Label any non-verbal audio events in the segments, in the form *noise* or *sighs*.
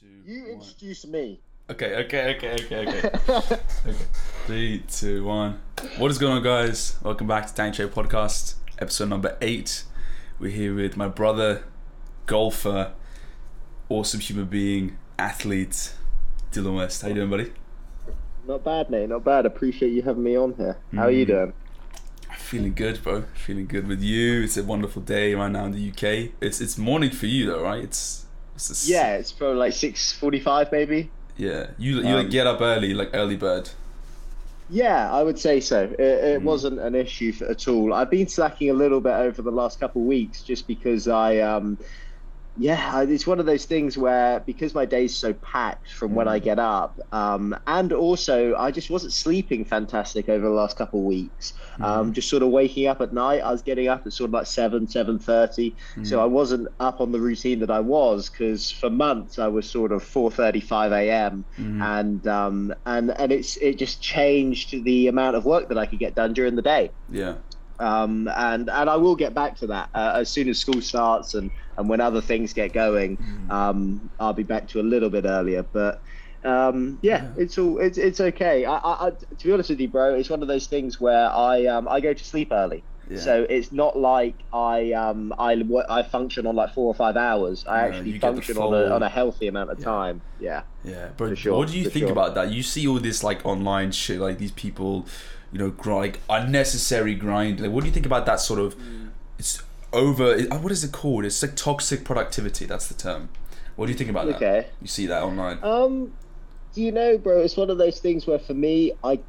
two, You introduce me. Okay, okay, okay, okay, okay. *laughs* okay. Three, two, one. What is going on, guys? Welcome back to Tank Show Podcast, episode number eight. We're here with my brother, golfer, awesome human being, athlete, Dillon West. How you doing, buddy? Not bad, mate. Not bad. Appreciate you having me on here. How are you Mm. doing? Feeling good, bro. Feeling good with you. It's a wonderful day right now in the UK. It's it's morning for you though, right? It's, it's Yeah, it's probably like six forty-five, maybe. yeah. You you like Um, get up early, like early bird. Yeah, I would say so. It, it Mm. wasn't an issue for, at all. I've been slacking a little bit over the last couple of weeks, just because I, um, yeah, it's one of those things where because my day's so packed from when I get up, um, and also I just wasn't sleeping fantastic over the last couple of weeks. Um, just sort of waking up at night. I was getting up at sort of like seven, seven thirty. So I wasn't up on the routine that I was because for months I was sort of four thirty, five a.m. and um, and and it's it just changed the amount of work that I could get done during the day. Yeah. Um, and and I will get back to that uh, as soon as school starts and and when other things get going. Um, I'll be back to a little bit earlier, but. Um, yeah, it's all it's it's okay. I, I, I to be honest with you, bro, it's one of those things where I um I go to sleep early. Yeah. So it's not like I um I I function on like four or five hours. I No, actually function on a on a healthy amount of time. Yeah. Yeah, but For sure, what do you think sure. about that? You see all this like online shit, like these people, you know, like unnecessary grind. Like, what do you think about that sort of? Mm. It's over. What is it called? It's like toxic productivity. That's the term. What do you think about that? Okay. You see that online? Um, do you know, bro? It's one of those things where for me, I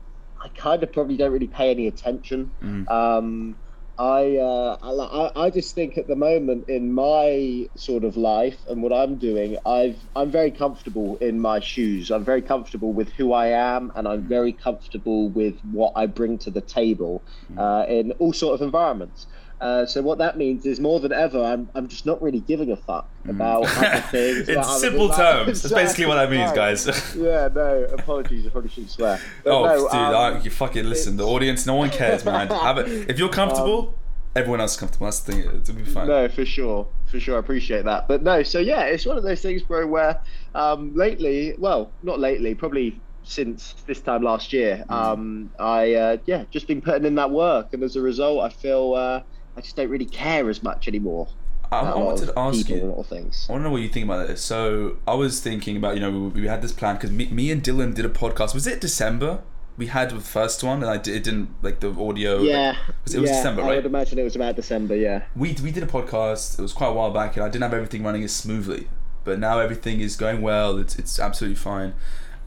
I kind of probably don't really pay any attention. Mm. Um, I, uh, I I just think at the moment in my sort of life and what I'm doing, I've I'm very comfortable in my shoes. I'm very comfortable with who I am, and I'm very comfortable with what I bring to the table uh, in all sort of environments. Uh, so what that means is more than ever, I'm I'm just not really giving a fuck about *laughs* other things. in simple terms, that's basically what that means, guys. *laughs* Yeah, no, apologies. I probably shouldn't swear. But oh, no, dude, um, I, you fucking listen. The audience, no one cares, man. *laughs* Have it. If you're comfortable, everyone else is comfortable. That's the thing. It'll be fine. No, for sure, for sure. I appreciate that. But no, so yeah, it's one of those things, bro, where um, lately, well, not lately, probably since this time last year, Mm. um, I uh, yeah, just been putting in that work, and as a result, I feel uh, I just don't really care as much anymore. I, I wanted to ask you. a lot of things. I want to know what you think about this. So I was thinking about, you know, we, we had this plan because me, me and Dillon did a podcast. Was it December? We had the first one, and I did, it didn't like the audio. like- Yeah, it was yeah, December, right? I would imagine it was about December. Yeah. we we did a podcast. It was quite a while back, and I didn't have everything running as smoothly. But now everything is going well. It's it's absolutely fine.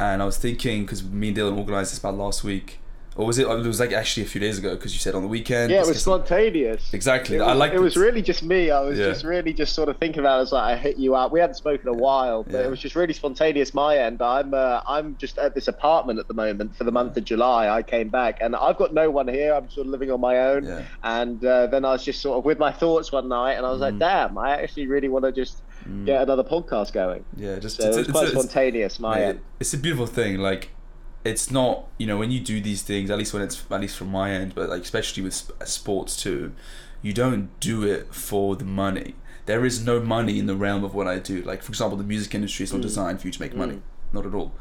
And I was thinking because me and Dillon organised this about last week, or was it? It was like actually a few days ago because you said on the weekend. Yeah, it was spontaneous. Exactly. It I like it was really just me. I was Yeah. just really just sort of thinking about. It. I was like, I hit you up. We hadn't spoken a while, but Yeah. it was just really spontaneous. My end. I'm uh, I'm just at this apartment at the moment for the month of July. I came back and I've got no one here. I'm sort of living on my own. Yeah. And uh, then I was just sort of with my thoughts one night, and I was Mm. like, damn, I actually really want to just get another podcast going. Yeah, just So it's, it was it's- quite it's- spontaneous. My Mate, end. it's a beautiful thing. Like, it's not you know when you do these things, at least when it's at least from my end, but like especially with uh, sports too, you don't do it for the money. There is no money in the realm of what I do. Like for example, the music industry is not mm. designed for you to make mm. money, not at all.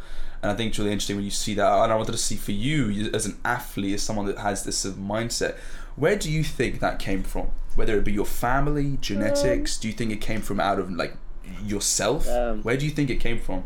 And I think it's really interesting when you see that. And I wanted to see for you as an athlete, as someone that has this sort of mindset. Where do you think that came from? Whether it be your family, genetics, um. do you think it came from out of like yourself? Um, Where do you think it came from?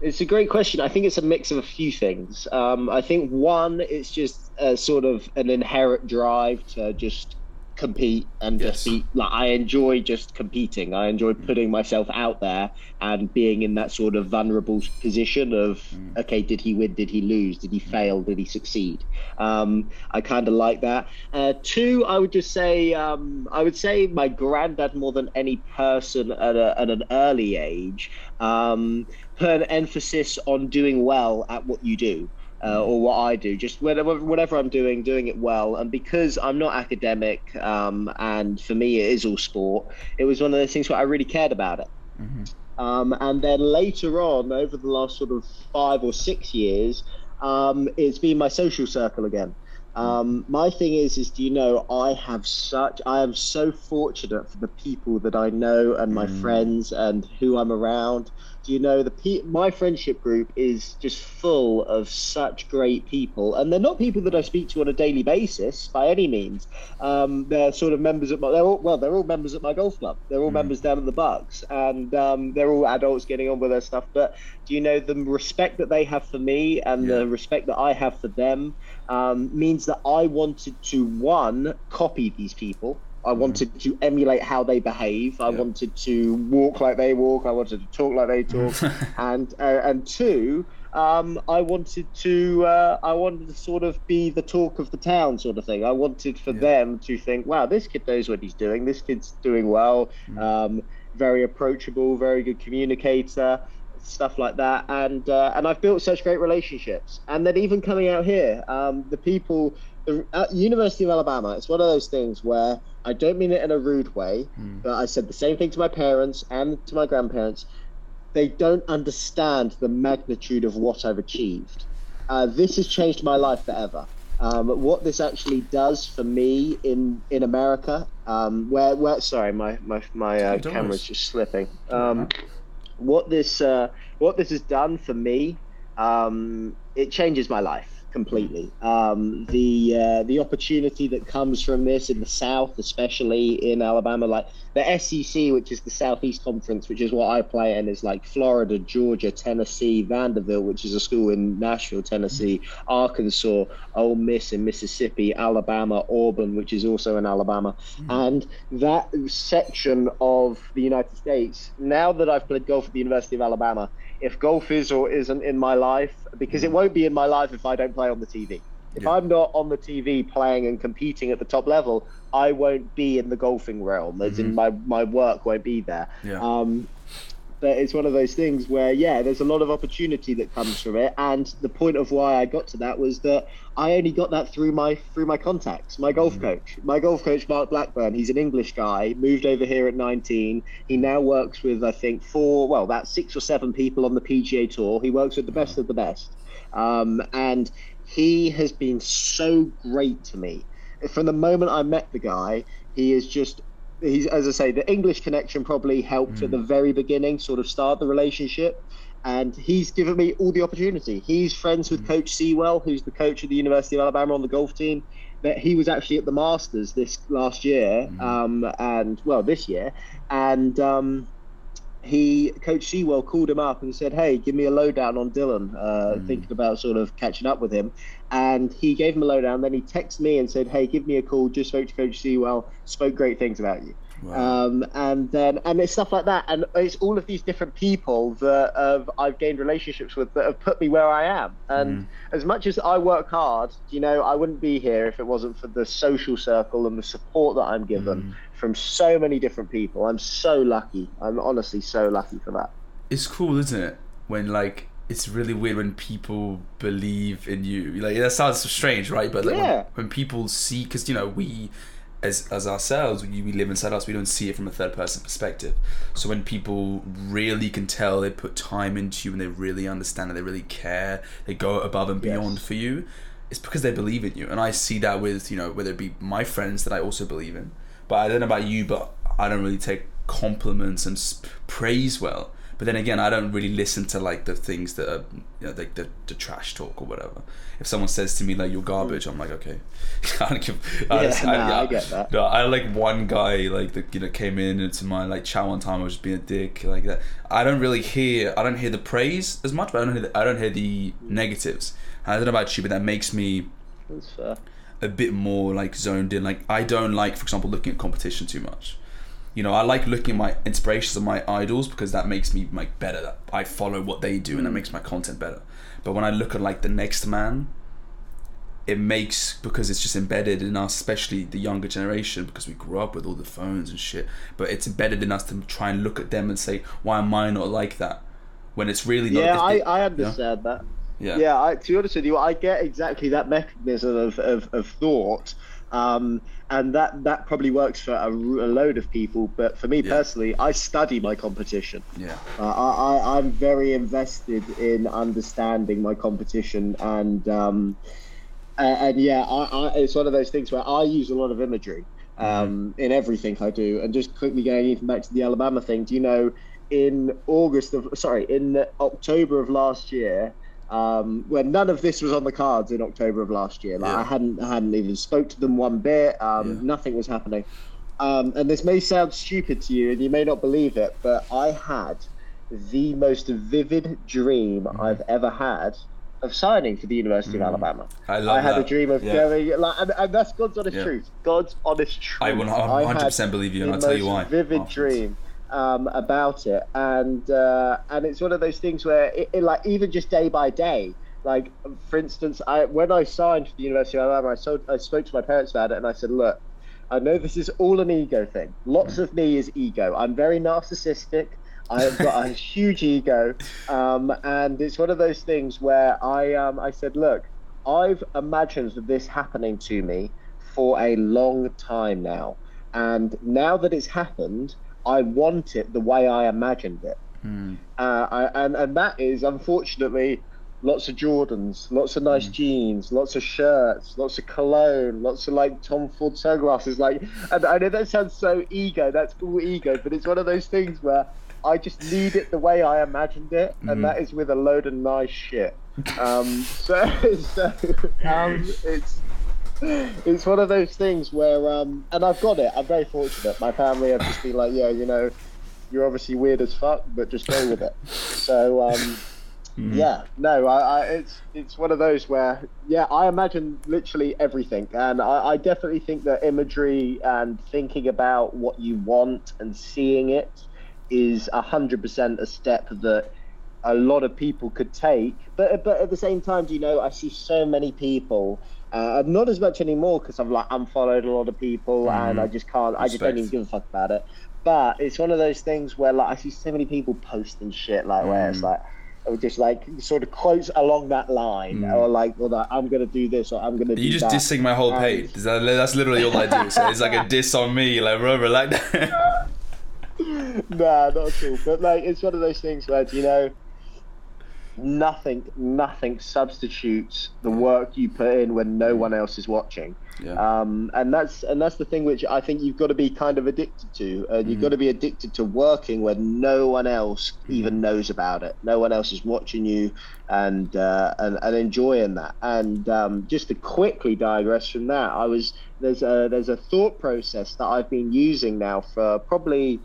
It's a great question. I think it's a mix of a few things. Um, I think one, it's just a sort of an inherent drive to just compete and just be like I enjoy just competing. I enjoy putting myself out there and being in that sort of vulnerable position of okay, did he win? Did he lose? Did he fail? Did he succeed? Um, I kind of like that. Uh, two, I would just say um, I would say my granddad more than any person at, a, at an early age um, put an emphasis on doing well at what you do. Uh, or what I do, just whatever whatever I'm doing, doing it well. And because I'm not academic, um, and for me it is all sport, it was one of those things where I really cared about it. Um, and then later on, over the last sort of five or six years, um, it's been my social circle again. Um, my thing is, is do you know I have such, I am so fortunate for the people that I know and my Mm. friends and who I'm around. Do you know the pe- my friendship group is just full of such great people, and they're not people that I speak to on a daily basis by any means. Um, they're sort of members of my, they're all, well, they're all members at my golf club. They're all Mm. members down at the Bucks, and um, they're all adults getting on with their stuff. But do you know the respect that they have for me and Yeah. the respect that I have for them um, means that I wanted to one copy these people. I wanted to emulate how they behave. I. Yeah. wanted to walk like they walk. I wanted to talk like they *laughs* talk. and uh, and two, um, I wanted to uh, I wanted to sort of be the talk of the town sort of thing. I wanted for Yeah. them to think, wow, this kid knows what he's doing. This kid's doing well. Mm. Um, very approachable, very good communicator, stuff like that. And uh, and I've built such great relationships. And then even coming out here, um, the people. The, at University of Alabama, it's one of those things where I don't mean it in a rude way, Mm. but I said the same thing to my parents and to my grandparents. They don't understand the magnitude of what I've achieved. Uh, this has changed my life forever. Um, what this actually does for me in in America, um, where where sorry, my my my uh, camera's just slipping. Um, what this uh, what this has done for me, um, it changes my life completely. Um, the uh, the opportunity that comes from this in the South, especially in Alabama, like the SEC, which is the Southeast Conference, which is what I play in, is like Florida, Georgia, Tennessee, Vanderbilt, which is a school in Nashville, Tennessee, Arkansas, Ole Miss in Mississippi, Alabama, Auburn, which is also in Alabama, and that section of the United States. Now that I've played golf at the University of Alabama, if golf is or isn't in my life, because it won't be in my life if I don't play on the TV. If Yeah. I'm not on the TV playing and competing at the top level, I won't be in the golfing realm. As in, my my work won't be there. Yeah. Um, it's one of those things where, yeah, there's a lot of opportunity that comes from it. And the point of why I got to that was that I only got that through my through my contacts. My golf coach, my golf coach, Mark Blackburn. He's an English guy, moved over here at 19. He now works with I think four, well, about six or seven people on the PGA Tour. He works with the best of the best, um, and he has been so great to me. From the moment I met the guy, he is just he's as I say, the English connection probably helped at the very beginning, sort of start the relationship. And he's given me all the opportunity. He's friends with Coach Seawell, who's the coach of the University of Alabama on the golf team. That he was actually at the Masters this last year, um, and well, this year, and um, he Coach Seawell called him up and said, "Hey, give me a lowdown on Dillon. Uh, Thinking about sort of catching up with him." And he gave him a lowdown. Then he texted me and said, "Hey, give me a call. Just spoke to Coach Seawell. Spoke great things about you." Wow. Um, and then and it's stuff like that, and it's all of these different people that have, I've gained relationships with that have put me where I am. And as much as I work hard, you know, I wouldn't be here if it wasn't for the social circle and the support that I'm given from so many different people. I'm so lucky. I'm honestly so lucky for that. it's cool, isn't it? When like it's really weird when people believe in you. Like that sounds strange, right? But like Yeah. when, when people see, because you know we, as as ourselves, we, we live inside us. We don't see it from a third person perspective. So when people really can tell, they put time into you, and they really understand, and they really care. They go above and beyond Yes. for you. It's because they believe in you, and I see that with you know whether it be my friends that I also believe in. But I don't know about you, but I don't really take compliments and praise well. But then again, I don't really listen to like the things that are, you know, like the, the trash talk or whatever. If someone says to me like you're garbage, I'm like okay. *laughs* I don't give. I Yeah, just- nah, I get that. No, I like one guy like that you know came in into my like chat one time. I was just being a dick like that. I don't really hear. I don't hear the praise as much, but I don't hear. The, I don't hear the negatives. I don't know about you, but that makes me That's fair. A bit more like zoned in. Like I don't like, for example, looking at competition too much. You know, I like looking at my inspirations and my idols because that makes me like better. I follow what they do, and that mm. makes my content better. But when I look at like the next man, it makes because it's just embedded in us, especially the younger generation, because we grew up with all the phones and shit. But it's embedded in us to try and look at them and say, "Why am I not like that?" When it's really not. Yeah, I, I understand that. Yeah. Yeah, I, to be honest with you, I get exactly that mechanism of, of, of thought. Um, and that, that probably works for a, a load of people. But for me Yeah. personally, I study my competition. yeah. Uh, I, I, I'm very invested in understanding my competition and um, and yeah, I, I, it's one of those things where I use a lot of imagery um, in everything I do. And just quickly going even back to the Alabama thing, do you know in August of sorry in October of last year? Um, when none of this was on the cards in October of last year, like Yeah. I hadn't I hadn't even spoke to them one bit. Um, Yeah. Nothing was happening. Um, and this may sound stupid to you, and you may not believe it, but I had the most vivid dream Mm-hmm. I've ever had of signing for the University of Alabama. I love I had that. a dream of Yeah. going, like, and, and that's God's honest truth. God's honest truth. I will I 100% believe you, and I'll tell you why. Vivid afterwards. dream um, about it, and uh, and it's one of those things where, it, it, like, even just day by day. Like, for instance, I when I signed for the University of Alabama, I, so, I spoke to my parents about it, and I said, look. I know this is all an ego thing. Lots of me is ego. I'm very narcissistic. I've got a *laughs* huge ego, um, and it's one of those things where I um, I said, look, I've imagined this happening to me for a long time now, and now that it's happened, I want it the way I imagined it. Mm. Uh, I, and and that is unfortunately lots of Jordans, lots of nice jeans, lots of shirts, lots of cologne, lots of like Tom Ford sunglasses. Like, and I know that sounds so ego. That's all ego, but it's one of those things where I just need it the way I imagined it, and that is with a load of nice shit. Um, *laughs* so, so um, it's. *laughs* It's one of those things where, um, and I've got it. I'm very fortunate. My family have just been like, yeah, you know, you're obviously weird as fuck, but just go with it. So um, yeah, no, I, I, it's it's one of those where yeah, I imagine literally everything, and I, I definitely think that imagery and thinking about what you want and seeing it is a hundred percent a step that a lot of people could take. But but at the same time, do you know, I see so many people. Uh, not as much anymore because I've like unfollowed a lot of people mm-hmm. and I just can't. I just don't even give a fuck about it. But it's one of those things where like I see so many people posting shit like where it's mm. like or just like sort of quotes along that line mm. or like well like, I'm gonna do this or I'm gonna do You just that. dissing my whole And- page. That, that's literally all I do. So it's like a *laughs* diss on me, like bro, like that. *laughs* nah, not at all. But like, it's one of those things where you know, nothing, nothing substitutes the work you put in when no one else is watching. yeah. Um, and that's and that's the thing which I think you've got to be kind of addicted to. Uh, you've got to be addicted to working when no one else even knows about it. No one else is watching you and uh, and, and enjoying that. And um, just to quickly digress from that, I was there's a there's a thought process that I've been using now for probably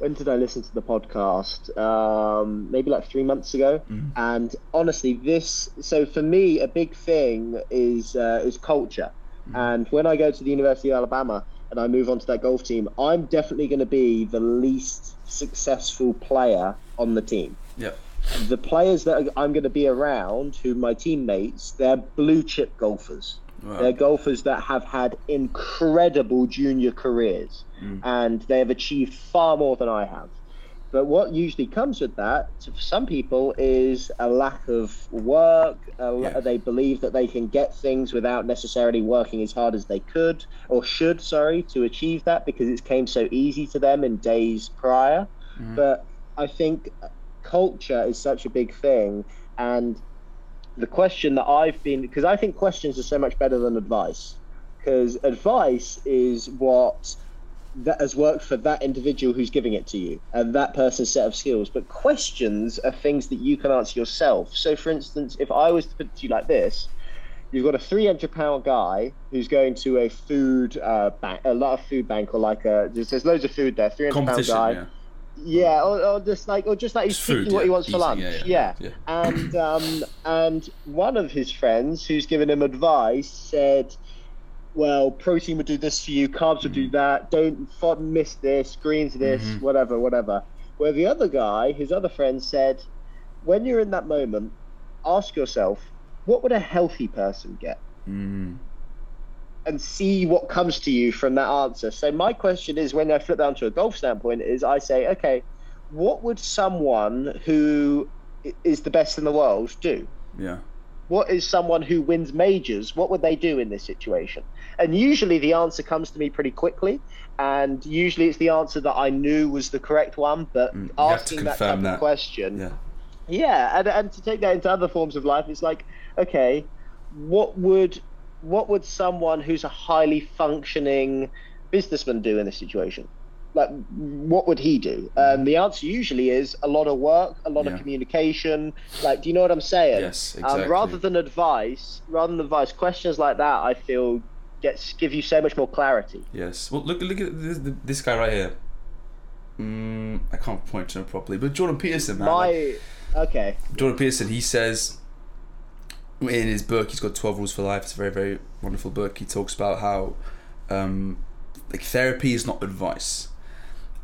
when did I listen to the podcast? Um, maybe like three months ago. And honestly, this so for me a big thing is uh, is culture. And when I go to the University of Alabama and I move on to that golf team, I'm definitely going to be the least successful player on the team. Yep. The players that I'm going to be around, who my teammates, they're blue chip golfers. Wow. They're golfers that have had incredible junior careers mm. and they have achieved far more than I have. But what usually comes with that, for some people, is a lack of work. La- Yeah. They believe that they can get things without necessarily working as hard as they could or should, sorry, to achieve that because it came so easy to them in days prior. Mm. But I think culture is such a big thing. And the question that I've been, because I think questions are so much better than advice. Because advice is what that has worked for that individual who's giving it to you and that person's set of skills. But questions are things that you can answer yourself. So, for instance, if I was to put it to you like this, you've got a 300 pound guy who's going to a food uh, bank, a lot of food bank, or like a, there's, there's loads of food there, 300 pound guy. Yeah. Yeah, or, or just like, or just like he's Just food, picking what yeah. he wants for lunch. yeah, Yeah, yeah, and um, and one of his friends who's given him advice said, "Well, protein would do this for you, carbs would do Mm. that. Don't miss this, greens this, Mhm. whatever, whatever." Where the other guy, his other friend, said, "When you're in that moment, ask yourself, what would a healthy person get?" Mm. And see what comes to you from that answer. So my question is, when I flip down to a golf standpoint, is I say, okay, what would someone who is the best in the world do? Yeah. What is someone who wins majors? What would they do in this situation? And usually the answer comes to me pretty quickly, and usually it's the answer that I knew was the correct one. But Mm, you have to asking that type confirm of that. question, Yeah. yeah, and, and to take that into other forms of life, it's like, okay, what would what would someone who's a highly functioning businessman do in this situation? Like, what would he do? Um, the answer usually is a lot of work, a lot Yeah. of communication. Like, do you know what I'm saying? Yes, exactly. Um, rather than advice, rather than advice, questions like that, I feel gets give you so much more clarity. Yes. Well, look, look at this, this guy right here. Mm, I can't point to him properly, but Jordan Peterson, man. like, My okay, Jordan Peterson, he says in his book, he's got 12 Rules for Life. It's a very, very wonderful book. He talks about how um, like therapy is not advice.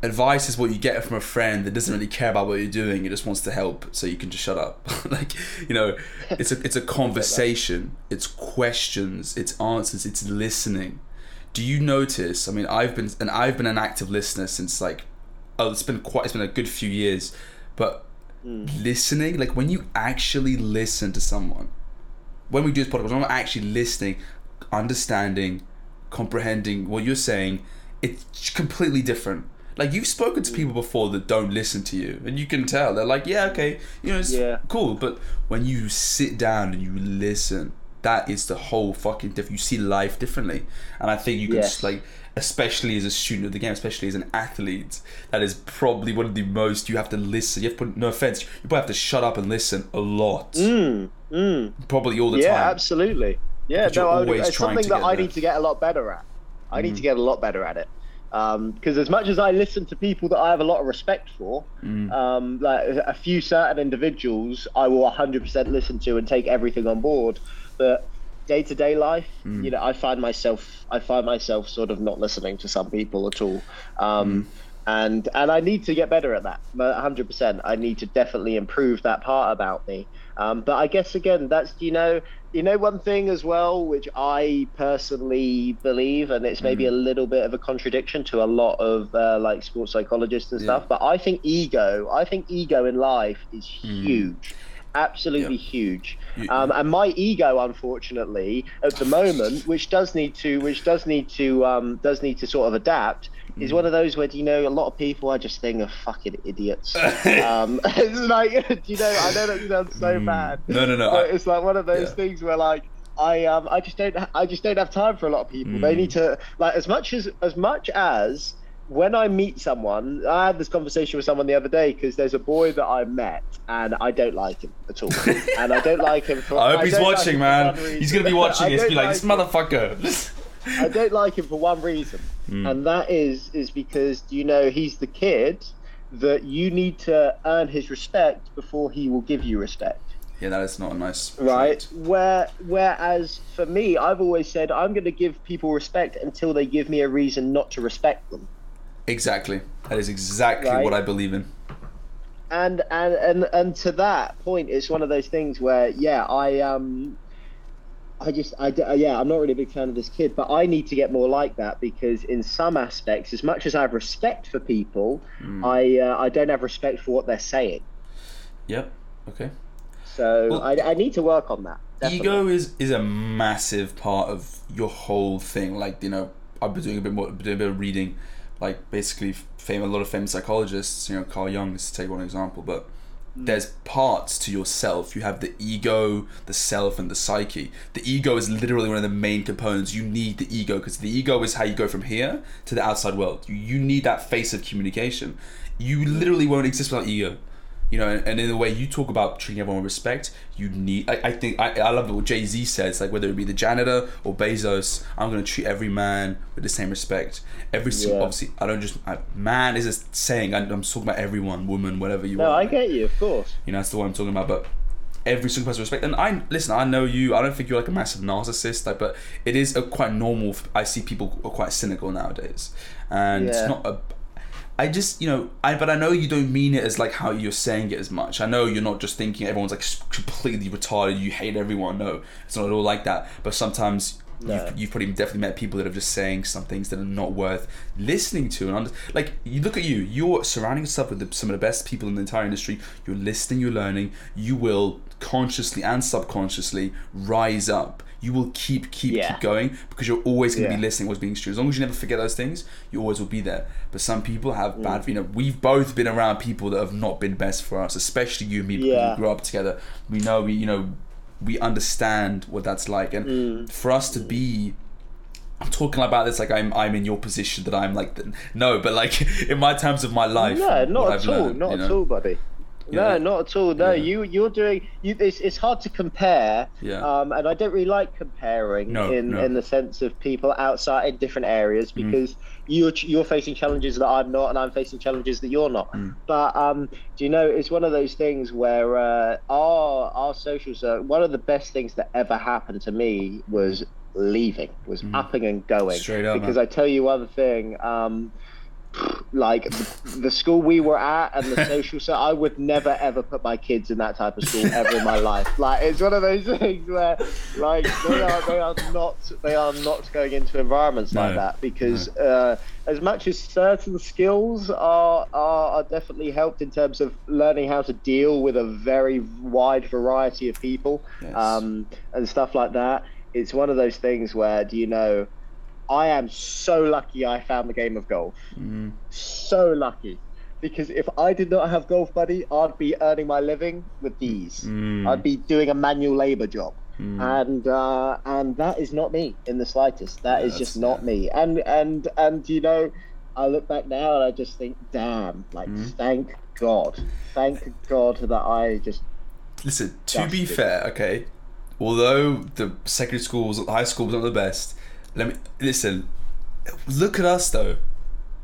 Advice is what you get from a friend that doesn't really care about what you're doing. It just wants to help, so you can just shut up. *laughs* like you know, it's a it's a conversation. It's questions. It's answers. It's listening. Do you notice? I mean, I've been and I've been an active listener since like oh, it's been quite it's been a good few years, but listening, like when you actually listen to someone, when we do this podcast, when I'm not actually listening, understanding, comprehending what you're saying, it's completely different. Like you've spoken to mm. people before that don't listen to you, and you can tell they're like, yeah, okay, you know, it's Yeah. cool. But when you sit down and you listen, that is the whole fucking different. You see life differently, and I think you can Yes. just like, especially as a student of the game, especially as an athlete, that is probably one of the most you have to listen. You have to put no offense, you probably have to shut up and listen a lot, mm, mm. probably all the yeah, time. absolutely. Yeah, no, I would, always it's something that I there. need to get a lot better at. I need Mm. to get a lot better at it. Because as much as I listen to people that I have a lot of respect for, Mm. um, like a few certain individuals, I will 100% listen to and take everything on board. But day to day life, Mm. you know, I find myself, I find myself sort of not listening to some people at all. Um, Mm. and and I need to get better at that. But 100%, I need to definitely improve that part about me. Um, but I guess again, that's you know, you know, one thing as well, which I personally believe, and it's maybe Mm. a little bit of a contradiction to a lot of uh, like sports psychologists and Yeah. stuff. But I think ego, I think ego in life is Mm. huge. Absolutely Yeah. huge, um, and my ego, unfortunately, at the moment, which does need to, which does need to, um, does need to sort of adapt, is Mm. one of those where you know a lot of people I just think are fucking idiots. *laughs* um, *laughs* it's like *laughs* you know I know that sounds so Mm. bad. No, no, no, But I- it's like one of those yeah. things where like I um I just don't I just don't have time for a lot of people. They Mm. need to like as much as as much as when I meet someone, I had this conversation with someone the other day because there's a boy that I met and I don't like him at all, *laughs* and I don't like him for. I hope he's don't like watching, man. He's gonna be watching this. Be don't like, this motherfucker. I don't like him for one reason, Mm. and that is is because you know he's the kid that you need to earn his respect before he will give you respect. yeah, that is not a nice. Right. trait. Where whereas for me, I've always said I'm going to give people respect until they give me a reason not to respect them. Exactly. That is exactly Right. what I believe in. And and and and to that point, it's one of those things where yeah, I um. I just, I, yeah, I'm not really a big fan of this kid, but I need to get more like that because, in some aspects, as much as I have respect for people, Mm. I, uh, I don't have respect for what they're saying. Yep. Okay. So Well, I, I need to work on that. definitely. Ego is is a massive part of your whole thing. Like you know, I've been doing a bit more, doing a bit of reading. Like basically, fame a lot of famous psychologists. You know, Carl Jung is to take one example, but mm. there's parts to yourself. You have the ego, the self, and the psyche. The ego is literally one of the main components. You need the ego because the ego is how you go from here to the outside world. You, you need that face of communication. You literally won't exist without ego. You know, and, and in the way you talk about treating everyone with respect, you need. I, I think I, I love what Jay Z says. Like whether it be the janitor or Bezos, I'm gonna treat every man with the same respect. Every single, Yeah. obviously, I don't just I, man is a saying. I, I'm talking about everyone, woman, whatever you No, want. I get you, of course. you know, that's the one I'm talking about. But every single person respect. And I listen. I know you. I don't think you're like a massive narcissist. Like, but it is a quite normal. I see people are quite cynical nowadays, and Yeah. it's not a. I just, you know, I but I know you don't mean it as like how you're saying it as much. I know you're not just thinking everyone's like completely retarded. You hate everyone. No, it's not at all like that. But sometimes No. you've, you've probably definitely met people that are just saying some things that are not worth listening to. And under, like you look at you, you're surrounding yourself with the, some of the best people in the entire industry. You're listening, you're learning. You will consciously and subconsciously rise up. You will keep keep Yeah. keep going because you're always going to Yeah. be listening, what's being true. As long as you never forget those things, you always will be there. But some people Mm. have bad. You know, we've both been around people that have not been best for us, especially you and me because Yeah. we grew up together. We know we, you know, we understand what that's like, and for us to be. I'm talking about this like I'm I'm in your position that I'm like the, no, but like *laughs* in my times of my life. No, what not at all. learned, not you at all, buddy. No, not at all. No, Yeah. you you're doing you. It's, it's hard to compare. Yeah. Um, and I don't really like comparing No, in no. in the sense of people outside in different areas Mm. because you're you're facing challenges that I'm not, and I'm facing challenges that you're not. Mm. But um, do you know it's one of those things where uh, our our social circle. One of the best things that ever happened to me was leaving, was upping and going. Mm. Straight up, Because man. I tell you one thing. Um, like the, school we were at and the *laughs* social so I would never ever put my kids in that type of school ever in my *laughs* life. Like it's one of those things where like they are they are not they are not going into environments like that because uh, as much as certain skills are, are are definitely helped in terms of learning how to deal with a very wide variety of people Yes. um, and stuff like that. It's one of those things where do you know I am so lucky I found the game of golf. Mm. So lucky. Because if I did not have golf buddy, I'd be earning my living with these. Mm. I'd be doing a manual labor job. And uh, and that is not me in the slightest. That is Yeah, just that's- not me. And and and you know, I look back now and I just think, damn, like thank God. Thank God that I just Listen, to be Dusted. fair, okay, although the secondary schools, high school was not the best, let me listen. Look at us though.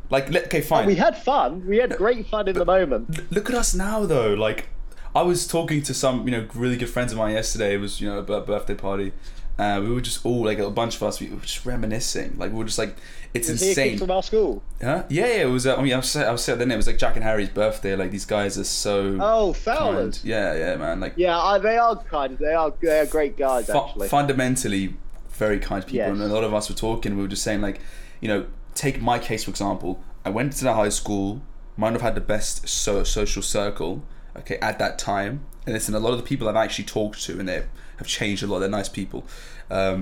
Like, let, okay, fine. we had fun. We had great fun in the moment. Look at us now though. Like, I was talking to some, you know, really good friends of mine yesterday. It was, you know, a birthday party. Uh, we were just all like a bunch of us. We were just reminiscing. Like we were just like, it's Was insane. from our school? Huh? Yeah, yeah. It was. Uh, I mean, I was, I was saying then it was like Jack and Harry's birthday. Like these guys are so Oh, kind. Fowlers. Yeah, yeah, man. Like Yeah, I, they are kind. They are they are great guys fu- actually. fundamentally very kind people Yes. and a lot of us were talking we were just saying like you know take my case for example i went to the high school might have had the best so- social circle okay at that time and listen a lot of the people i've actually talked to and they have changed a lot they're nice people um,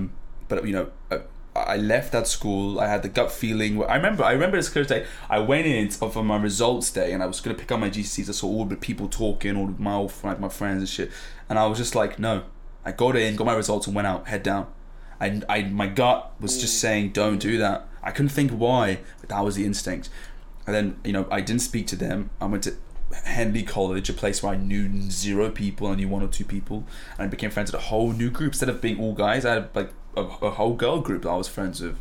but you know I, I left that school. I had the gut feeling. where- I remember. I remember this clear day. I went in for my results day, and I was gonna pick up my GCSEs. I saw all the people talking, all my old, like my friends and shit, and I was just like, no. I got in, got my results, and went out, head down. I, I my gut was just mm. saying, don't do that. I couldn't think why, but that was the instinct. And then you know, I didn't speak to them. I went to Henley College, a place where I knew zero people. I knew one or two people, and I became friends with a whole new group. Instead of being all guys, I had like a, a whole girl group that I was friends with.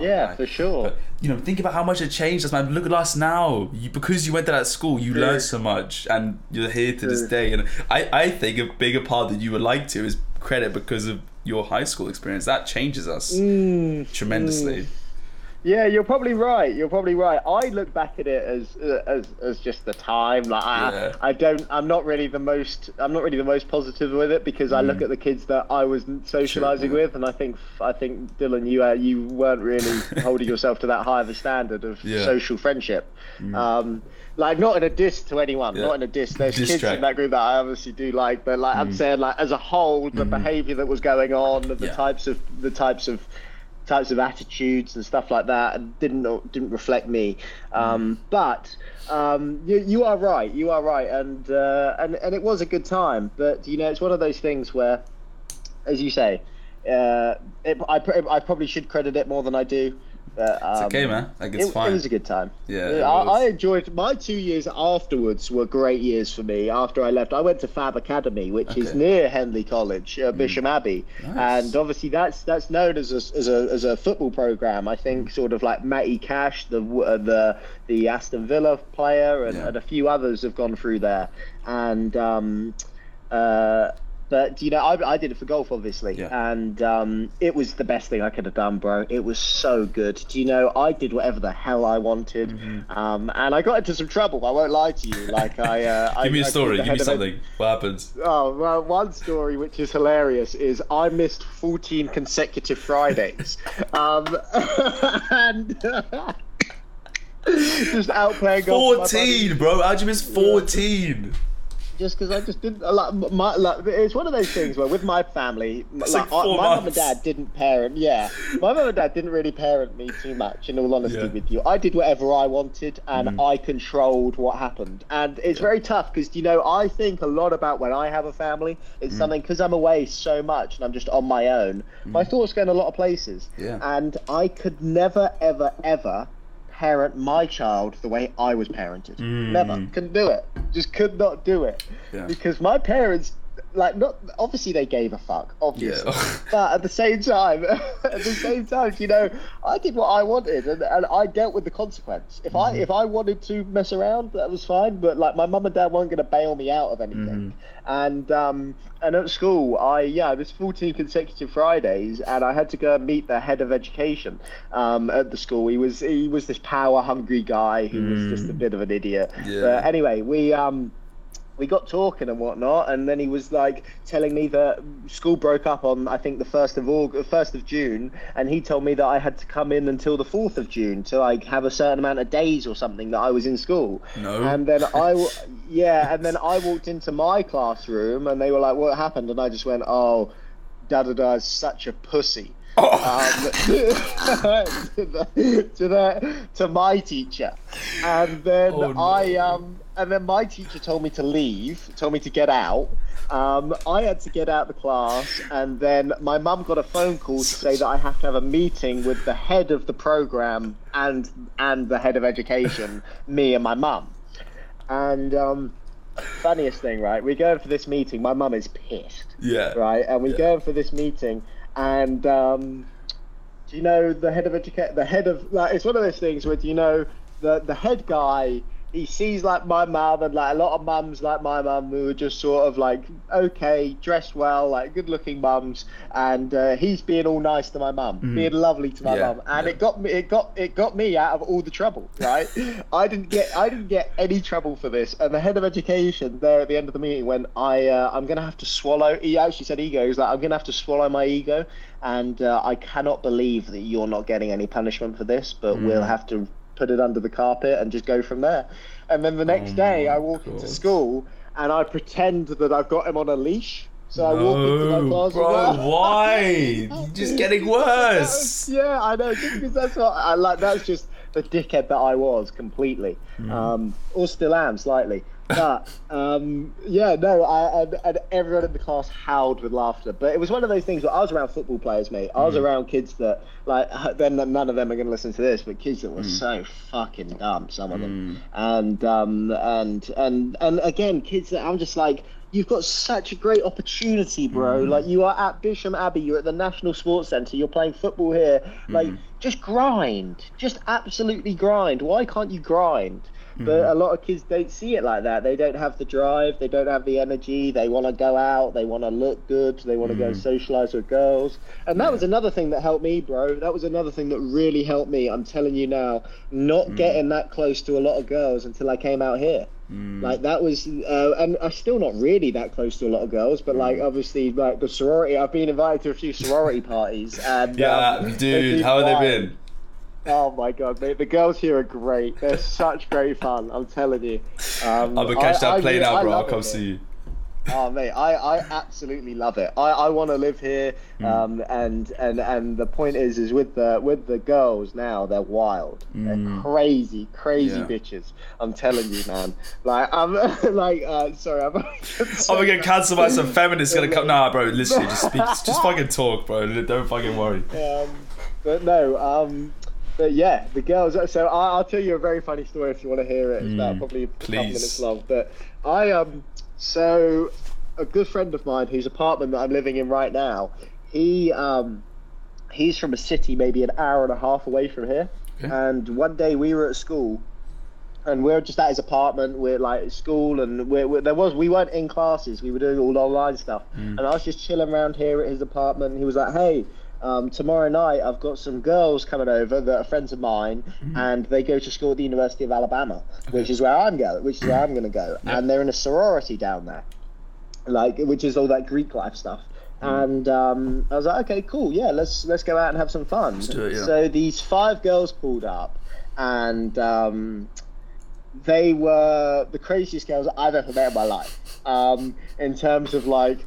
Yeah, guy. for sure. But, you know, think about how much it changed us, man. Look at us now. You, because you went to that school, you True. learned so much, and you're here to this day. And I, I think a bigger part that you would like to is credit because of your high school experience. That changes us Mm, tremendously. Yeah, you're probably right. You're probably right. I look back at it as uh, as as just the time. Like I, Yeah. I don't. I'm not really the most. I'm not really the most positive with it because I look at the kids that I was socializing Mm. Sure, yeah. with, and I think I think Dillon, you uh, you weren't really *laughs* holding yourself to that high of a standard of Yeah. Mm. social friendship. Um, like not in a diss to anyone, Yeah. not in a diss. There's Diss kids track. in that group that I obviously do like, but like I'm saying, like as a whole, the behaviour that was going on, the Yeah. types of the types of types of attitudes and stuff like that and didn't didn't reflect me um, but um, you, you are right you are right and uh, and and it was a good time but you know it's one of those things where as you say uh, it, I, I probably should credit it more than I do but, um, It's okay, man. Like it's it, fine. it was a good time. Yeah, I. I enjoyed my two years afterwards were great years for me. After I left, I went to Fab Academy, which is Okay. Mm. near Henley College, uh, Bisham Abbey, Nice. and obviously that's that's known as a, as a as a football program. I Mm. think sort of like Matty Cash, the uh, the the Aston Villa player, and, Yeah. and a few others have gone through there, and. Um, uh, but you know, I, I did it for golf, obviously, Yeah. and um, it was the best thing I could have done, bro. It was so good. Do you know? I did whatever the hell I wanted, Mm-hmm. um, and I got into some trouble. I won't lie to you. Like I, uh, *laughs* I Give me a story. Give me something. What happens? Oh well, one story which is hilarious is I missed 14 consecutive Fridays, *laughs* um, *laughs* and just out playing golf. with my buddies. Fourteen, bro. How'd you miss fourteen? Just because I just didn't like my like it's one of those things where with my family, like, like I- my mum and dad didn't parent. Yeah, my mum and dad didn't really parent me too much. In all honesty, Yeah. with you, I did whatever I wanted and Mm. I controlled what happened. And it's very tough because you know I think a lot about when I have a family. Mm. It's something because I'm away so much and I'm just on my own. My thoughts go in a lot of places. Yeah. And I could never, ever, ever parent my child the way I was parented. Mm. Never. Couldn't do it. Just could not do it. Yeah. Because my parents, like, not obviously they gave a fuck, obviously. Yeah. *laughs* but at the same time, *laughs* at the same time, you know, I did what I wanted and, and I dealt with the consequence. If I if I wanted to mess around, that was fine. But like my mum and dad weren't going to bail me out of anything. And um and at school, I yeah, it was 14 consecutive Fridays, and I had to go and meet the head of education um, at the school. He was he was this power hungry guy who was just a bit of an idiot. Yeah. But anyway, we um we got talking and whatnot, and then he was like telling me that school broke up on I think the first of August, first of June, and he told me that I had to come in until the fourth of June to like have a certain amount of days or something that I was in school. No. And then *laughs* I, yeah, and then I walked into my classroom, and they were like, "What happened?" And I just went, "Oh, da da da is such a pussy." um, *laughs* to, the, to the to my teacher, and then Oh, no. I um and then my teacher told me to leave, told me to get out. Um, I had to get out the class, and then my mum got a phone call to say that I have to have a meeting with the head of the program and and the head of education, *laughs* me and my mum. And um, funniest thing, right? We're going for this meeting. My mum is pissed yeah. right? And we Yeah. go for this meeting, and um, do you know the head of education? The head of like it's one of those things where do you know the the head guy? He sees like my mum and like a lot of mums like my mum who are just sort of like okay, dressed well, like good looking mums, and uh, he's being all nice to my mum, being lovely to my Mm. Yeah, mum, and yeah. it got me, it got it got me out of all the trouble, right? *laughs* I didn't get I didn't get any trouble for this, and the head of education there at the end of the meeting when I uh, I'm gonna have to swallow. He actually said ego. He's like I'm gonna have to swallow my ego, and uh, I cannot believe that you're not getting any punishment for this, but we'll Mm. have to put it under the carpet and just go from there. And then the next Oh day I walk into school and I pretend that I've got him on a leash. So I walk into my class. bro, why? *laughs* You're just getting worse. Yeah, I know. Just because that's what I like. That's just the dickhead that I was completely, Hmm. um, or still am slightly. But um, yeah, no, I and, and everyone in the class howled with laughter. But it was one of those things where I was around football players, mate. I was around kids that like *laughs* then none of them are going to listen to this, but kids that were Hmm. so fucking dumb, some of them, and um, and and and again, kids that I'm just like. You've got such a great opportunity, bro. Like you are at Bisham Abbey, you're at the National Sports Centre, you're playing football here. Like just grind, just absolutely grind. Why can't you grind? But mm-hmm. a lot of kids don't see it like that. They don't have the drive, they don't have the energy. They want to go out, they want to look good, they want to go mm-hmm. socialize with girls. And that was another thing that helped me, bro. That was another thing that really helped me. I'm telling you now, not mm. getting that close to a lot of girls until I came out here. Mm. Like that was, uh, and I'm still not really that close to a lot of girls, but like mm. obviously, like the sorority. I've been invited to a few sorority parties, and Yeah, um, dude, how have they been? Oh my god, mate, the girls here are great. They're such great fun. I'm telling you. Um, I'm gonna catch I- that I plane really- out, I bro. I'll love it come see you. Oh mate, I, I absolutely love it. I, I want to live here, Hmm. um, and and and the point is, is with the with the girls now, they're wild. They're crazy, crazy Hmm. Yeah. bitches. I'm telling you, man. Like I'm *laughs* like, uh, sorry, I'm. *laughs* I'm gonna get cancelled by some feminists gonna come. Nah, bro, literally, just speak, just *laughs* fucking talk, bro. Don't fucking worry. Um, but no, um, but yeah, the girls. So I, I'll tell you a very funny story if you want to hear it. It's about probably a couple minutes long. But I um, so a good friend of mine whose apartment that I'm living in right now, he um, he's from a city maybe an hour and a half away from here. Okay. And one day we were at school. And we are just at his apartment. We're like at school, and we're, we there was we weren't in classes. We were doing all online stuff. And I was just chilling around here at his apartment. And he was like, "Hey, um, tomorrow night I've got some girls coming over that are friends of mine, and they go to school at the University of Alabama, which is where I'm going, which is where I'm going to go, and they're in a sorority down there, like which is all that Greek life stuff. And um, I was like, okay, cool, yeah, let's let's go out and have some fun. it, yeah. So these five girls pulled up, and um, they were the craziest girls I've ever met in my life. um, in terms of like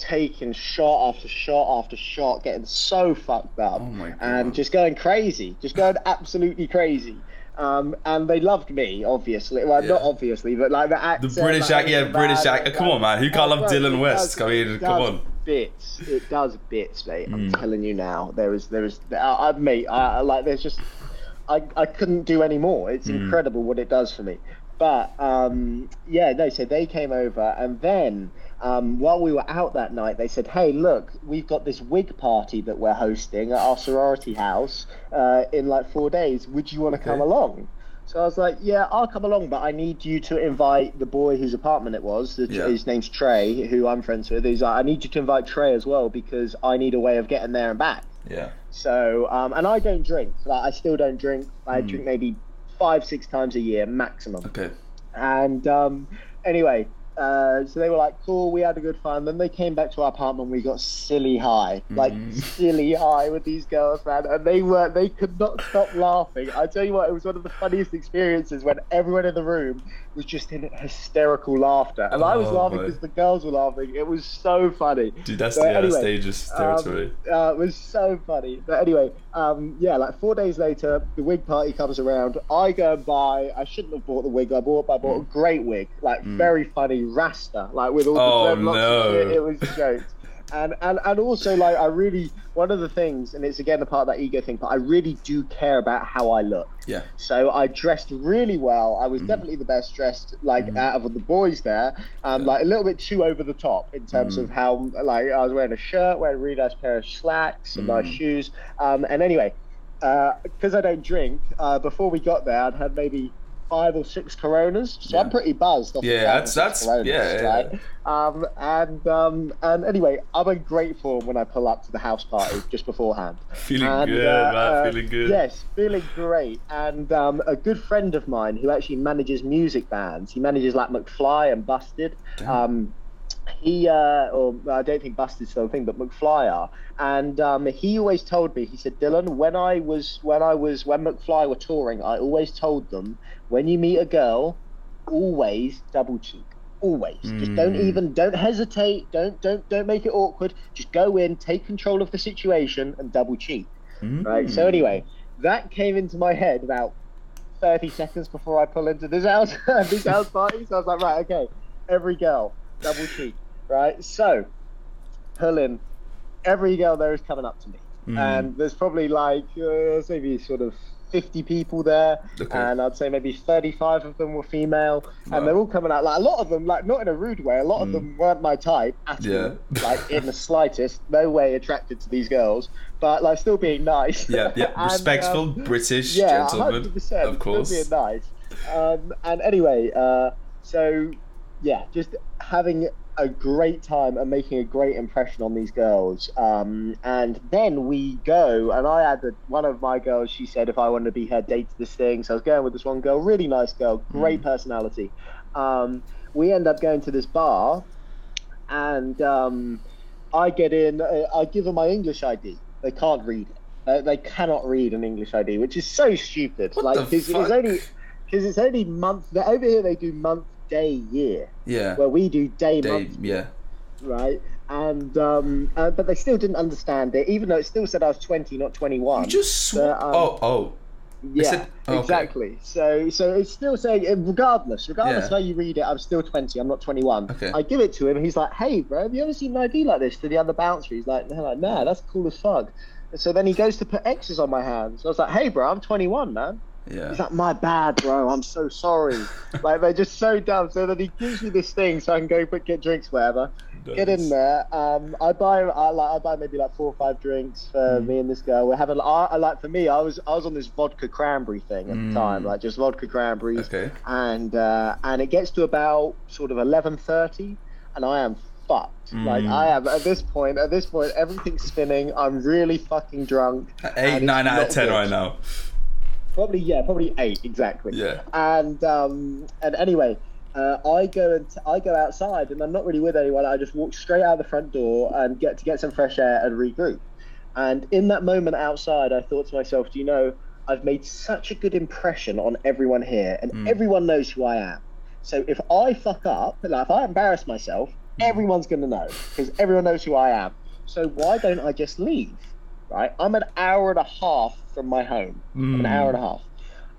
taking shot after shot after shot, getting so fucked up, Oh and just going crazy, just going absolutely crazy. Um, and they loved me, obviously. Well, not obviously, but like the actor. The British like, act, yeah, British act. Come on, man. Who can't Oh, love Dillon it West? does- I mean, it come on. Bits. It does bits, mate. I'm Mm. telling you now. There is, there is. I, I mate. I, I like. There's just. I, I couldn't do any more. It's Mm. incredible what it does for me. But um, yeah, no. So they came over, and then um, while we were out that night, they said, "Hey, look, we've got this wig party that we're hosting at our sorority house uh, in like four days. Would you want to come along?" So I was like, "Yeah, I'll come along, but I need you to invite the boy whose apartment it was. The, Yeah. His name's Trey, who I'm friends with. He's like, I need you to invite Trey as well because I need a way of getting there and back." Yeah. So, um, and I don't drink. Like, I still don't drink. I Mm. drink maybe five, six times a year maximum. Okay. And um, anyway, uh, so they were like, cool, we had a good fun. Then they came back to our apartment. We got silly high, like Mhm. *laughs* silly high with these girls, man. And they were, they could not stop laughing. I tell you what, it was one of the funniest experiences when everyone in the room was just in hysterical laughter. And I was Oh, laughing because the girls were laughing. It was so funny. Dude, that's So the uh, anyway, stages Um, territory. uh, it was so funny. But anyway, um, yeah, like four days later, the wig party comes around. I go and buy. I shouldn't have bought the wig I bought, but I bought a great wig, like Mm. very funny Rasta, like with all the Oh, no. shit. It was jokes. *laughs* And, and and also like I really one of the things, and it's again a part of that ego thing, but I really do care about how I look. yeah. So I dressed really well. I was definitely the best dressed, like out of the boys there. Um, like a little bit too over the top in terms Mm. of how, like, I was wearing a shirt, wearing a really nice pair of slacks, some nice Mm. shoes. Um, and anyway, because I don't drink, uh, before we got there, I'd had maybe five or six Coronas, so I'm pretty buzzed. Off Yeah, that's- that's- Coronas, yeah, yeah, right? Um, and um, and anyway, I'm in great form when I pull up to the house party just beforehand. *laughs* Feeling And, good, uh, man. uh, feeling good. Yes, feeling great. And um, a good friend of mine who actually manages music bands, he manages like McFly and Busted. He, uh, or I don't think Busted's the thing, but McFly are. And um, he always told me, he said, Dillon, when I was, when I was, when McFly were touring, I always told them, when you meet a girl, always double cheek. Always. Just don't Mm. even, don't hesitate. Don't, don't, don't make it awkward. Just go in, take control of the situation, and double cheek right? So Mm. anyway, that came into my head about 30 seconds before I pull into this house, this house party. So I was like, right, okay, every girl, double cheek, right? So, in, every girl there is coming up to me, Mm. and there's probably like uh, maybe sort of 50 people there, Okay. and I'd say maybe 35 of them were female, Wow. and they're all coming out like a lot of them, like not in a rude way. A lot of Mm. them weren't my type at Yeah. all, like in the slightest, no way attracted to these girls, but like still being nice. Yeah, yeah. *laughs* And, Respectful um, British yeah, gentleman. 100%, Of course. Still being nice. Um, and anyway, uh, so yeah, just having a great time and making a great impression on these girls. Um, and then we go, and I had a, one of my girls. She said if I wanted to be her date to this thing, so I was going with this one girl, really nice girl, great Mm. personality. Um, we end up going to this bar, and um, I get in. Uh, I give them my English ID. They can't read it. Uh, they cannot read an English ID, which is so stupid. What like the 'cause it's fuck? only because it's only month. Over here they do month, day, year, Yeah. where we do day, Day, month, yeah. right? And um, uh, but they still didn't understand it, even though it still said I was twenty, not twenty-one. You just sw- So, um, oh oh yeah, said- oh, okay. exactly. So, so it's still saying, uh, regardless, regardless Yeah. how you read it, I'm still 20. I'm not 21. Okay. I give it to him. He's like, "Hey, bro, have you ever seen an ID like this?" To the other bouncer, he's like, "No, like, nah, that's cool as fuck." And so then he goes to put X's on my hands. I was like, "Hey, bro, I'm 21, man." Yeah. He's like, "My bad, bro. I'm so sorry." *laughs* like they're just so dumb. So then he gives me this thing so I can go put get drinks, whatever. Get in there. Um, I buy, I like, I buy maybe like four or five drinks for Mm. me and this girl. We're having, I, I like for me, I was, I was on this vodka cranberry thing at Mm. the time, like just vodka cranberries, Okay. and uh, and it gets to about sort of eleven thirty, and I am fucked. Like Mm. I am at this point. At this point, everything's spinning. I'm really fucking drunk. Eight, nine out of ten good. right now. Probably yeah, probably eight exactly Yeah. and um, and anyway, uh, I go and I go outside, and I'm not really with anyone. I just walk straight out the front door and get to get some fresh air and regroup. And in that moment outside, I thought to myself, do you know, I've made such a good impression on everyone here, and Mm. everyone knows who I am. So if I fuck up, like if I embarrass myself, everyone's going to know because everyone knows who I am. So why don't I just leave? Right? I'm an hour and a half from my home. I'm an hour and a half.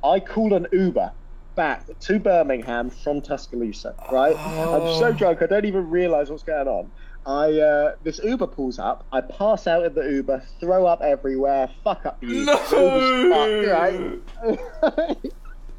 I call an Uber back to Birmingham from Tuscaloosa. Right? I'm so drunk I don't even realise what's going on. I uh, this Uber pulls up. I pass out in the Uber, throw up everywhere, fuck up the Uber. No! Right?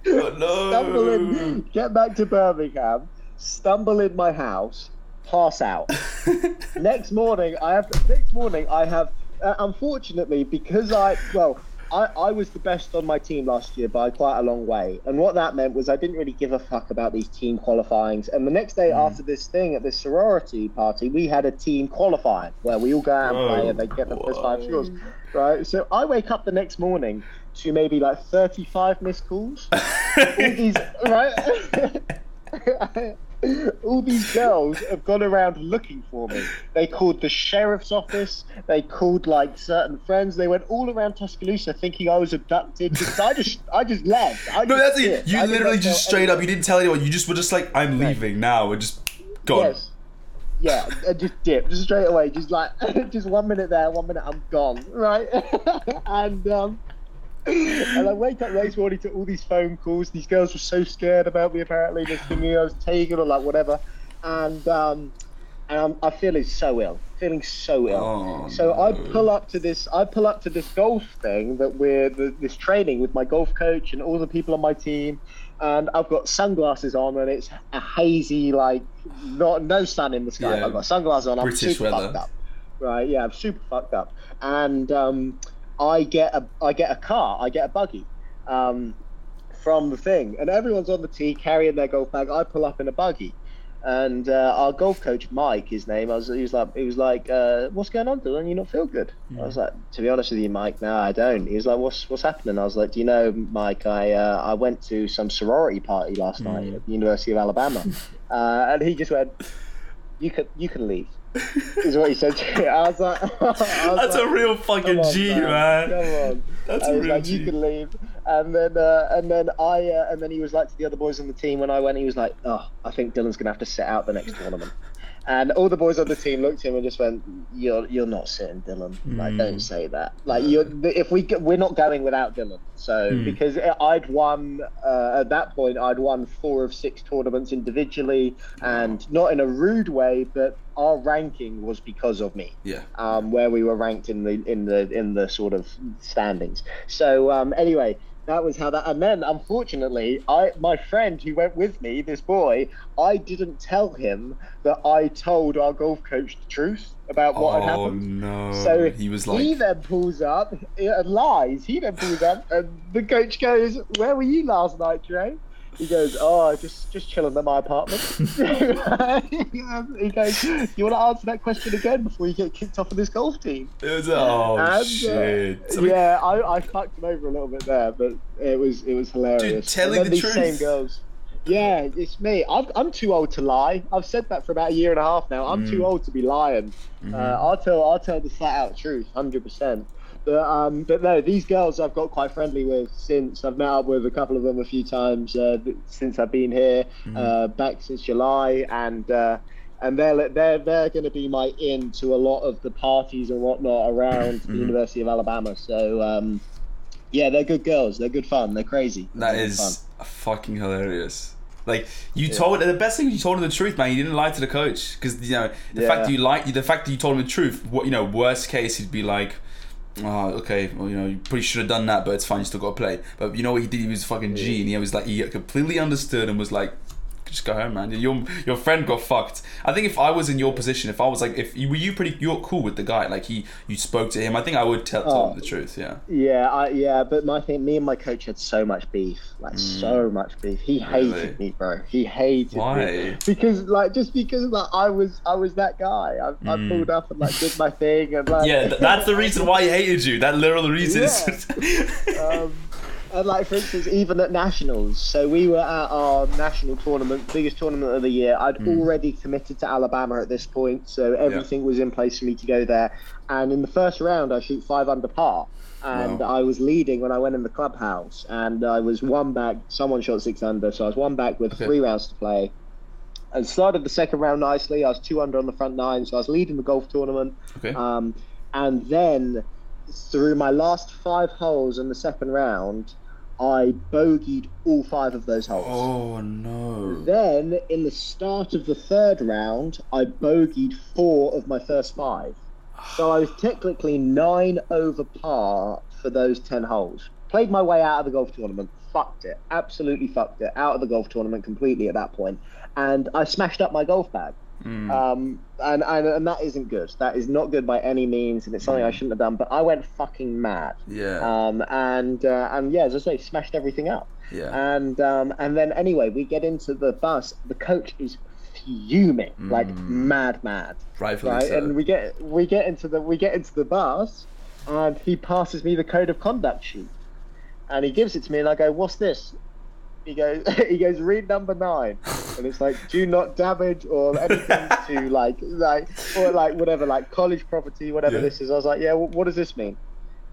Oh, no. *laughs* stumble in, get back to Birmingham, stumble in my house, pass out. *laughs* next morning, I have. Next morning, I have. Uh, unfortunately, because I well, I, I was the best on my team last year by quite a long way, and what that meant was I didn't really give a fuck about these team qualifyings. And the next day mm. after this thing at this sorority party, we had a team qualifying where we all go out and play, and they get the first five scores. Right. So I wake up the next morning to maybe like 35 missed calls. *laughs* all these right. *laughs* all these girls have gone around looking for me. They called the sheriff's office. They called like certain friends. They went all around Tuscaloosa thinking I was abducted. Because I just, I just left. I No, just that's it. You I literally just straight up. You didn't tell anyone. You just were just like, I'm leaving now, and just gone. Yes. Yeah, and just dip, just straight away, just like, *laughs* just one minute there, one minute I'm gone, right? *laughs* and um, and I wake up next morning to all these phone calls. These girls were so scared about me. Apparently, they're thinking I was taken or like whatever. And um, and I'm, I feeling so ill, feeling so ill. Oh, so I pull up to this. I pull up to this golf thing that we're the, this training with my golf coach and all the people on my team. And I've got sunglasses on, and it's a hazy, like not no sun in the sky. Yeah. I've got sunglasses on. I'm British super weather. fucked up. Right? Yeah, I'm super fucked up. And um, I get a I get a car. I get a buggy. Um, from the thing, and everyone's on the tee carrying their golf bag. I pull up in a buggy, and uh, our golf coach Mike, his name, I was he was like he was like, uh, "What's going on, Dillon? You not feel good?" I was like, "To be honest with you, Mike, no, I don't." He was like, "What's what's happening?" I was like, "Do you know, Mike? I uh, I went to some sorority party last night at the University of Alabama," *laughs* uh, and he just went, "You can you can leave." Is what he said to me. I was like, *laughs* I was That's like, a real fucking on, G, man. man. Come on. That's I a real like, G. you can leave. And then, uh, and then I, uh, and then he was like to the other boys on the team when I went, he was like, oh, I think Dillon's gonna have to sit out the next tournament. And all the boys on the team looked at him and just went, "You're you're not sitting, Dillon. Like, Mm. don't say that. Like, you're if we we're not going without Dillon. So Mm. because I'd won uh, at that point, I'd won four of six tournaments individually, and not in a rude way, but our ranking was because of me Yeah. um, where we were ranked in the in the in the sort of standings. So um, anyway, that was how that. And then unfortunately, I my friend who went with me, this boy, I didn't tell him that I told our golf coach the truth about what had oh happened. no. So he was like, he then pulls up and lies. He then pulls up, and the coach goes, "Where were you last night, Trey?" He goes, "Oh, just just chilling at my apartment." *laughs* *laughs* he goes, "You want to answer that question again before you get kicked off of this golf team?" it was oh And, uh, shit. So we- yeah, I, I fucked him over a little bit there, but it was it was hilarious. Dude, telling the these truth. same girls. Yeah, it's me. I've, I'm too old to lie. I've said that for about a year and a half now. I'm Mm. too old to be lying. Mm-hmm. Uh, I'll tell I'll tell the flat out truth, hundred percent. But um, but no, these girls I've got quite friendly with since I've met up with a couple of them a few times uh, since I've been here, Mm-hmm. uh, back since July, and uh, and they're they're they're going to be my in to a lot of the parties and whatnot around Mm-hmm. the University of Alabama. So um, yeah, they're good girls. They're good fun. They're crazy. That They're is fucking hilarious. Like you told the best thing you told him the truth, man. You didn't lie to the coach because you know the Yeah. fact that you lied, the fact that you told him the truth. What you know, worst case he'd be like, oh, okay, well you know you probably should have done that, but it's fine. You still got to play. But you know what he did? He was fucking G, and he was like he completely understood and was like. Just go home, man. Your your friend got fucked. I think if I was in your position, if I was like, if you were you pretty, you're cool with the guy. Like he, you spoke to him. I think I would tell, tell Oh. him the truth. Yeah. Yeah, I, yeah, but my thing, me and my coach had so much beef, like so much beef. He hated Mm. Really? me, bro. He hated me Why? because, like, just because like I was, I was that guy. I, I Mm. pulled up and like did my thing and like. Yeah, that's the reason why he hated you. That literal reason. is- *laughs* um, And like for instance, even at nationals, so we were at our national tournament, biggest tournament of the year. I'd Hmm. already committed to Alabama at this point, so everything was in place for me to go there. And in the first round, I shoot five under par, and Wow. I was leading when I went in the clubhouse, and I was one back. Someone shot six under, so I was one back with Okay. three rounds to play. And started the second round nicely. I was two under on the front nine, so I was leading the golf tournament. Okay. Um, and then through my last five holes in the second round, I bogeyed all five of those holes. oh no. Then in the start of the third round, I bogeyed four of my first five. So I was technically nine over par for those 10 holes. Played my way out of the golf tournament. Fucked it. Absolutely fucked it. Out of the golf tournament completely at that point. And I smashed up my golf bag. Mm. Um, and, and and that isn't good. That is not good by any means, and it's something I shouldn't have done. But I went fucking mad. yeah. Um, and uh, and yeah, as I say, smashed everything up. yeah. And um, and then anyway, we get into the bus. The coach is fuming, like Mm. mad, mad. Rightfully Right, so. and we get we get into the we get into the bus, and he passes me the code of conduct sheet, and he gives it to me, and I go, "What's this?" He goes, *laughs* he goes, read number nine, and it's like, do not damage or anything *laughs* to like, like, or like whatever, like college property, whatever Yeah. this is. I was like, yeah, wh- what does this mean?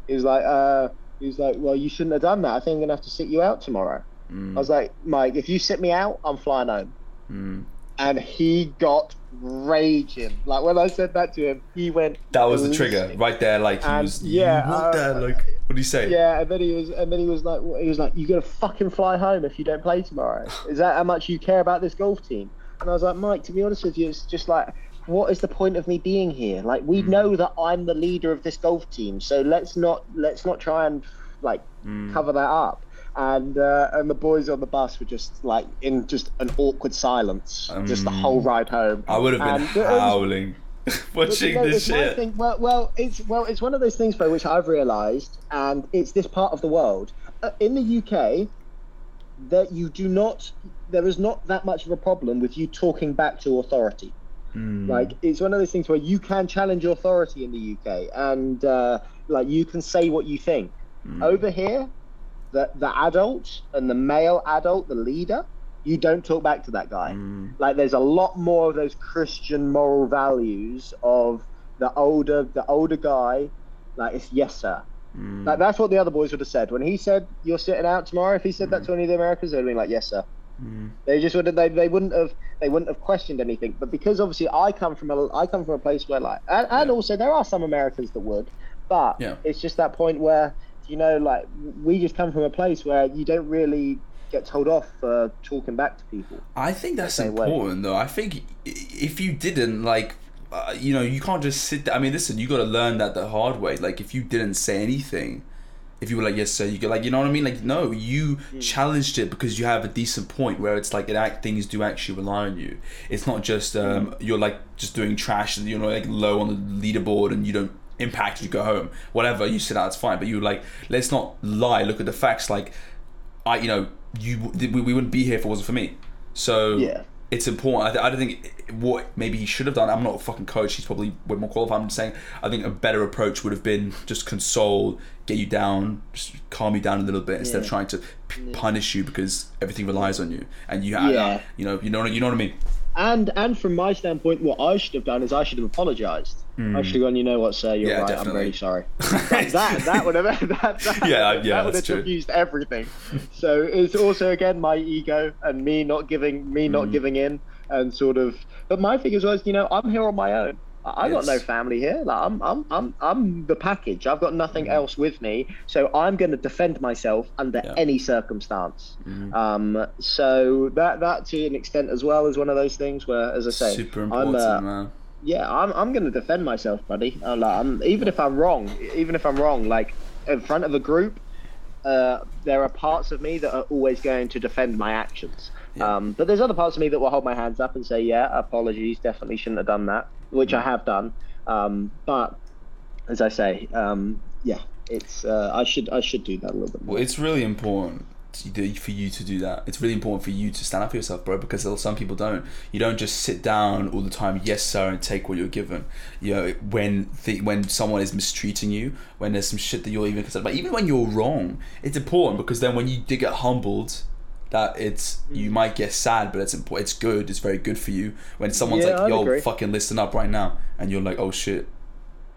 He was like, uh, he was like, well, you shouldn't have done that. I think I'm gonna have to sit you out tomorrow. Mm, I was like, Mike, if you sit me out, I'm flying home. mm. And he got raging. Like when I said that to him, he went. That was the trigger right there. Like he And, was. yeah, What uh? Like what do you say? Yeah, and then he was, and then he was like, he was like, "You're gonna fucking fly home if you don't play tomorrow? *laughs* Is that how much you care about this golf team?" And I was like, "Mike, to be honest with you, it's just like, what is the point of me being here? Like, we Hmm. know that I'm the leader of this golf team, so let's not let's not try and like Mm. cover that up." And uh, and the boys on the bus were just like in just an awkward silence, just the Um, whole ride home. I would have been And howling *laughs* but, watching you know, this shit. thing- well, well, it's well, it's one of those things, though, which I've realised, and it's this part of the world uh, in the UK that you do not. There is not that much of a problem with you talking back to authority. Mm. Like it's one of those things where you can challenge authority in the UK, and uh, like you can say what you think. Mm. Over here, the the adult and the male adult, the leader, you don't talk back to that guy Mm. like there's a lot more of those christian moral values of the older the older guy like it's yes sir Mm. like that's what the other boys would have said when he said you're sitting out tomorrow if he said that to any of the americans they'd have been like yes sir Mm. they just would have they, they wouldn't have they wouldn't have questioned anything but because obviously i come from a i come from a place where like and, and Yeah. also there are some americans that would but Yeah. it's just that point where you know like we just come from a place where you don't really get told off for talking back to people I think that's same way. important, though. I think if you didn't like, uh, you know, you can't just sit. There. I mean, listen, you got to learn that the hard way. Like, if you didn't say anything, if you were like, yes, sir, you go like, you know what I mean? Like, no, you challenged it because you have a decent point where it's like, it act things do actually rely on you. It's not just um, you're like just doing trash and you're like low on the leaderboard and you don't impact. You go home, whatever. You sit out, it's fine. But you like, let's not lie. Look at the facts. Like, I, you know, you we, we wouldn't be here if it wasn't for me. So Yeah. it's important. I, I don't think what maybe he should have done. I'm not a fucking coach. He's probably way more qualified. I'm just saying. I think a better approach would have been just console, get you down, just calm you down a little bit instead of trying to p- punish you because everything relies on you and you have. Yeah. You know. You know. You know what I mean. And and from my standpoint, what I should have done is I should have apologised. I should have gone. You know what, sir? You're Hmm. Yeah, right. definitely. I'm really sorry. *laughs* That that, that would have *laughs* that, that, Yeah, yeah, that would that's have true. diffused everything. So it's also again my ego and me not giving me Hmm. not giving in and sort of. But my thing is was you know I'm here on my own. I I got no family here. Like I'm, I'm, I'm, I'm the package. I've got nothing Hmm. else with me, so I'm going to defend myself under Yeah. any circumstance. Mhm. Um, so that, that to an extent as well is one of those things where, as I say, Super I'm, important, uh, man. yeah, I'm, I'm going to defend myself, buddy. I'm, like, I'm, even if I'm wrong, even if I'm wrong, like in front of a group, uh, there are parts of me that are always going to defend my actions. Yeah. Um, but there's other parts of me that will hold my hands up and say, yeah, apologies, definitely shouldn't have done that, which. I have done. Um, but as I say, um, yeah, it's uh, I should I should do that a little bit more. Well, it's really important. for you to do that. It's really important for you to stand up for yourself, bro. Because some people don't. You don't just sit down all the time, yes sir, and take what you're given. You know, when the, when someone is mistreating you, when there's some shit that you're even concerned. But even when you're wrong, it's important because then when you do get humbled, that it's you mm. might get sad, but it's important. It's good. It's very good for you when someone's yeah, like, "Yo, agree. fucking listen up right now," and you're like, "Oh shit,"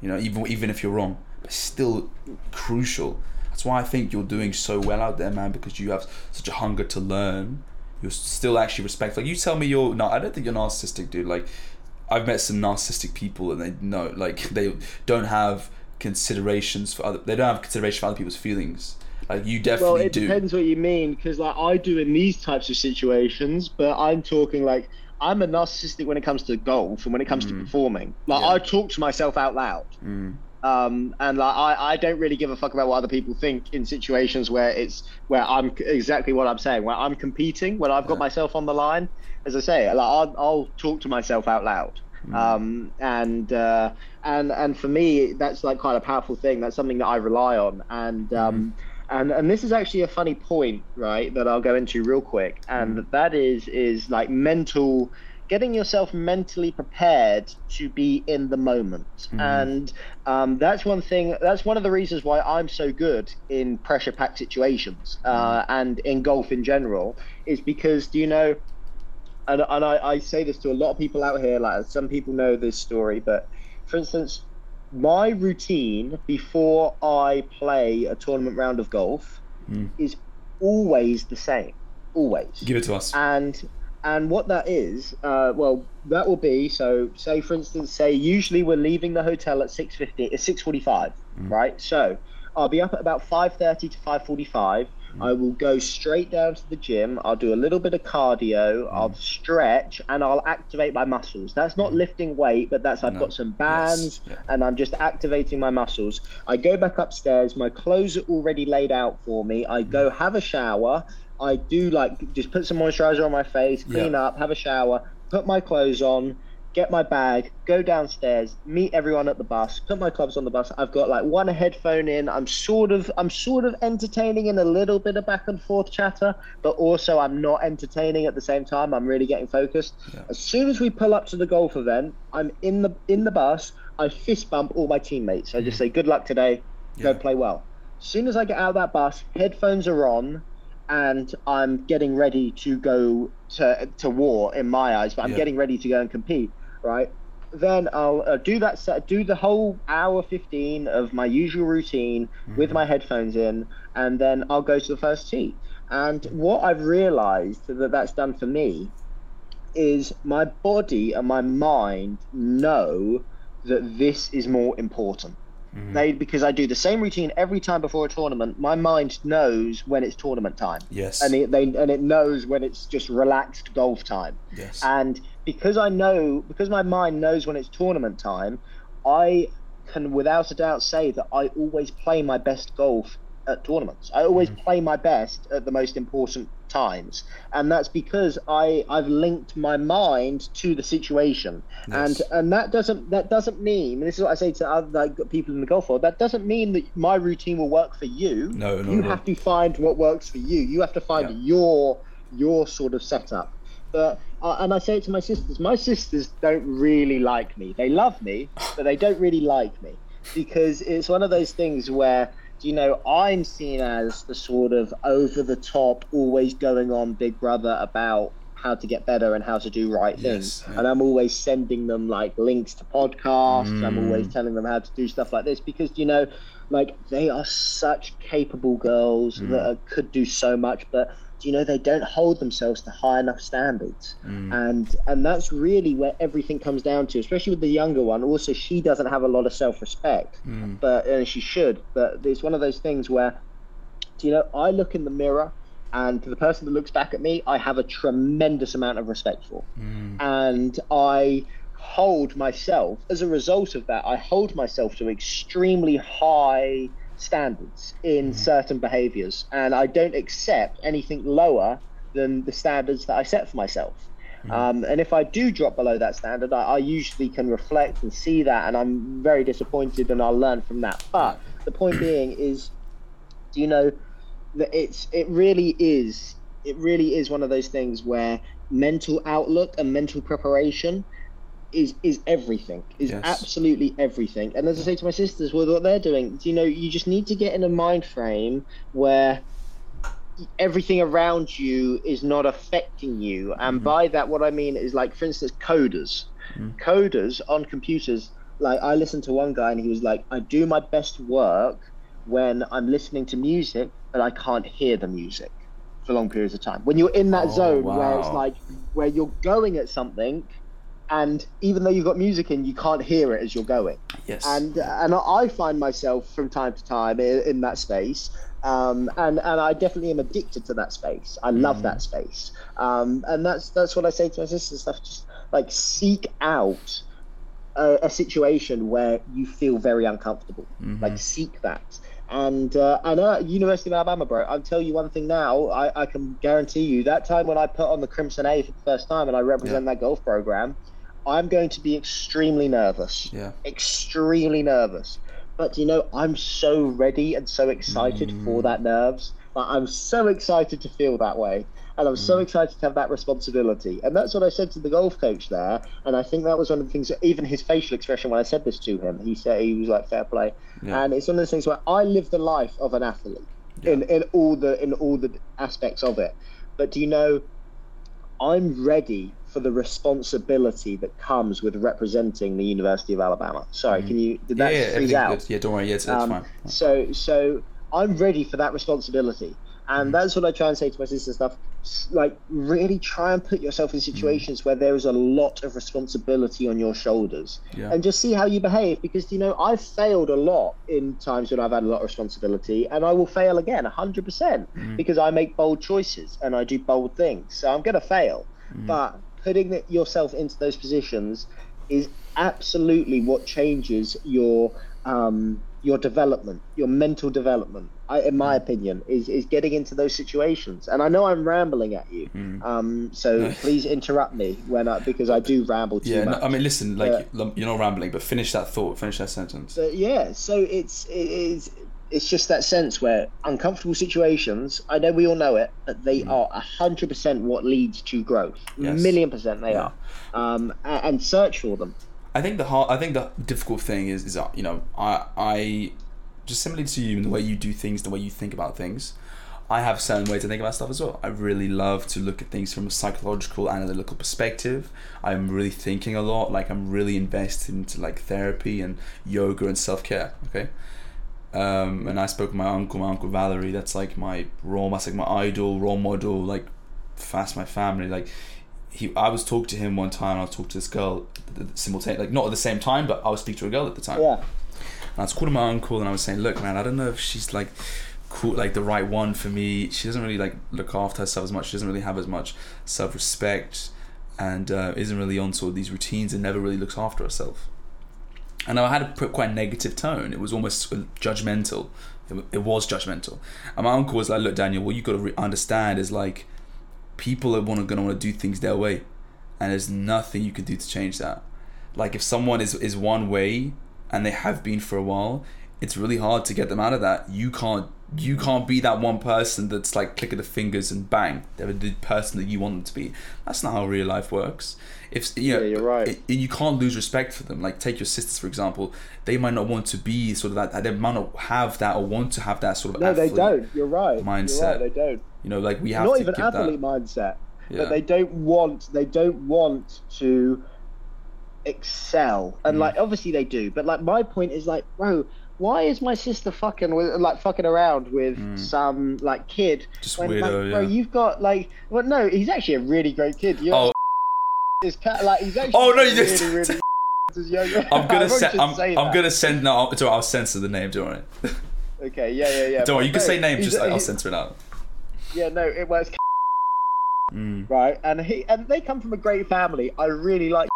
you know, even even if you're wrong, but still crucial that's why I think you're doing so well out there, man, because you have such a hunger to learn. You're still actually respectful. Like you tell me you're no, I don't think you're narcissistic, dude. Like I've met some narcissistic people and they know like *laughs* they don't have considerations for other they don't have consideration for other people's feelings. Like you definitely well, it do. depends what you mean, because like I do in these types of situations, but I'm talking like I'm a narcissistic when it comes to golf and when it comes mm. to performing. Like yeah. I talk to myself out loud. Mm. Um, and like I, I don't really give a fuck about what other people think in situations where it's where I'm exactly what I'm saying, where I'm competing, when I've got yeah. myself on the line. As I say, like I'll, I'll talk to myself out loud. Mm. Um, and uh, and and for me, that's like quite a powerful thing. That's something that I rely on. And um, mm. And and this is actually a funny point, right? That I'll go into real quick. And mm. that is is like mental getting yourself mentally prepared to be in the moment. Mm. And um, that's one thing, that's one of the reasons why I'm so good in pressure packed situations uh, mm. and in golf in general, is because, do you know, and, and I, I say this to a lot of people out here, like some people know this story, but for instance, my routine before I play a tournament round of golf mm. is always the same. Always. Give it to us. And and what that is, uh, well, that will be so. Say, for instance, say usually we're leaving the hotel at six fifty, it's six forty five, mm. right? So I'll be up at about five thirty to five forty five. Mm. I will go straight down to the gym. I'll do a little bit of cardio. Mm. I'll stretch and I'll activate my muscles. That's not mm. lifting weight, but that's I've no. got some bands yes. yeah. and I'm just activating my muscles. I go back upstairs. My clothes are already laid out for me. I go mm. have a shower I do like just put some moisturizer on my face, clean yeah. up, have a shower, put my clothes on, get my bag, go downstairs, meet everyone at the bus, put my clubs on the bus. I've got like one headphone in. I'm sort of I'm sort of entertaining in a little bit of back and forth chatter, but also I'm not entertaining at the same time. I'm really getting focused. Yeah. As soon as we pull up to the golf event, I'm in the in the bus. I fist bump all my teammates. I just mm. say good luck today. Yeah. Go play well. As soon as I get out of that bus, headphones are on and I'm getting ready to go to to war in my eyes, but I'm yeah. getting ready to go and compete, right? Then I'll uh, do that set, do the whole hour 15 of my usual routine mm-hmm. with my headphones in, and then I'll go to the first tee. And what I've realized that that's done for me is my body and my mind know that this is more important. Mm-hmm. They because I do the same routine every time before a tournament. My mind knows when it's tournament time. Yes. And it they and it knows when it's just relaxed golf time. Yes. And because I know because my mind knows when it's tournament time, I can without a doubt say that I always play my best golf at tournaments. I always mm-hmm. play my best at the most important times, and that's because I I've linked my mind to the situation, yes. and and that doesn't that doesn't mean this is what I say to other like, people in the golf world. That doesn't mean that my routine will work for you. No, no you no. have to find what works for you. You have to find yeah. your your sort of setup. But uh, and I say it to my sisters. My sisters don't really like me. They love me, *sighs* but they don't really like me because it's one of those things where you know, I'm seen as the sort of over the top, always going on big brother about how to get better and how to do right things. Yes, yeah. And I'm always sending them like links to podcasts. Mm. I'm always telling them how to do stuff like this because, you know, like they are such capable girls mm. that could do so much, but you know they don't hold themselves to high enough standards mm. and and that's really where everything comes down to especially with the younger one also she doesn't have a lot of self-respect mm. but and she should but it's one of those things where you know i look in the mirror and to the person that looks back at me i have a tremendous amount of respect for mm. and i hold myself as a result of that i hold myself to extremely high standards in mm. certain behaviors, and I don't accept anything lower than the standards that I set for myself. Mm. Um, and if I do drop below that standard, I, I, usually can reflect and see that, and I'm very disappointed, and I'll learn from that. But the point being is, do you know, that it's it really is it really is one of those things where mental outlook and mental preparation is is everything is Yes. absolutely everything. And as i say to my sisters with what they're doing do you know you just need to get in a mind frame where everything around you is not affecting you. And mm-hmm. by that what i mean is like for instance coders. Mm. Coders on computers like i listened to one guy and he was like i do my best work when i'm listening to music but i can't hear the music for long periods of time. When you're in that Oh, zone where it's like where you're going at something and even though you've got music in you can't hear it as you're going Yes. and and I find myself from time to time in, in that space, um, and and I definitely am addicted to that space. I love Mm. that space, um, and that's that's what I say to my sister and stuff. Just like seek out a, a situation where you feel very uncomfortable. Mhm. Like seek that. And uh, and uh, University of Alabama, bro. I'll tell you one thing now. I, I can guarantee you that time when I put on the Crimson A for the first time and I represent that golf program, I'm going to be extremely nervous yeah. extremely nervous. But you know, I'm so ready and so excited for mm. that nerves. Like, I'm so excited to feel that way. And I'm so mm. excited to have that responsibility. And that's what I said to the golf coach there. And I think that was one of the things that even his facial expression when I said this to him, he said he was like fair play. Yeah. And it's one of those things where I live the life of an athlete in, in all the in all the aspects of it. But do you know I'm ready for the responsibility that comes with representing the University of Alabama. Sorry, can you did yeah, that yeah, freeze everything's out? good. Yeah, don't worry. Yeah, it's, it's Um, fine. So so I'm ready for that responsibility. Mm. And that's what I try and say to my sister and stuff. Like, really try and put yourself in Mm. situations where there is a lot of responsibility on your shoulders, Yeah. and just see how you behave. Because you know, I've failed a lot in times when I've had a lot of responsibility, and I will fail again, hundred percent, Mm. because I make bold choices and I do bold things. So I'm gonna fail, Mm. but putting yourself into those positions is absolutely what changes your um, your development, your mental development. I, in Mm. my opinion, is is getting into those situations. And I know I'm rambling at you, Mm. um, so please interrupt me when I because I do ramble too Yeah, no. I mean, listen, like you're not rambling, but finish that thought, finish that sentence. But yeah, so it's it is it's just that sense where uncomfortable situations. I know we all know it, but they are a hundred percent what leads to growth. Mm. Yes. Million percent they Yeah. are, um, a- and search for them. I think the hard, I think the difficult thing is, is that, you know, I, I, just similarly to you in the way you do things, the way you think about things, I have certain ways to think about stuff as well. I really love to look at things from a psychological, analytical perspective. I'm really thinking a lot. Like I'm really invested into like therapy and yoga and self care. Okay. Um, and I spoke with my uncle, my uncle Valerie. That's like my role. That's like my idol, role model. Like, fast my family. Like, he. I was talking to him one time. I was talking to this girl simultaneously, like not at the same time, but I was speaking to a girl at the time. Yeah, And I was calling my uncle and I was saying, look, man, I don't know if she's like cool, like the right one for me. She doesn't really like look after herself as much. She doesn't really have as much self respect and uh, isn't really on sort of these routines and never really looks after herself. And I had a quite negative tone. It was almost judgmental. It, was judgmental. And my uncle was like, look, Daniel, what you got to re- understand is like people are wanna, gonna want to do things their way. And there's nothing you can do to change that. Like if someone is, is one way and they have been for a while, it's really hard to get them out of that. You can't you can't be that one person that's like click of the fingers and bang, they're the person that you want them to be. That's not how real life works. If you know, Yeah, you're right. it- you can't lose respect for them. Like take your sisters for example, they might not want to be sort of that. They might not have that or want to have that sort of. no, they don't. You're right. You're mindset. right. They don't. You know, like we have Not even athlete that. mindset. Yeah. But they don't want. They don't want to excel. And Mm. like, obviously they do. But like, my point is like, bro. Why is my sister fucking with like fucking around with some like kid? Mm. Just when, weirdo, like, bro, you've got like, well, no, he's actually a really great kid. You know, Oh, *laughs* cat, like, he's actually Oh, no, you really, just- really. *laughs* young. *laughs* I'm gonna send. I'm, I'm gonna send. No, I'll, I'll censor the name. Don't worry. Okay, yeah, yeah, yeah. don't worry. You can say name. he's- Just I'll censor it out. Yeah, no, it was Mm. right, and he and they come from a great family. I really like.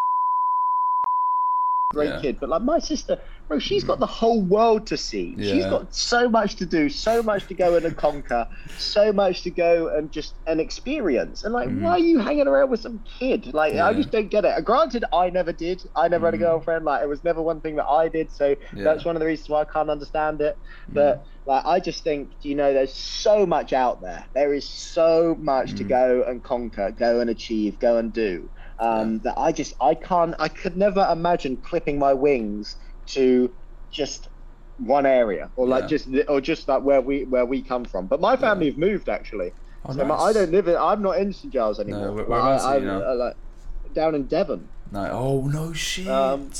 great Yeah. kid, but like my sister, bro, she's got the whole world to see. She's got so much to do, so much to go and conquer, so much to go and just an experience. And like, why are you hanging around with some kid? Like, I Mm-hmm. Just don't get it. Granted, I never did. I never had a Mm. girlfriend. Like, it was never one thing that I did. So Yeah. Mm. that's one of the reasons why I can't understand it. But like, I just think, you know, there's so much out there. There is so much to Mm. go and conquer, go and achieve, go and do. Um, That I just, I can't, I could never imagine clipping my wings to just one area or like Yeah. just or just like where we where we come from. But my family have moved actually. Oh, so my, nice. I don't live in. I'm not in St Giles anymore. where- Like, whereabouts are I'm you now? uh, like down in Devon. No. Oh no shit. Um,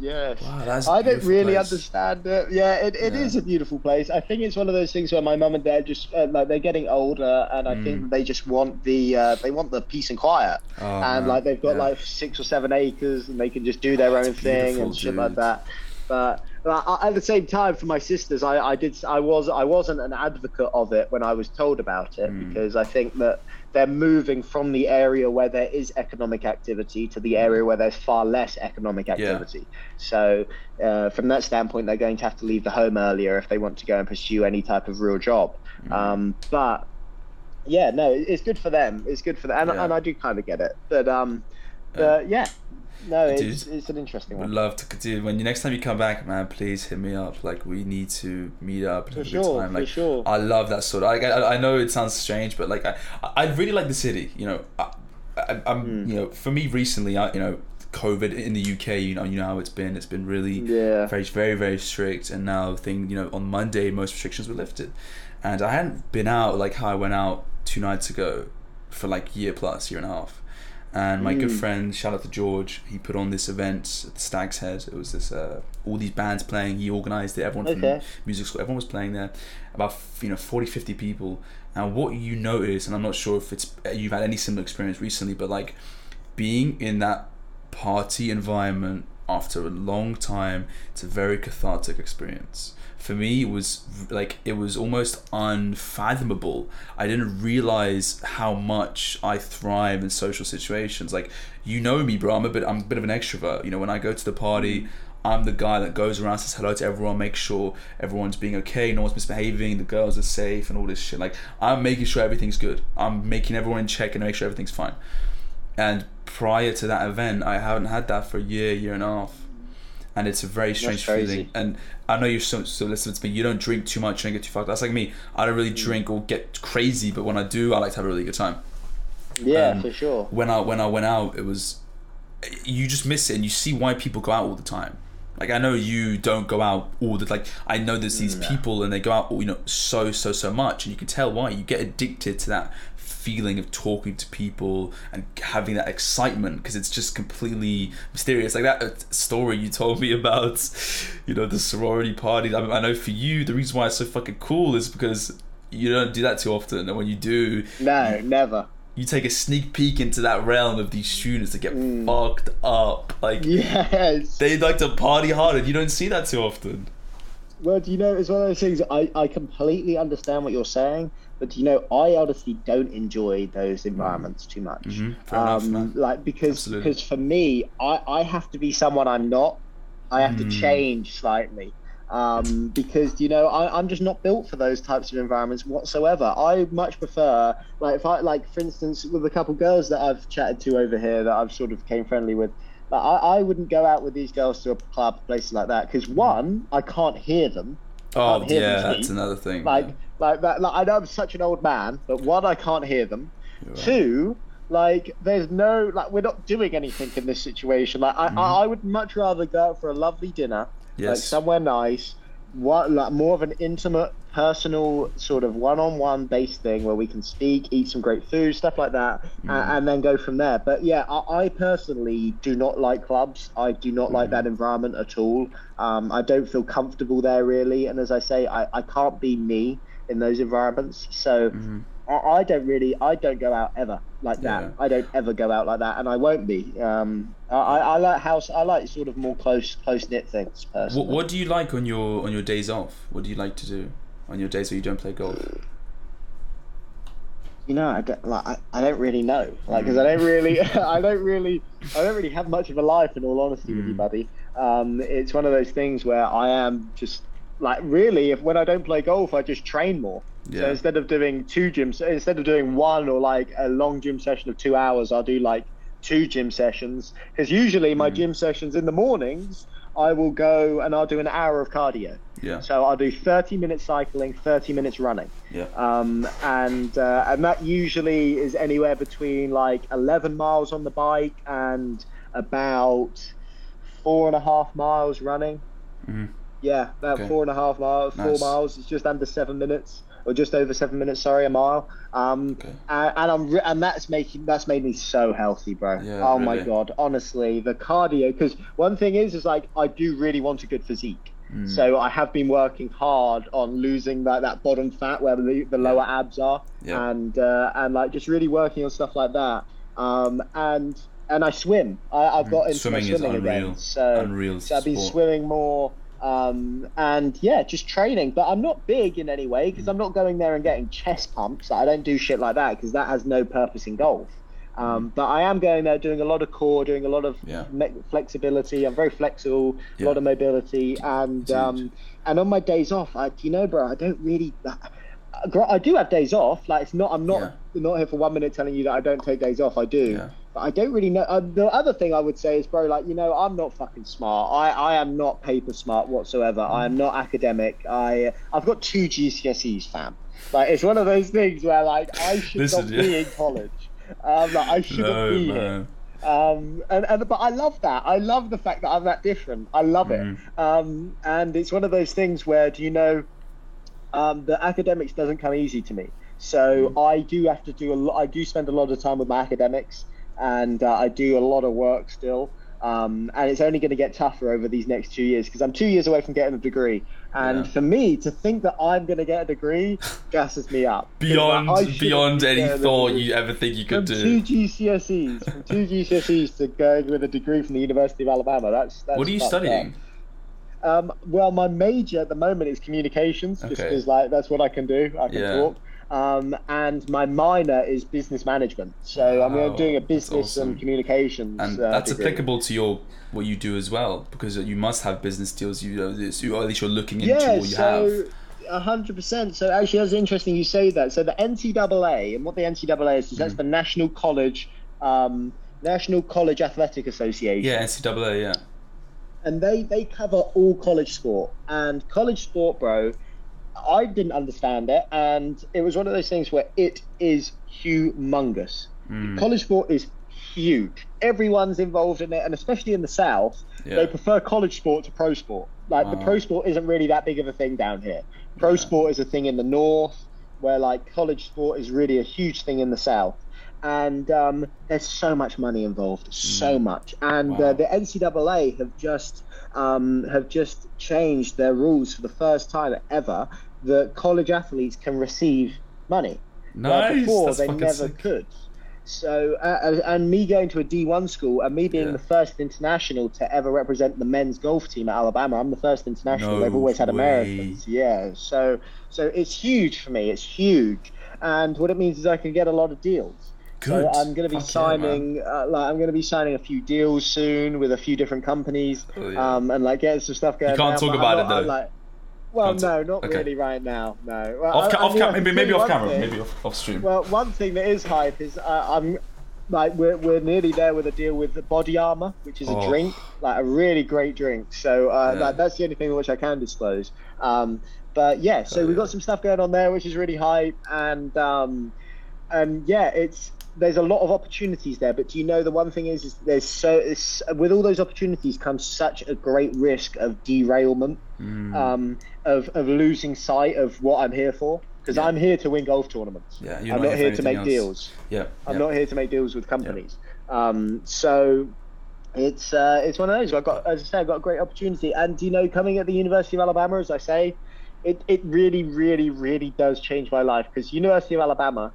yes, yes. Wow, that's a I don't really place. understand it. Yeah, it, it Yeah. is a beautiful place. I think it's one of those things where my mum and dad just uh, like they're getting older, and I Mm. think they just want the uh, they want the peace and quiet, Oh, and like they've got Yeah. like six or seven acres, and they can just do their Oh, own thing and shit like that. But I- at the same time, for my sisters, I, I did I was I wasn't an advocate of it when I was told about it Mm. because I think that they're moving from the area where there is economic activity to the area where there's far less economic activity. So, uh, from that standpoint, they're going to have to leave the home earlier if they want to go and pursue any type of real job. Mm. Um, but yeah, no, it's good for them. It's good for them, and, Yeah. and I do kind of get it. But um, uh, yeah, no, Dude, it's, it's an interesting one. Would love to continue. When you next time you come back, man, please hit me up. Like we need to meet up and For have a sure, good time. for Like sure. I love that sort of. Like, I, I know it sounds strange, but like I, I really like the city. You know, I, I, I'm Hmm. you know for me recently, I you know. COVID in the UK, you know, you know how it's been. It's been really Yeah. very, very, very strict. And now, thing, you know, on Monday, most restrictions were lifted, and I hadn't been out like how I went out two nights ago for like year plus, year and a half. And my good Mm. friend, shout out to George, he put on this event at the Stag's Head. It was this uh, all these bands playing. He organised it. Everyone Okay. from music school, everyone was playing there. About you know 40, 50 people. And what you notice, and I'm not sure if it's you've had any similar experience recently, but like being in that party environment after a long time, it's a very cathartic experience. For me, it was like it was almost unfathomable. I didn't realize how much I thrive in social situations. Like you know me, bro. I'm a bit. I'm a bit of an extrovert. You know, when I go to the party. Mm. I'm the guy that goes around, says hello to everyone, makes sure everyone's being okay, no one's misbehaving, the girls are safe, and all this shit. Like, I'm making sure everything's good. I'm making everyone check and make sure everything's fine. And prior to that event, I haven't had that for a year, year and a half. And it's a very strange feeling. And I know you're so, so listen to me, you don't drink too much and get too fucked. That's like me. I don't Mm. really drink or get crazy, but when I do, I like to have a really good time Yeah, um, for sure. when I when I went out, it was you just miss it, and you see why people go out all the time. Like I know you don't go out all the like I know there's these people and they go out you know so so so much, and you can tell why. You get addicted to that feeling of talking to people and having that excitement because it's just completely mysterious. Like that uh, story you told me about, you know, the sorority party. I, mean, I know for you, the reason why it's so fucking cool is because you don't do that too often, and when you do, No, never. you take a sneak peek into that realm of these students that get fucked up. Like Yes. they like to party hard, and you don't see that too often. Well, do you know, it's one of those things. I, I completely understand what you're saying, but you know, I honestly don't enjoy those environments too much. Mhm, fair enough, um, like because because for me, I, I have to be someone I'm not. I have Mm. to change slightly. Um, because you know I, I'm just not built for those types of environments whatsoever. I much prefer, like if I like, for instance, with a couple girls that I've chatted to over here that I've sort of came friendly with, like, I, I wouldn't go out with these girls to a club, places like that, because one, I can't hear them. Oh them yeah, speak. that's another thing. Like, yeah. Like that. Like, I know I'm such an old man, but one, I can't hear them. Right. Two, like there's no like we're not doing anything in this situation. Like I, I, I would much rather go out for a lovely dinner, like Mm-hmm. Yes. somewhere nice, what like more of an intimate, personal sort of one-on-one based thing where we can speak, eat some great food, stuff like that, Mm-hmm. a- and then go from there. But yeah, I, I personally do not like clubs. I do not Mm-hmm. like that environment at all. Um, I don't feel comfortable there really, and as I say, I, I can't be me in those environments. So. Mhm. I, I don't really, I don't go out ever like that. Yeah. I don't ever go out like that, and I won't be. Um, I, I like house. I like sort of more close, close knit things. Personally. What, what do you like on your on your days off? What do you like to do on your days where you don't play golf? You know, I don't, like, I, I don't really know, like, because I don't really, *laughs* *laughs* I don't really, I don't really have much of a life, in all honesty, with you, Mm. buddy. Um, it's one of those things where I am just like, really, if when I don't play golf, I just train more. So Yeah. instead of doing two gyms, instead of doing one or like a long gym session of two hours, I'll do like two gym sessions. Because usually my Mm. gym sessions in the mornings, I will go and I'll do an hour of cardio. Yeah. So I'll do 30 minutes cycling, 30 minutes running. Yeah. Um, and uh, and that usually is anywhere between like 11 miles on the bike and about four and a half miles running. Mhm. Yeah, about Okay. four and a half miles, four Nice. miles. It's just under seven minutes, or just over seven minutes. Sorry, a mile. Um, Okay. and, and I'm re- and that's making that's made me so healthy, bro. Yeah, oh my god, honestly, the cardio. Because one thing is, is like I do really want a good physique. Mm. So I have been working hard on losing that, that bottom fat where the, the lower abs are, Yeah. and uh, and like just really working on stuff like that. Um, and and I swim. I, I've got into Mm. Swimming is swimming unreal. again. So Unreal so I've been swimming more. Um, and yeah, just training. But I'm not big in any way because I'm not going there and getting chest pumps. I don't do shit like that because that has no purpose in golf. Um, but I am going there doing a lot of core, doing a lot of Yeah. me- flexibility. I'm very flexible, a Yeah. lot of mobility, and um, and on my days off, I, you know, bro, I don't really. I- I do have days off. Like it's not. I'm not not here for one minute telling you that I don't take days off. I do. But I don't really know. Uh, the other thing I would say is, bro, like you know, I'm not fucking smart. I, I am not paper smart whatsoever. I am not academic. I I've got two GCSEs, fam. Like it's one of those things where like I should Listen, not yeah. be in college. Um, like, I shouldn't No, be here. man. Um, and, and but I love that. I love the fact that I'm that different. I love Mhm. it. Um, and it's one of those things where, do you know, um, the academics doesn't come easy to me. So I do have to do a lot. I do spend a lot of time with my academics, and uh, I do a lot of work still. Um, and it's only going to get tougher over these next two years because I'm two years away from getting a degree. And Yeah. for me to think that I'm going to get a degree *laughs* gasses me up. Beyond like, beyond any thought you ever think you could from could two. GCSEs, from two GCSEs to going with a degree from the University of Alabama. That's, that's What are you studying? Um, well, my major at the moment is communications, just Okay. because like that's what I can do. I can Yeah. talk. Um, and my minor is business management. So I'm Wow, doing a business awesome. and communications. And uh, that's degree. applicable to your what you do as well, because you must have business deals. You know, or at least you're looking into Yeah, what you so a hundred percent. So actually, that's interesting you say that. So the NCAA and what the NCAA is is Mm. that's the National College, um, National College Athletic Association. Yeah, NCAA. Yeah. and they they cover all college sport and college sport bro i didn't understand it and it was one of those things where it is humongous Mm. college sport is huge everyone's involved in it and especially in the south Yeah. they prefer college sport to pro sport like the pro sport isn't really that big of a thing down here pro Yeah. sport is a thing in the north where like college sport is really a huge thing in the south and um, there's so much money involved, so much. And Mm. Wow. uh, the NCAA have just um, have just changed their rules for the first time ever that college athletes can receive money. Where before That's they never sick. could. So, uh, and me going to a D1 school and me being Yeah. the first international to ever represent the men's golf team at Alabama, I'm the first international. No They've always had way. Americans. Yeah. So, so it's huge for me. It's huge. And what it means is I can get a lot of deals. Good. So I'm going to be Fuck yeah, signing, uh, like I'm going to be signing a few deals soon with a few different companies, Oh, yeah. um, and like getting some stuff going. You can't down, talk I'm about not- it, though. I'm Like, well, no, not okay. really right now. No. Well, off, ca- I off mean, I cam- maybe, maybe off camera, thing. maybe off, off stream. Well, one thing that is hype is uh, I'm like we're, we're nearly there with a deal with the Body Armor, which is a Oh. drink, like a really great drink. So uh, Yeah. that, that's the only thing which I can disclose. Um, but yeah, so Oh, we've yeah. got some stuff going on there, which is really hype, and um, and yeah, it's there's a lot of opportunities there. But do you know the one thing is, is there's so it's, with all those opportunities comes such a great risk of derailment Mm. um, of, of losing sight of what I'm here for. Because Yeah. I'm here to win golf tournaments. Yeah, you're I'm not not here to make else. deals. yeah. I'm yeah. not here to make deals with companies. Um, so it's uh, it's one of those. I've got, as I say, I've got a great opportunity. And you know, coming at the University of Alabama, as I say, it, it really, really, really does change my life. Because University of Alabama,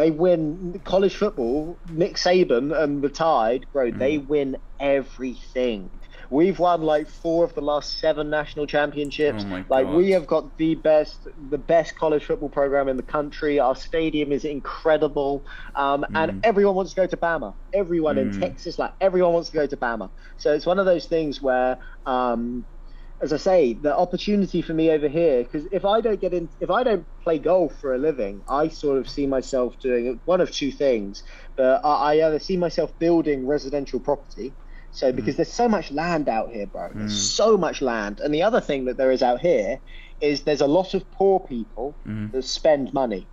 They win college football. Nick Saban and the Tide, bro. They win everything. We've won like four of the last seven national championships. Oh like we have got the best, the best college football program in the country. Our stadium is incredible, um, Mm. and everyone wants to go to Bama. Everyone in Texas, like everyone wants to go to Bama. So it's one of those things where. Um, as I say, the opportunity for me over here, because if I don't get in, if I don't play golf for a living, I sort of see myself doing one of two things. But I, I either see myself building residential property. So mm. because there's so much land out here, bro, there's mm. so much land. And the other thing that there is out here is there's a lot of poor people mm. that spend money.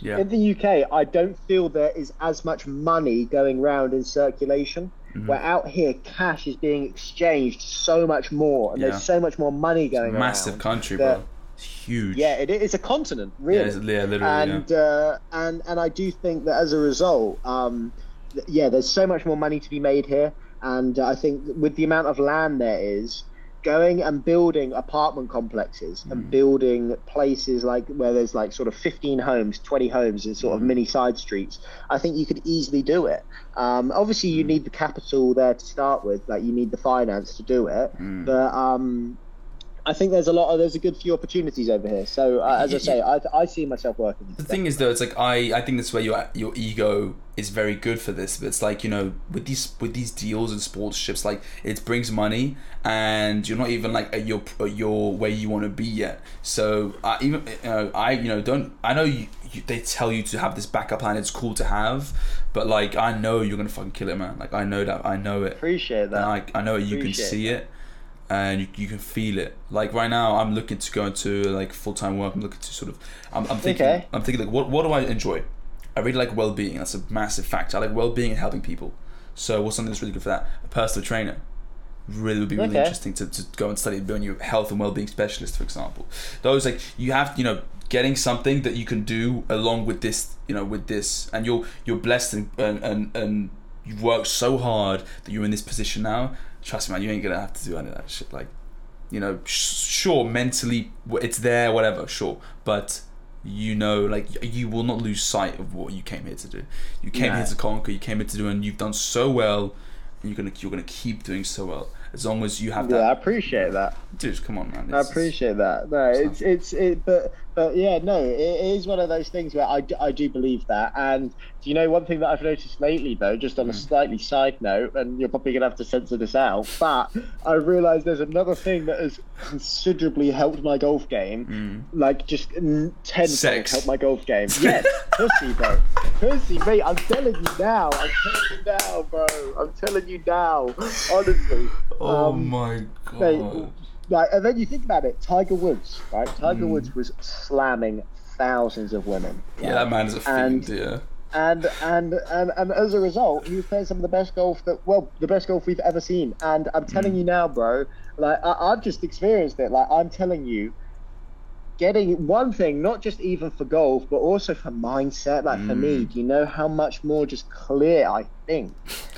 Yeah. In the UK, I don't feel there is as much money going round in circulation. Mm-hmm. Where out here, cash is being exchanged so much more, and Yeah. there's so much more money going Massive country, that- bro. It's huge. Yeah, it is a continent, Yeah, really. it's- yeah, literally. and uh, and and I do think that as a result, um, th- yeah, there's so much more money to be made here, and uh, I think with the amount of land there is, going and building apartment complexes Mm. and building places like where there's like sort of 15 homes 20 homes Mm. sort of mini side streets i think you could easily do it um, obviously Mm. you need the capital there to start with like you need the finance to do it Mm. but um, I think there's a lot of there's a good few opportunities over here. So uh, as I say, I, I see myself working. The thing is, though, it's like I, I think that's where your your ego is very good for this. But it's like you know, with these with these deals and sportships, like it brings money, and you're not even like at your at your where you want to be yet. So I even uh, I you know don't I know you, you, they tell you to have this backup plan. It's cool to have, but like I know you're gonna fucking kill it, man. Like I know that I know it. Appreciate that. And I, I know you can Appreciate see it and you, you can feel it. Like right now, I'm looking to go into like full time work. I'm looking to sort of. I'm, I'm thinking. Okay. I'm thinking like, what what do I enjoy? I really like well being. That's a massive factor. I like well being and helping people. So what's something that's really good for that? A personal trainer. Really would be really Okay. interesting to, to go and study being your health and well being specialist, for example. Those like you have you know getting something that you can do along with this you know with this and you're you're blessed and and and, and you've worked so hard that you're in this position now. Trust me, man, you ain't gonna have to do any of that shit. Like, you know, sh- sure, mentally it's there, whatever, sure, but you know, like you will not lose sight of what you came here to do. You came No. here to conquer. You came here to do, and you've done so well. And you're gonna you're gonna keep doing so well as long as you have yeah, I appreciate that. Dude, come on, man. I appreciate that. No, it's it's it, but but yeah, no, it is one of those things where I, do- I do believe that. And do you know one thing that I've noticed lately though, just on a slightly side note, and you're probably gonna have to censor this out, but I realised there's another thing that has considerably helped my golf game, like just mm, tenfold helped my golf game. *laughs* Yes, pussy, bro, pussy, mate. I'm telling you now. I'm telling you now, bro. I'm telling you now. Honestly. Oh Um, my god. Mate, like, and then you think about it, Tiger Woods, right? Tiger Hmm. Woods was slamming thousands of women. yeah, that man is a And- fiend. Yeah. And, and and and as a result, he was playing some of the best golf that well, the best golf we've ever seen. And I'm telling Hmm. you now, bro, like I, I've just experienced it. Like I'm telling you, getting one thing, not just even for golf, but also for mindset. Like for Hmm. me, do you know how much more just clear I think?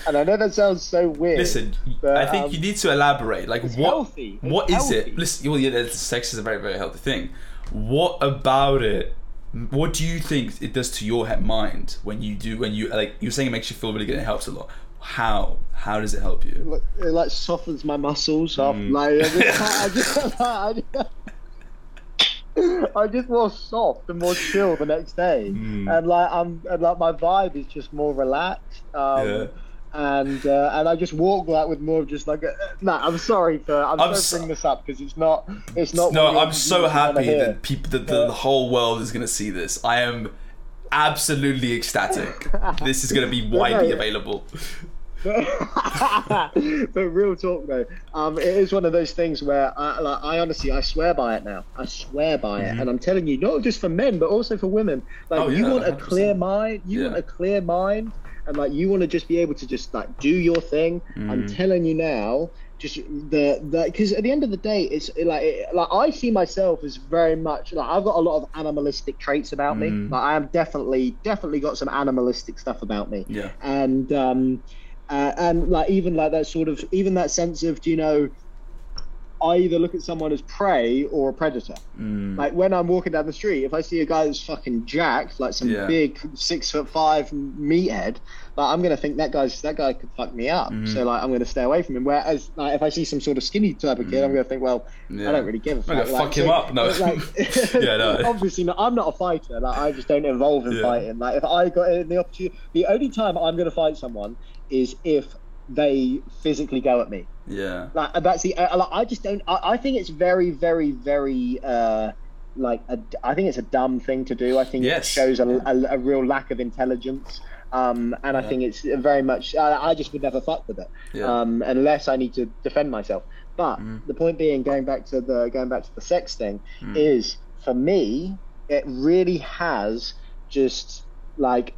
And I know that sounds so weird. Listen, but, I think um, you need to elaborate. Like, it's what? healthy. What is healthy. it? Listen, well, yeah, sex is a very, very healthy thing. What about it? What do you think it does to your mind when you do when you like you're saying it makes you feel really good? It helps a lot. How? How does it help you? it like softens my muscles up. Mm. Like I just, *laughs* I just, I just, *laughs* I'm just more soft and more chill the next day, Mm. and like I'm, and like my vibe is just more relaxed. Um, Yeah. And uh, and I just walk like with more of just like a, no. I'm sorry for I'm, I'm so- bring this up because it's not it's not. No, I'm so happy that people, that the, the whole world is gonna see this. I am absolutely ecstatic. *laughs* this is gonna be widely no. available. *laughs* but real talk though, um, it is one of those things where I, like, I honestly I swear by it now. I swear by it, and I'm telling you, not just for men but also for women. Like Mm-hmm. Oh, you yeah, want a 100%. clear mind, you Yeah. want a clear mind, and like you want to just be able to just like do your thing. I'm Mm. telling you now. Just the the because at the end of the day, it's like it, like I see myself as very much like I've got a lot of animalistic traits about me. Mm. Like I am definitely definitely got some animalistic stuff about me Yeah. and um, uh, and like even like that sort of even that sense of do you know I either look at someone as prey or a predator. Mm. Like when I'm walking down the street, if I see a guy that's fucking jacked, like some Yeah. big six foot five meathead, like I'm gonna think that guy's that guy could fuck me up. Mhm. So like I'm gonna stay away from him. Whereas like if I see some sort of skinny type of kid, I'm gonna think, well, Yeah. I don't really give a fuck. I'm gonna Like, fuck him so- up. No. like, *laughs* Yeah, no. *laughs* obviously not. I'm not a fighter. Like I just don't involve in Yeah. fighting. Like if I got the opportunity, the only time I'm gonna fight someone is if they physically go at me. Yeah. Like that's the. Uh, like, I just don't. I, I think it's very, very, very. Uh, like a, I think it's a dumb thing to do. I think Yes. it shows a, a, a real lack of intelligence. Um, and I Yeah. think it's very much. I, I just would never fuck with it Yeah. um, unless I need to defend myself. But Mm. the point being, going back to the going back to the sex thing, Mm. is for me, it really has just like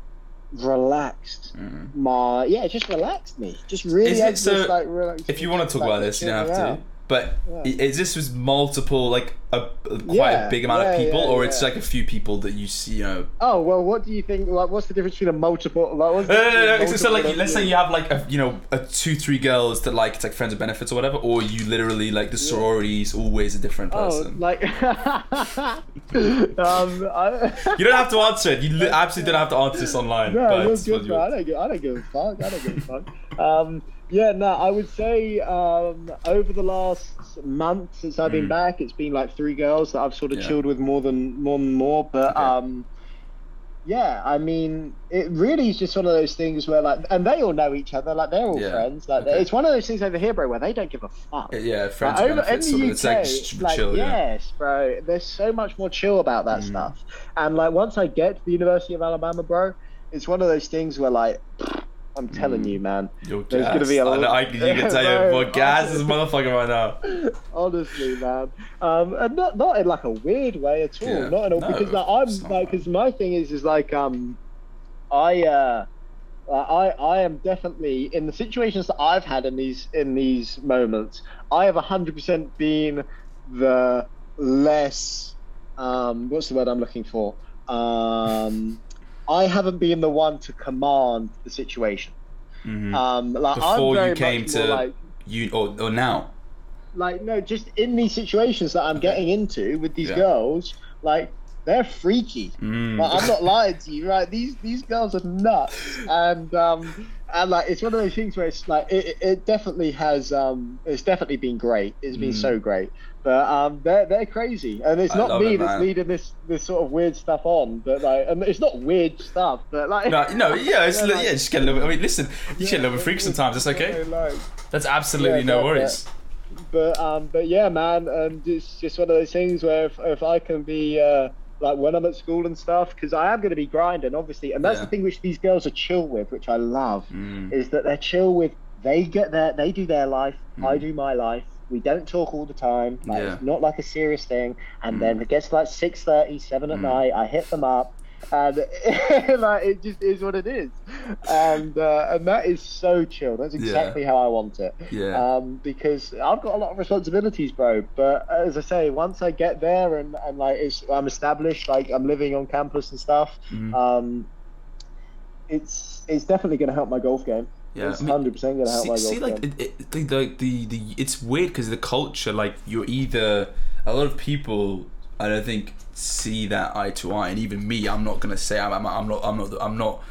relaxed Mm. my yeah, it just relaxed me. Just really it has just, so- like relaxed. If you want to talk like, about this, you don't have to. out. But Yeah. is this was multiple, like a, a quite Yeah, a big amount yeah, of people, or it's like a few people that you see, you know? Oh well, what do you think? Like, what's the difference between a multiple? Like, what's No, no, no, between So, like, let's say you have like a, you know, a two, three girls that like it's like friends of benefits or whatever, or you literally like the sororities always a different Oh, person. like, *laughs* um, I, *laughs* you don't have to answer it. You absolutely don't have to answer this online. No, but good. I don't give, I don't give a fuck. I don't give a fuck. Um, yeah, no, I would say um, over the last month since I've been Mm. back, it's been like three girls that I've sort of Yeah. chilled with more than more than more. But Okay. um, yeah, I mean, it really is just one of those things where like, and they all know each other, like they're all Yeah. friends. Like Okay. it's one of those things over here, bro, where they don't give a fuck. Yeah, friends Like, over in the it's UK, like like, chill. Yeah. yes, bro. There's so much more chill about that Mm. stuff. And like once I get to the University of Alabama, bro, it's one of those things where like I'm telling Mm. you, man. You're There's gonna be a know, I, lot- you can tell you're more gas honestly. motherfucker right now. Honestly, man. Um, and not not in like a weird way at all. Yeah. Not at all No, because like I'm like because my thing is is like um, I uh. I I am definitely in the situations that I've had in these in these moments. I have hundred percent been the less um, what's the word I'm looking for? Um, I haven't been the one to command the situation. Mhm. Um, like Before I'm you came to like you or, or now. like no, just in these situations that I'm Okay. getting into with these Yeah. girls, like they're freaky. Mm. Like, I'm not lying to you, right? These these girls are nuts, and um, and like it's one of those things where it's like it, it- it definitely has um, it's definitely been great. It's been Mm. so great, but um, they're they're crazy, and it's I not me it, that's man. leading this this sort of weird stuff on, but like, and it's not weird stuff, but like. No, no, *laughs* yeah, it's, Yeah, yeah, just get a little bit. I mean, listen, you Yeah, get a little bit freak sometimes. It's okay. like- That's absolutely Yeah, no worries. but um, but yeah, man, and it's just one of those things where if, if I can be uh, like when I'm at school and stuff, because I am going to be grinding, obviously, and that's Yeah. the thing which these girls are chill with, which I love, Mm. is that they're chill with. They get their, they do their life, I Mm. do my life. We don't talk all the time. Like, Yeah. It's not like a serious thing. And Mm. then it gets like six thirty, seven at Mm. night. I hit them up, and *laughs* like it just is what it is. And uh, and that is so chill. That's Yeah. exactly how I want it Yeah. um, because I've got a lot of responsibilities, bro. But as I say, once I get there and, and like it's, I'm established, like I'm living on campus and stuff, Mhm. um, it's it's definitely going to help my golf game. yeah. it's I mean, hundred percent going to help see, my see, like game. it, it, the, the the the it's weird because the culture like you're either a lot of people and I don't think see that eye to eye and even me I'm not gonna say I'm, I'm, I'm not I'm not I'm not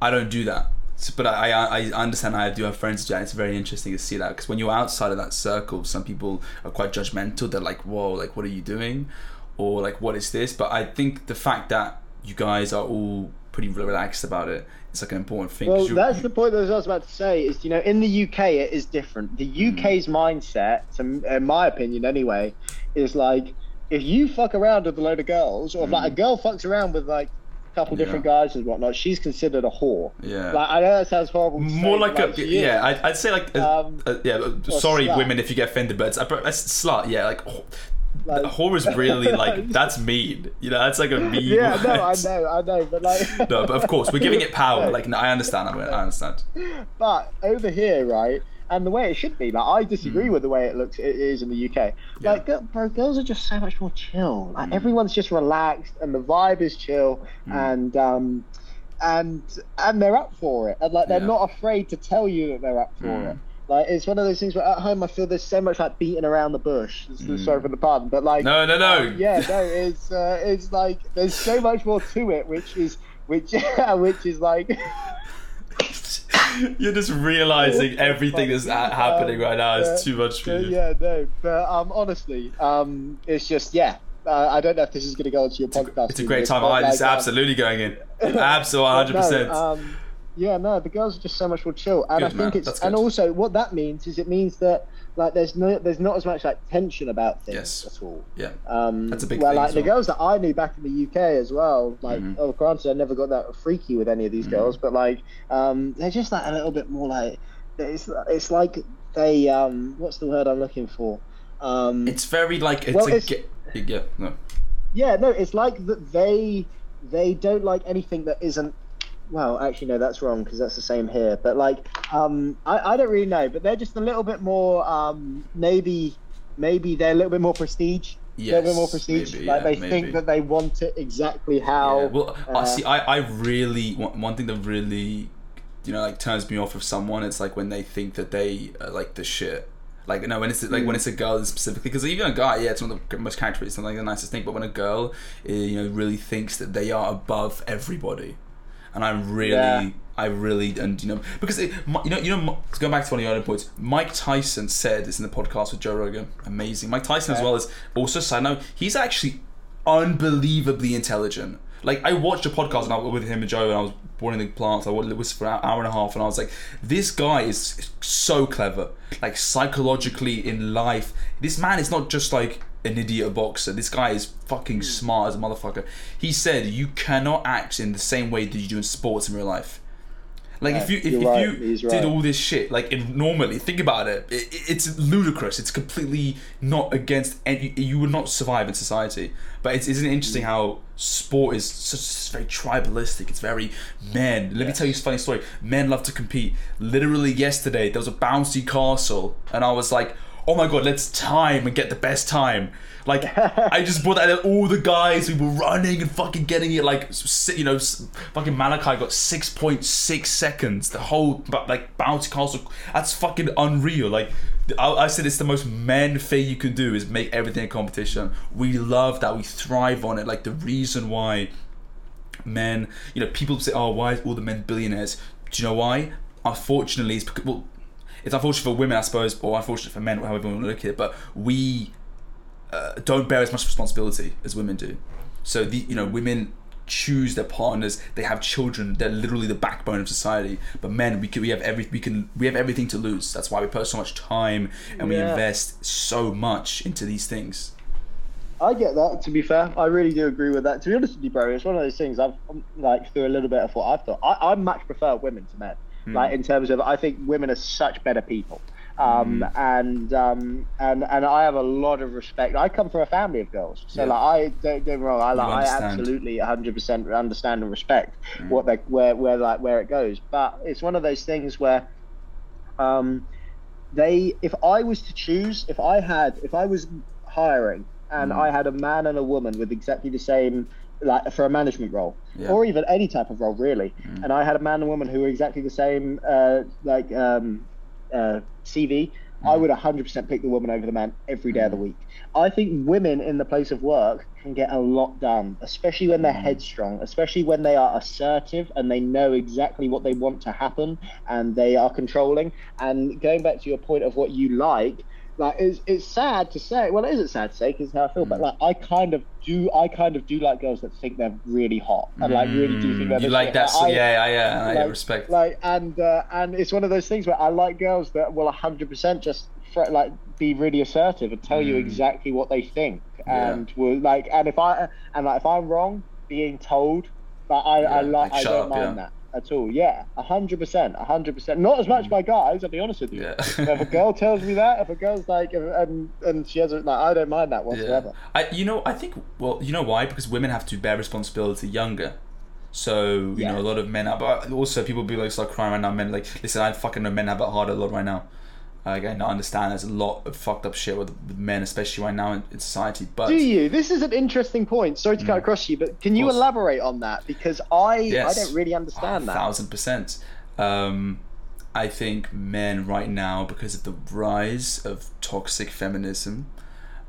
I don't do that So- but I, I I understand I do have friends that it's very interesting to see that because when you're outside of that circle some people are quite judgmental they're like whoa like what are you doing or like what is this but I think the fact that you guys are all pretty relaxed about it it's like an important thing. Well, that's the point that I was about to say. Is you know, in the UK, it is different. The Mm. UK's mindset, to- in my opinion, anyway, is like if you fuck around with a load of girls, or if like a girl fucks around with like a couple Mm. Yeah. different guys and whatnot, she's considered a whore. yeah Like I know that sounds horrible. to more say, like but, a she is. yeah I'd, I'd say like a, Um, a- yeah sorry slut. women if you get offended but it's a, a slut yeah like wh- Like- whore is really *laughs* like that's mean you know that's like a mean Yeah, no, I word. know, I know, but like. no but of course we're giving it power like no, I understand I, mean, *laughs* I understand But over here, right, and the way it should be, like I disagree with the way it looks. It is in the UK. Mm. Yeah. Like, bro, girls are just so much more chill. Like Mm. everyone's just relaxed, and the vibe is chill, Mm. and um, and and they're up for it, and like they're Yeah. not afraid to tell you that they're up for Mm. it. Like it's one of those things where at home I feel there's so much like beating around the bush. Sorry for the pun, but like No, no, no. um, yeah, no, *laughs* it's uh, it's like there's so much more to it, which is which *laughs* which is like *laughs* *laughs* You're just realizing everything that's ha- happening right now is too much for you. yeah, no, but um, honestly, um, it's just yeah. Uh, I don't know if this is going to go into your podcast. It's a great time. like, it's um, absolutely going in. *laughs* Absolutely, 100%. no, um, yeah, no, the girls are just so much more chill, and Good, I think man. it's and also what that means is it means that like there's no there's not as much like tension about things Yes. at all. yeah. Um, That's a big well, like as the girls that I knew back in the UK as well. Like, Mhm. oh, granted, I never got that freaky with any of these Mhm. girls, but like, um, they're just like a little bit more like it's it's like they um, what's the word I'm looking for? Um, It's very like, it's Well, a. it's- ge- yeah, no. yeah, no, it's like that they they don't like anything that isn't. Well, actually, no, that's wrong because that's the same here. But like, um, I, I don't really know, but they're just a little bit more. Um, maybe maybe they're a little bit more prestige. a little bit more prestige. maybe, like yeah, they maybe. think that they want it exactly how. Yeah, well, I uh, see. I, I really one, one thing that really, you know, like turns me off of someone. It's like when they think that they are like the shit. Like no, when it's like Mm. when it's a girl specifically, because even a guy, yeah, it's one of the most characteristic, it's not like the nicest thing. But when a girl, uh, you know, really thinks that they are above everybody, and I really, Yeah. I really, and you know, because it, you know, you know, going back to one of your other points, Mike Tyson said this in the podcast with Joe Rogan. Amazing, Mike Tyson as well as also side note, he's actually unbelievably intelligent. Like I watched a podcast and I was with him and Joe and I was watering the plants. I was for an hour and a half and I was like, this guy is so clever. Like psychologically in life, this man is not just like an idiot boxer. This guy is fucking hmm. smart as a motherfucker. He said you cannot act in the same way that you do in sports in real life. Like if Yeah, you if, if right, you did right. all this shit like in normally think about it, it it's ludicrous. It's completely not against any you would not survive in society. But it's, isn't it interesting hmm. how sport is such very tribalistic. It's very men. Let me tell you a funny story. Men love to compete. Literally yesterday there was a bouncy castle and I was like oh my god let's time and get the best time. Like I just brought that in, all the guys who were running and fucking getting it like you know fucking Malachi got 6.6 seconds. The whole like bouncy castle that's fucking unreal. Like I, I said it's the most men thing you can do is make everything a competition. We love that we thrive on it. Like the reason why men you know people say oh why all the men billionaires? Do you know why? Unfortunately it's because well it's unfortunate for women I suppose or unfortunate for men however you want to look at it but we uh, don't bear as much responsibility as women do. So the you know women choose their partners. They have children. They're literally the backbone of society. But men, we can we have every we can we have everything to lose. That's why we put so much time and we Yeah. invest so much into these things. I get that. To be fair, I really do agree with that. To be honest with you, bro, it's one of those things. I've like through a little bit of what I've thought. I, I much prefer women to men. Hmm. Like in terms of, I think women are such better people. Um, Hmm. and um, and and I have a lot of respect. I come from a family of girls, so Yeah. like I don't get me wrong. I like I absolutely 100 percent understand and respect Hmm. what they where where like where it goes. But it's one of those things where, um, they if I was to choose, if I had if I was hiring and Mm. I had a man and a woman with exactly the same like for a management role Yeah. or even any type of role really Mm. and I had a man and woman who were exactly the same uh, like um, uh, CV I Mm. would 100% pick the woman over the man every day of the Mm. week. I think women in the place of work can get a lot done, especially when they're Mm. headstrong, especially when they are assertive and they know exactly what they want to happen and they are controlling. And going back to your point of what you like, like it's, it's sad to say. Well, it isn't sad to say because how I feel, but Mm. like I kind of do. I kind of do like girls that think they're really hot and like really do think they're. Mm, you like that? Yeah, yeah, yeah. I respect. like and uh, and it's one of those things where I like girls that will 100% just fr- like be really assertive and tell you Mm. exactly what they think Yeah. and will like and if I and like if I'm wrong being told but I I like like, I don't up, mind yeah. that at all yeah 100% 100% not as much mm. by guys I'll be honest with you yeah. if a girl *laughs* tells me that if a girl's like if, and and she hasn't like I don't mind that whatsoever I, you know, I think, well, you know why? Because women have to bear responsibility younger. So, you Yeah. know, a lot of men, are, but also people be like, start crying right now. Men, like, listen, I fucking know men have it harder a lot right now. Again, I understand there's a lot of fucked up shit with, with men, especially right now in, in society. But Do you? This is an interesting point. Sorry to cut across you, but can you Mm. elaborate on that? Because I Yes. I don't really understand that. thousand percent. Um, I think men right now, because of the rise of toxic feminism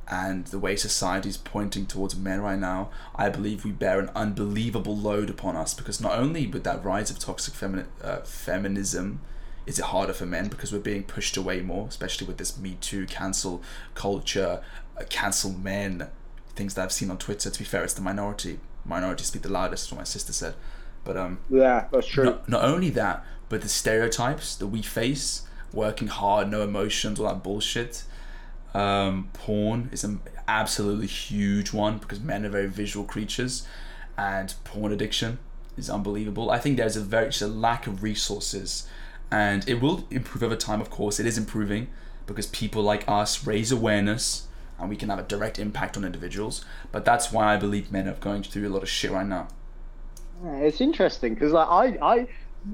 and the way society is pointing towards men right now, I believe we bear an unbelievable load upon us because not only with that rise of toxic femini- uh, feminism is it harder for men because we're being pushed away more, especially with this Me Too cancel culture, uh, cancel men, things that I've seen on Twitter. To be fair, it's the minority. Minorities speak the loudest, what my sister said. But um, yeah, that's true. not, not only that, but the stereotypes that we face, working hard, no emotions, all that bullshit. Um, porn is an absolutely huge one because men are very visual creatures, and porn addiction is unbelievable. I think there's a very just a lack of resources, and it will improve over time. Of course, it is improving because people like us raise awareness, and we can have a direct impact on individuals. But that's why I believe men are going through a lot of shit right now. Yeah, It's interesting because like I, I,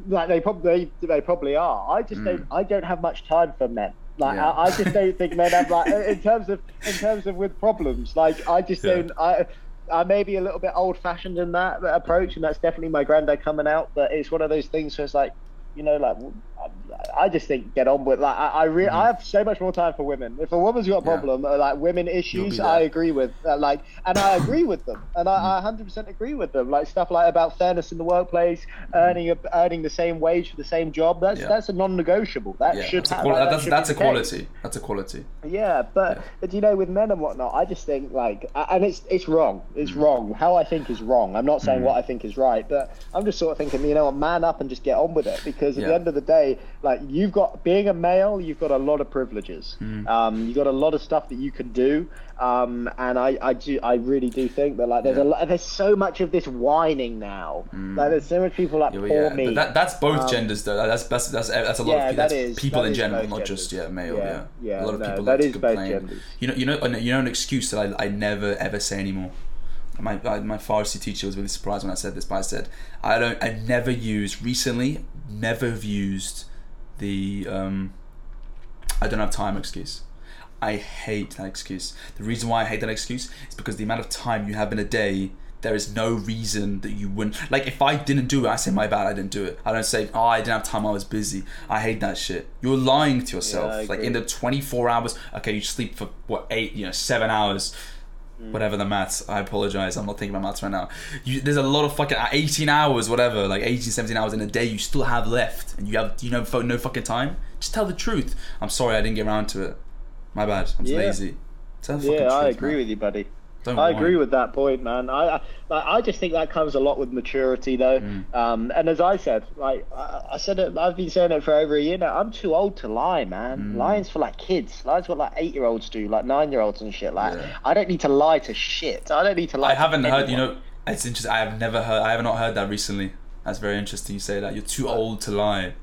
like they probably they probably are. I just don't mm. I don't have much time for men. Like Yeah. I, I just don't think men have like in terms of in terms of with problems. Like I just Yeah. don't. I I may be a little bit old fashioned in that approach, and that's definitely my granddad coming out. But it's one of those things where it's like, you know, like I, just think get on with like I I, re- I have so much more time for women. If a woman's got a Mm-hmm. Yeah. problem, uh, like women issues. I agree with. Uh, like, and I agree with them, and I, I 100% agree with them. Like stuff like about fairness in the workplace, earning a, earning the same wage for the same job. That's Yeah. that's a non-negotiable. That Yeah, should that's a, quali- that that's, should that's be a quality. That's a quality. Yeah, but but you know, with men and whatnot, I just think like, and it's it's wrong. It's Mm. wrong. How I think is wrong. I'm not saying what I think is right, but I'm just sort of thinking, you know, what, man up and just get on with it. Because at the end of the day, like you've got being a male, you've got a lot of privileges. Mm. Um, you've got a lot of stuff that you can do. Um, and I, I do, I really do think that like there's a lot, there's so much of this whining now. Like there's so much people like Yeah, poor yeah, me. but that, that's both Um, genders though. That's that's that's, that's a lot Yeah, of That's is- people in general, not just yeah male. Yeah, Yeah, yeah, A lot of no, people that like to is both complain. genders. You know, you know, you know, an excuse that I, I never ever say anymore. My my Farsi teacher was really surprised when I said this, but I said I don't. I never use recently. Never have used the um. I don't have time excuse. I hate that excuse. The reason why I hate that excuse is because the amount of time you have in a day, there is no reason that you wouldn't. Like, if I didn't do it, I say, my bad, I didn't do it. I don't say, oh, I didn't have time, I was busy. I hate that shit. You're lying to yourself. I like, in the 24 hours, okay, you sleep for, what, eight, you know, seven hours. Mm. Whatever the maths, I apologize. I'm not thinking about maths right now. You, there's a lot of fucking 18 hours, whatever, like 18, 17 hours in a day you still have left, and you have you know no fucking time. Just tell the truth. I'm sorry I didn't get around to it. My bad. I'm Yeah. lazy. Tell the fucking Yeah, I truth, agree man. with you, buddy. Don't I agree with that point, man. I, I I just think that comes a lot with maturity, though. Mm. Um, and as I said, like I, I said it, I've been saying it for over a year now. I'm too old to lie, man. Mm. Lying's for like kids. Lying's what like eight year olds do, like nine year olds and shit. Like Yeah. I don't need to lie to shit. I don't need to lie. I haven't heard. You know, it's interesting. I have never heard. I have not heard that recently. That's very interesting. You say that you're too old to lie.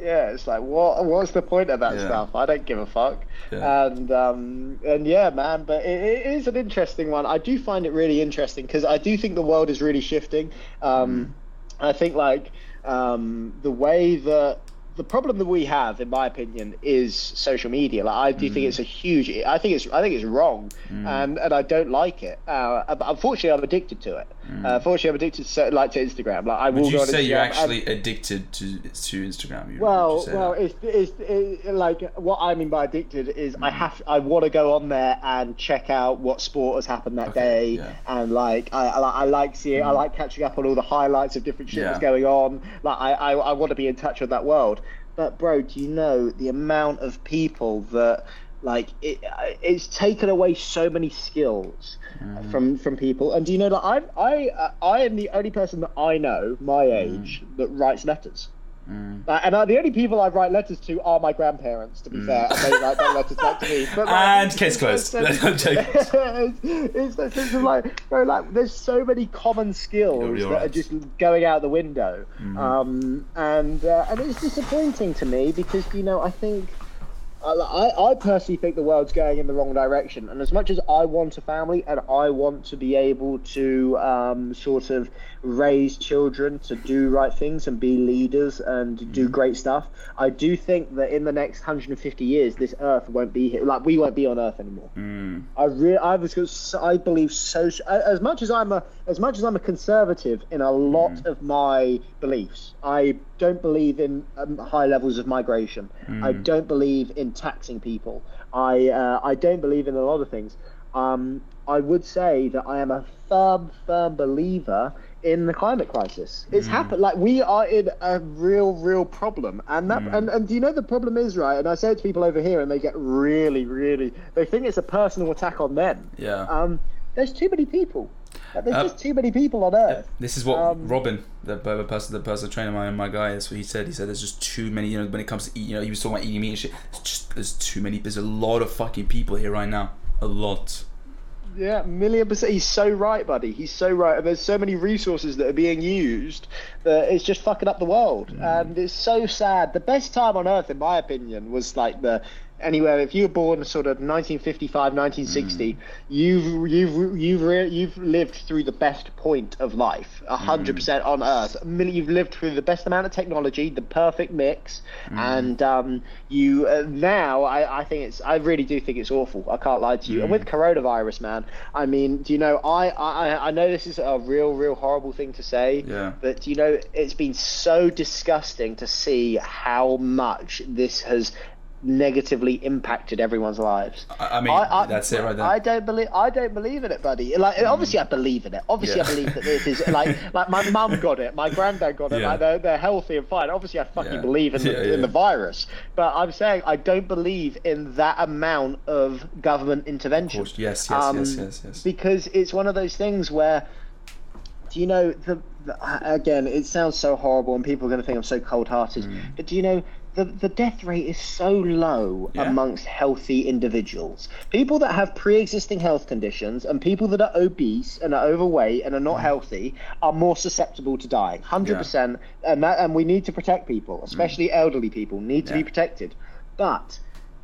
Yeah, it's like what? What's the point of that Yeah. stuff? I don't give a fuck. Yeah. And um, and yeah, man. But it, it is an interesting one. I do find it really interesting because I do think the world is really shifting. Um, I think like um, the way that the problem that we have, in my opinion, is social media. Like I do think mm. it's a huge. I think it's. I think it's wrong, and and I don't like it. Uh, but unfortunately, I'm addicted to it. Mm. Uh, unfortunately, I'm addicted to like to Instagram. Like I will Would go you say you're Instagram and- actually addicted to to Instagram? You- well, well, that? it's, it's, it, like what I mean by addicted is I have I want to go on there and check out what sport has happened that Okay, day, yeah. and like I, I, I like seeing I like catching up on all the highlights of different shit Yeah. that's going on. Like I, I, I want to be in touch with that world. But bro, do you know the amount of people that like it, it's taken away so many skills Mm. from from people and do you know that i i uh, i am the only person that i know my Mm. age that writes letters uh, and uh, the only people I write letters to are my grandparents. To be fair, and they write their letters back to me. But, like, Mm. *laughs* And case closed. that sense- *laughs* I'm joking. *laughs* it's, it's that sense of like, bro, like there's so many common skills You're- you're that are just going out the window, Mm-hmm. um, and uh, and it's disappointing to me because you know I think I, I personally think the world's going in the wrong direction. And as much as I want a family and I want to be able to um, sort of raise children to do right things and be leaders and do great stuff, I do think that in the next 150 years, this Earth won't be here. Like we won't be on Earth anymore. I really, I was, I believe so. As much as I'm a, as much as I'm a conservative in a lot of my beliefs, I don't believe in um, high levels of migration. I don't believe in taxing people. I uh, I don't believe in a lot of things. Um, I would say that I am a firm, firm believer in the climate crisis. It's happened. Like we are in a real, real problem, and that and and do you know the problem is right? And I say it to people over here, and they get really, really. They think it's a personal attack on them. Yeah. Um, there's too many people. Like, there's Uh, just too many people on Earth. This is what Um, Robin, the, the person, the personal trainer, my my guy, that's what he said. He said there's just too many. You know, when it comes to eat, you know, he was talking about eating meat and shit. It's just there's too many. There's a lot of fucking people here right now. A lot. Yeah, million percent. He's so right, buddy. He's so right. And there's so many resources that are being used that it's just fucking up the world. Mm. And it's so sad. The best time on earth, in my opinion, was like the anywhere. If you were born sort of 1955, 1960, you've you've you've re- you've lived through the best point of life, a hundred percent on earth. You've lived through the best amount of technology, the perfect mix, and um, you uh, now. I, I think it's. I really do think it's awful. I can't lie to you. And with coronavirus, man, I mean, do you know? I, I I know this is a real, real horrible thing to say. Yeah. But you know, it's been so disgusting to see how much this has negatively impacted everyone's lives. I, I mean, that's it right there. I don't believe. I don't believe in it, buddy. Like, obviously, I believe in it. Obviously, Yeah. I believe that this is like, *laughs* like my mum got it, my granddad got it. Yeah. Like, they're, they're healthy and fine. Obviously, I fucking Yeah. believe in, the, in the virus. But I'm saying I don't believe in that amount of government intervention. course, yes, yes, yes, yes, yes. Because it's one of those things where do you know the, the again it sounds so horrible and people are going to think i'm so cold-hearted Mm. but do you know the, the death rate is so low Yeah. amongst healthy individuals people that have pre-existing health conditions and people that are obese and are overweight and are Mm. not healthy are more susceptible to dying 100% and that and we need to protect people especially elderly people need to be Mm. Protected but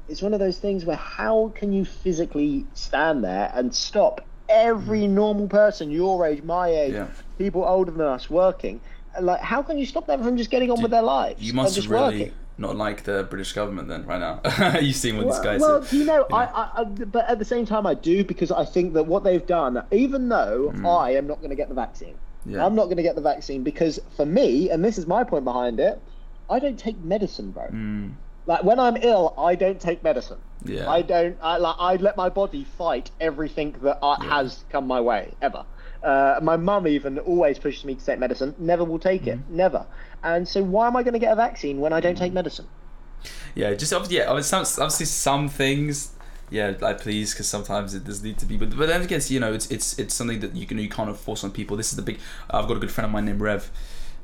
it's one of those things where how can you physically stand there and stop every normal person your age, my age, Mm. Yeah. people older than us working? Like, how can you stop them from just getting on with their lives You and must just really working? Not like the British government then, right now. *laughs* you seen what this guy well, said? do you know, I, I, I, but at the same time, I do because I think that what they've done, even though I am not going to get the vaccine, Mm. Yeah. I'm not going to get the vaccine because for me, and this is my point behind it, I don't take medicine, bro. Like when I'm ill, I don't take medicine. Mm. Yeah. I don't. I like. I let my body fight everything that uh, has come my way ever. Uh, my mum even always pushes me to take medicine. Never will take it. Mm-hmm. Never. And so why am I going to get a vaccine when I don't take medicine? Yeah, just obviously, yeah, obviously some, obviously some things, yeah, like please, because sometimes it does need to be. But but then again, you know, it's it's it's something that you can you can't force on people. This is the big. I've got a good friend of mine named Rev,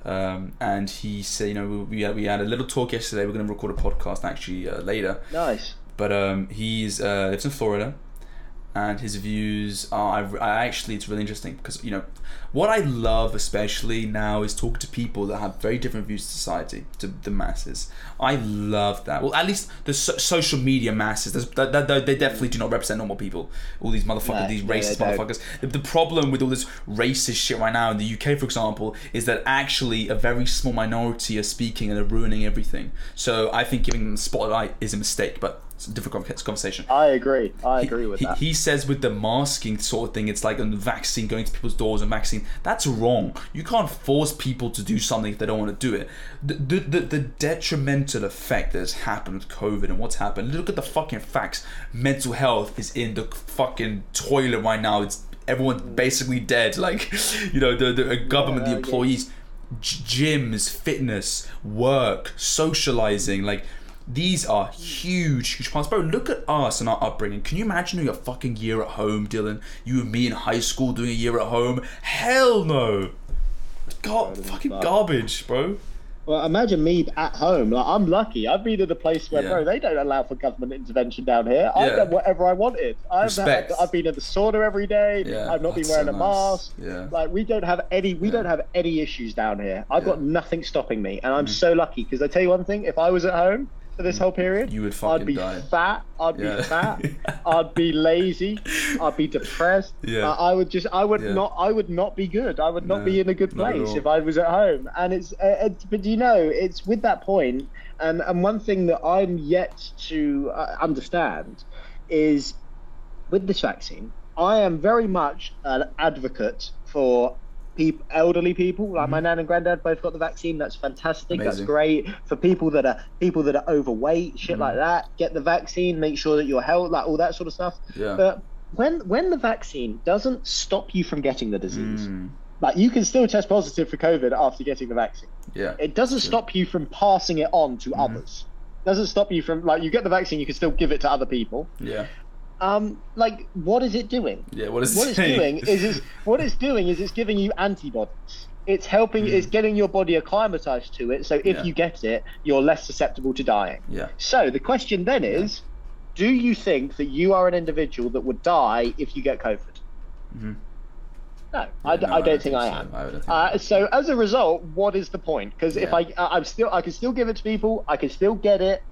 um, and he said, you know, we we had, we had a little talk yesterday. We're going to record a podcast actually uh, later. Nice. But um, he's uh, lives in Florida, and his views are. I, I actually, it's really interesting because you know, what I love especially now is talking to people that have very different views to society, to the masses. I love that. Well, at least the so- social media masses. There's, that, that, that- they definitely do not represent normal people. All these motherfuckers, No, these racist don't. motherfuckers. The, the problem with all this racist shit right now in the UK, for example, is that actually a very small minority are speaking and are ruining everything. So I think giving them the spotlight is a mistake, but it's a different conversation. I agree. I agree with he, that. he says with the masking sort of thing, it's like a vaccine going to people's doors and vaccine. That's wrong. You can't force people to do something if they don't want to do it. The, the, the, the detrimental effect that has happened with COVID and what's happened. Look at the fucking facts. Mental health is in the fucking toilet right now. It's everyone's basically dead. *laughs* Like, you know, the, the government, the Yeah, yeah. employees, g- gyms, fitness, work, socializing, like these are huge, huge parts. Bro, look at us and our upbringing. Can you imagine doing a fucking year at home, Dillon? You and me in high school doing a year at home? Hell no. God, fucking fuck. garbage, bro. Well, imagine me at home. Like I'm lucky. I've been at a place where, Yeah. bro, they don't allow for government intervention down here. I've Yeah. done whatever I wanted. I've, Respect. I've been in the sauna every day. Yeah, I've not been wearing so a mask. Yeah. Like we don't have any. We don't have any issues down here. I've got nothing stopping me, and I'm mm-hmm. so lucky because I tell you one thing: if I was at home, for this whole period, You would fucking I'd be die. fat. I'd Yeah. be fat. *laughs* I'd be lazy. I'd be depressed. Yeah. I, I would just. I would Yeah. not. I would not be good. I would not No, be in a good place if I was at home. And it's. Uh, it, but you know, it's with that point, and and one thing that I'm yet to uh, understand is with this vaccine, I am very much an advocate for people, elderly people. Like my nan and granddad both got the vaccine. That's fantastic. That's great for people that are people that are overweight, shit like that. Get the vaccine. Make sure that you're healthy, like all that sort of stuff. Yeah. But when when the vaccine doesn't stop you from getting the disease, Mm, like you can still test positive for COVID after getting the vaccine. yeah. It doesn't stop you from passing it on to Mm-hmm. others. Doesn't stop you from like you get the vaccine, you can still give it to other people. Yeah. Um, like what is it doing? Yeah. What is What it's doing is it's, what it's doing is it's giving you antibodies. It's helping. It's getting your body acclimatized to it. So if Mm. Yeah. you get it, you're less susceptible to dying. Yeah. So the question then is, do you think that you are an individual that would die if you get COVID? Mhm. No, I, d- No, I don't think I so. am. I think Uh, so as a result, what is the point? Because if Yeah. I, I- I'm still, I can still give it to people. I can still get it.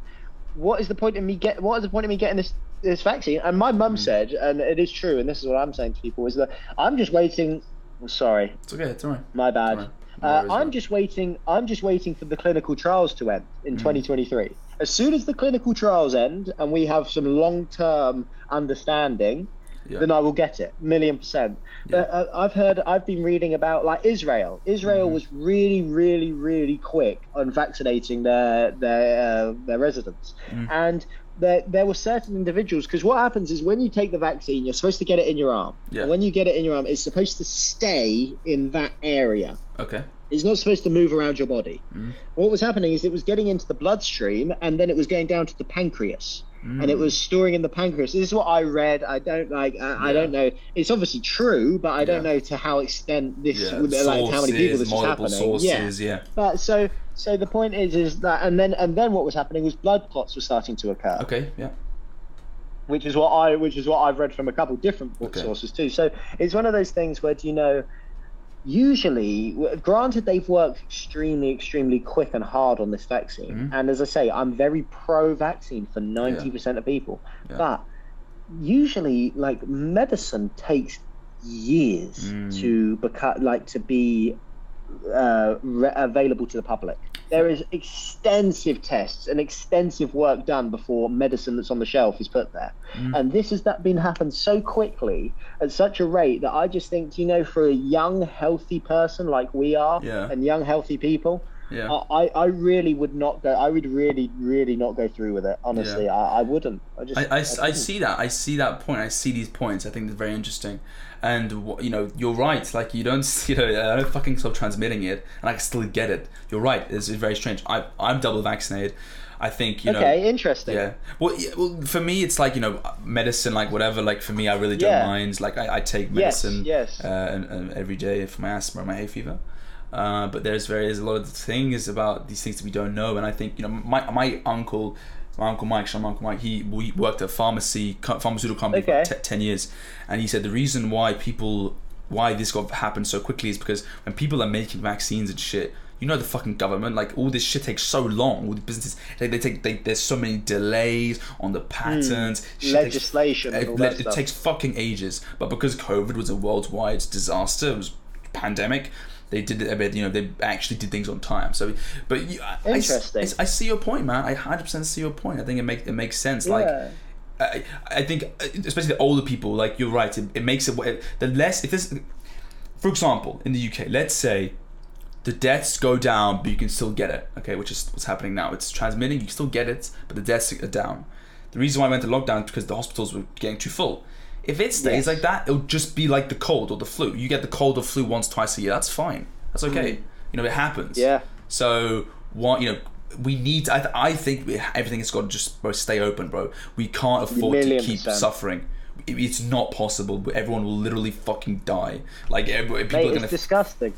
What is the point of me get? What is the point of me getting this this vaccine? And my Mm. mum said, and it is true, and this is what I'm saying to people is that I'm just waiting. Sorry, It's okay. It's alright. my bad. Alright. No Uh, I'm man. just waiting. I'm just waiting for the clinical trials to end in Mm. 2023. As soon as the clinical trials end and we have some long-term understanding, Yeah. then I will get it, million percent. But uh, I've heard, I've been reading about like Israel. Israel Mm-hmm. was really, really, really quick on vaccinating their their uh, their residents, Mm. and there there were certain individuals because what happens is when you take the vaccine, you're supposed to get it in your arm. Yeah. And when you get it in your arm, it's supposed to stay in that area. Okay. It's not supposed to move around your body. Mm. What was happening is it was getting into the bloodstream and then it was going down to the pancreas. And it was storing in the pancreas. This is what I read. I don't like. I, I don't know. It's obviously true, but I don't Yeah. know to how extent this, Yeah. like how many people this is happening. Yeah. sources. Yeah. But so, so the point is, is that, and then, and then what was happening was blood clots were starting to occur Okay. Yeah. which is what I which is what I've read from a couple different book Okay. sources too. So it's one of those things where do you know usually granted they've worked extremely extremely quick and hard on this vaccine Mhm. and as I say I'm very pro vaccine for 90% of people Yeah. but usually like medicine takes years Mm. to become like to be uh, re- available to the public. There is extensive tests and extensive work done before medicine that's on the shelf is put there, Mm. and this has that been happened so quickly at such a rate that I just think you know for a young healthy person like we are Yeah. and young healthy people. Yeah. I, I really would not go. I would really, really not go through with it. Honestly, I, I wouldn't. I just. I, I, I couldn't. see that. I see that point. I see these points. I think they're very interesting. And you know, you're right. Like you don't, *laughs* you know, I don't fucking stop transmitting it, and I can still get it. You're right. It's, it's very strange. I, I'm double vaccinated. I think you know. okay, interesting. Yeah. Well, yeah, well, for me, it's like you know, medicine, like whatever. Like for me, I really don't Yeah. mind. Like I, I take medicine yes. Uh, and, and every day for my asthma, and my hay fever. Uh, but there's various a lot of things about these things that we don't know, and I think you know my my uncle, my uncle Mike, my uncle Mike, he we worked at a pharmacy pharmaceutical company Okay. for t- ten years, and he said the reason why people why this got happened so quickly is because when people are making vaccines and shit. You know the fucking government, like all this shit takes so long. All the businesses, they, they take, they, there's so many delays on the patents. shit takes- Hmm. Legislation it, all le- that it stuff. takes fucking ages. But because COVID was a worldwide disaster, it was pandemic. They did it a bit, you know. They actually did things on time. So, but you, I, I Interesting. I, see your point, man. I hundred percent see your point. I think it make it makes sense. Like, I, I think, uh, especially the older people, like you're right. It, it makes it the less if this, for example, in the UK, let's say the deaths go down, but you can still get it. Okay, which is what's happening now. It's transmitting, you can still get it, but the deaths are down. The reason why I went to lockdown is because the hospitals were getting too full. If it stays Yes. like that, it'll just be like the cold or the flu. You get the cold or flu once, twice a year. That's fine. That's okay. You know, it happens. Mm. Yeah. So what you know, we need. I, th- I think we, everything has got to just bro, stay open, bro. We can't afford to keep percent. suffering. It- It's not possible. Everyone will literally fucking die. Like people Mate, are it's gonna. disgusting.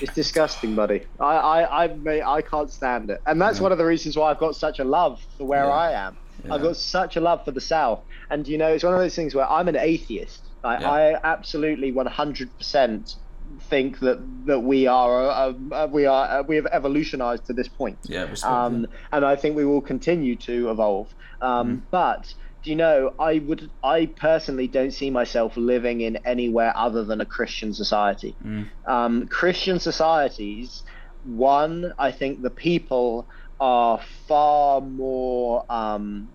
It's disgusting, buddy. I, I, I, mate, I can't stand it, and that's one of the reasons why I've got such a love for where Yeah. I am. I've got such a love for the South, and you know, it's one of those things where I'm an atheist. Like, Yeah. I absolutely 100% think that that we are uh, uh, we are uh, we have evolutionized to this point. Yeah, Um, and I think we will continue to evolve. Um, But do you know, I would, I personally don't see myself living in anywhere other than a Christian society. Um, Christian societies, one, I think the people are far more um,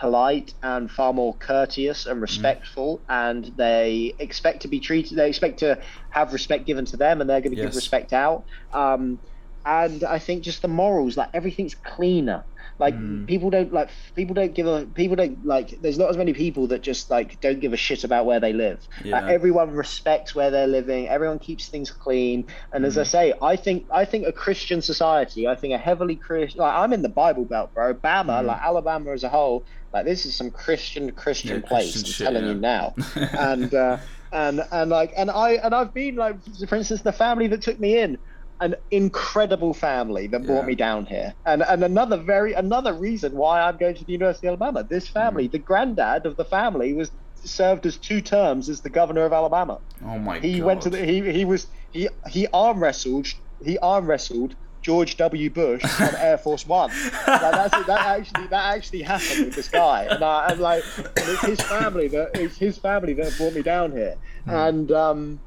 polite and far more courteous and respectful, and they expect to be treated. They expect to have respect given to them, and they're going to Yes. give respect out. Um, and I think just the morals, like everything's cleaner. Like Mm. people don't like people don't give a people don't like. There's not as many people that just like don't give a shit about where they live. Yeah. Like, everyone respects where they're living. Everyone keeps things clean. And Mm. as I say, I think I think a Christian society. I think a heavily Christian. Like I'm in the Bible Belt, bro. Bama, like Alabama as a whole. Like this is some Christian Christian Mm. Yeah, place. Christian I'm shit, telling yeah. you now. and uh, *laughs* and and like and I and I've been like for instance the family that took me in an incredible family that brought me down here and and another very another reason why I'm going to the University of Alabama this family Mm. the granddad of the family was served as two terms as the governor of Alabama Oh my god. he went to the he he was he he arm wrestled he arm wrestled George W. Bush *laughs* on Air Force One. Like that actually that actually happened with this guy, and I, I'm like, it's his family that it's his family that brought me down here, and um,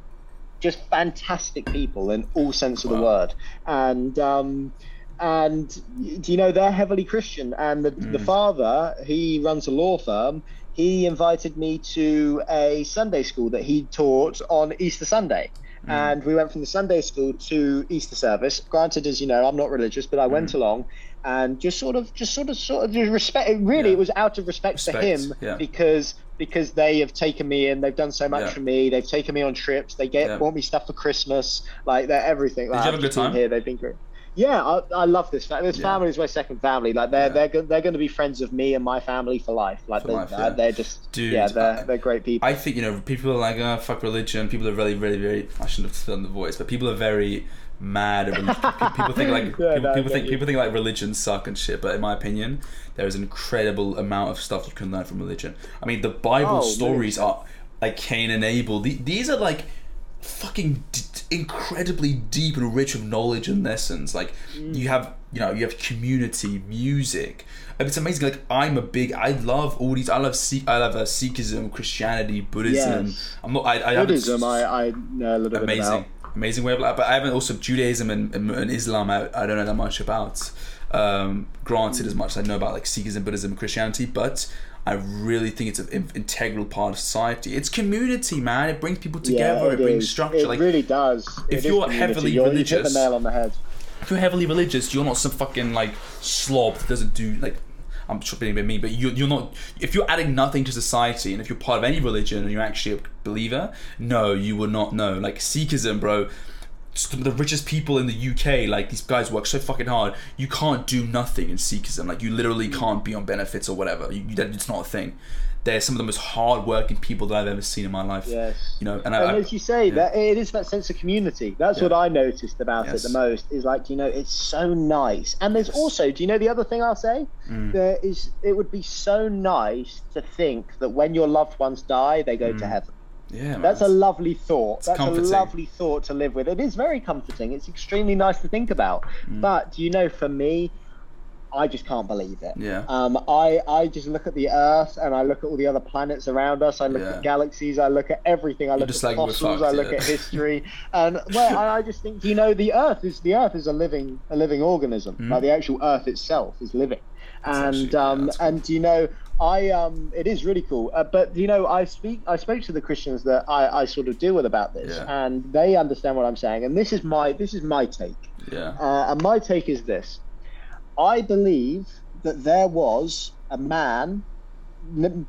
just fantastic people in all sense of the word, and um, and do you know they're heavily Christian, and the the mm. father he runs a law firm. He invited me to a Sunday school that he taught on Easter Sunday. Mm. And we went from the Sunday school to Easter service. Granted, as you know, I'm not religious, but I went mm. along and just sort of, just sort of, sort of just respect. Really, Yeah. it was out of respect, Respect, for him yeah. because because they have taken me in. They've done so much Yeah. for me. They've taken me on trips. They get Yeah. bought me stuff for Christmas. Like they're everything. Like, you have a good time? Here, they've been great. Yeah, I, I love this. fa- This Yeah. family is my second family. Like they're Yeah. they're go- they're going to be friends of me and my family for life. Like For they're, life, uh, yeah. they're just Dude, yeah, they're I- they're great people. I think you know people are like, oh, fuck religion. People are really, really, very. I shouldn't have done the voice, but people are very mad. At *laughs* religion. people think like Yeah, people, no, people think you. people think like religions suck and shit. But in my opinion, there is an incredible amount of stuff you can learn from religion. I mean, the Bible Oh, stories really? are like Cain and Abel. The- These are like fucking d- incredibly deep and rich of knowledge and lessons. Like Mm. you have, you know, you have community, music. It's amazing. Like I'm a big. I love all these. I love Sikh. I love uh, Sikhism, Christianity, Buddhism. Yes. I'm not. I, I Buddhism, I, I know a little bit amazing, about. Amazing way of life. But I haven't also Judaism and, and, and Islam. I, I don't know that much about. Um, granted, as much as I know about like Sikhism, Buddhism, and Christianity, but I really think it's an integral part of society. It's community, man. It brings people together. it, brings structure. It like really does. if It you're heavily You're- you hit religious- the nail on the head. if you're heavily religious, you're not some fucking like slob that doesn't do like. I'm sure being a bit mean, but you're, you're not. If you're adding nothing to society, and if you're part of any religion and you're actually a believer, no, you will not know. Like Sikhism, bro, the richest people in the UK, like these guys work so fucking hard. You can't do nothing in Sikhism. Like you literally can't be on benefits or whatever. You, you, it's not a thing. They're some of the most hard-working people that I've ever seen in my life. Yes. You know, and, I, And as you say, yeah. that it is that sense of community. That's Yeah. what I noticed about Yes. it the most. Is like you know, it's so nice. And there's Yes. also, do you know the other thing I'll say? Mm. There is. It would be so nice to think that when your loved ones die, they go to Mm. heaven. yeah, man, That's a lovely thought. That's comforting. a lovely thought to live with. It is very comforting. It's extremely nice to think about. Mm. But do you know, for me, I just can't believe it. Yeah. Um, I I just look at the Earth and I look at all the other planets around us. I look Yeah. at galaxies. I look at everything. I look at like, fossils. I look yeah. at history. *laughs* And well, I, I just think you know the Earth is the Earth is a living a living organism. Mhm. Like the actual Earth itself is living. That's and actually- yeah, um cool. and you know I um it is really cool. Uh, but you know I speak I spoke to the Christians that I, I sort of deal with about this, Yeah. and they understand what I'm saying. And this is my this is my take. yeah. Uh, and my take is this I believe that there was a man,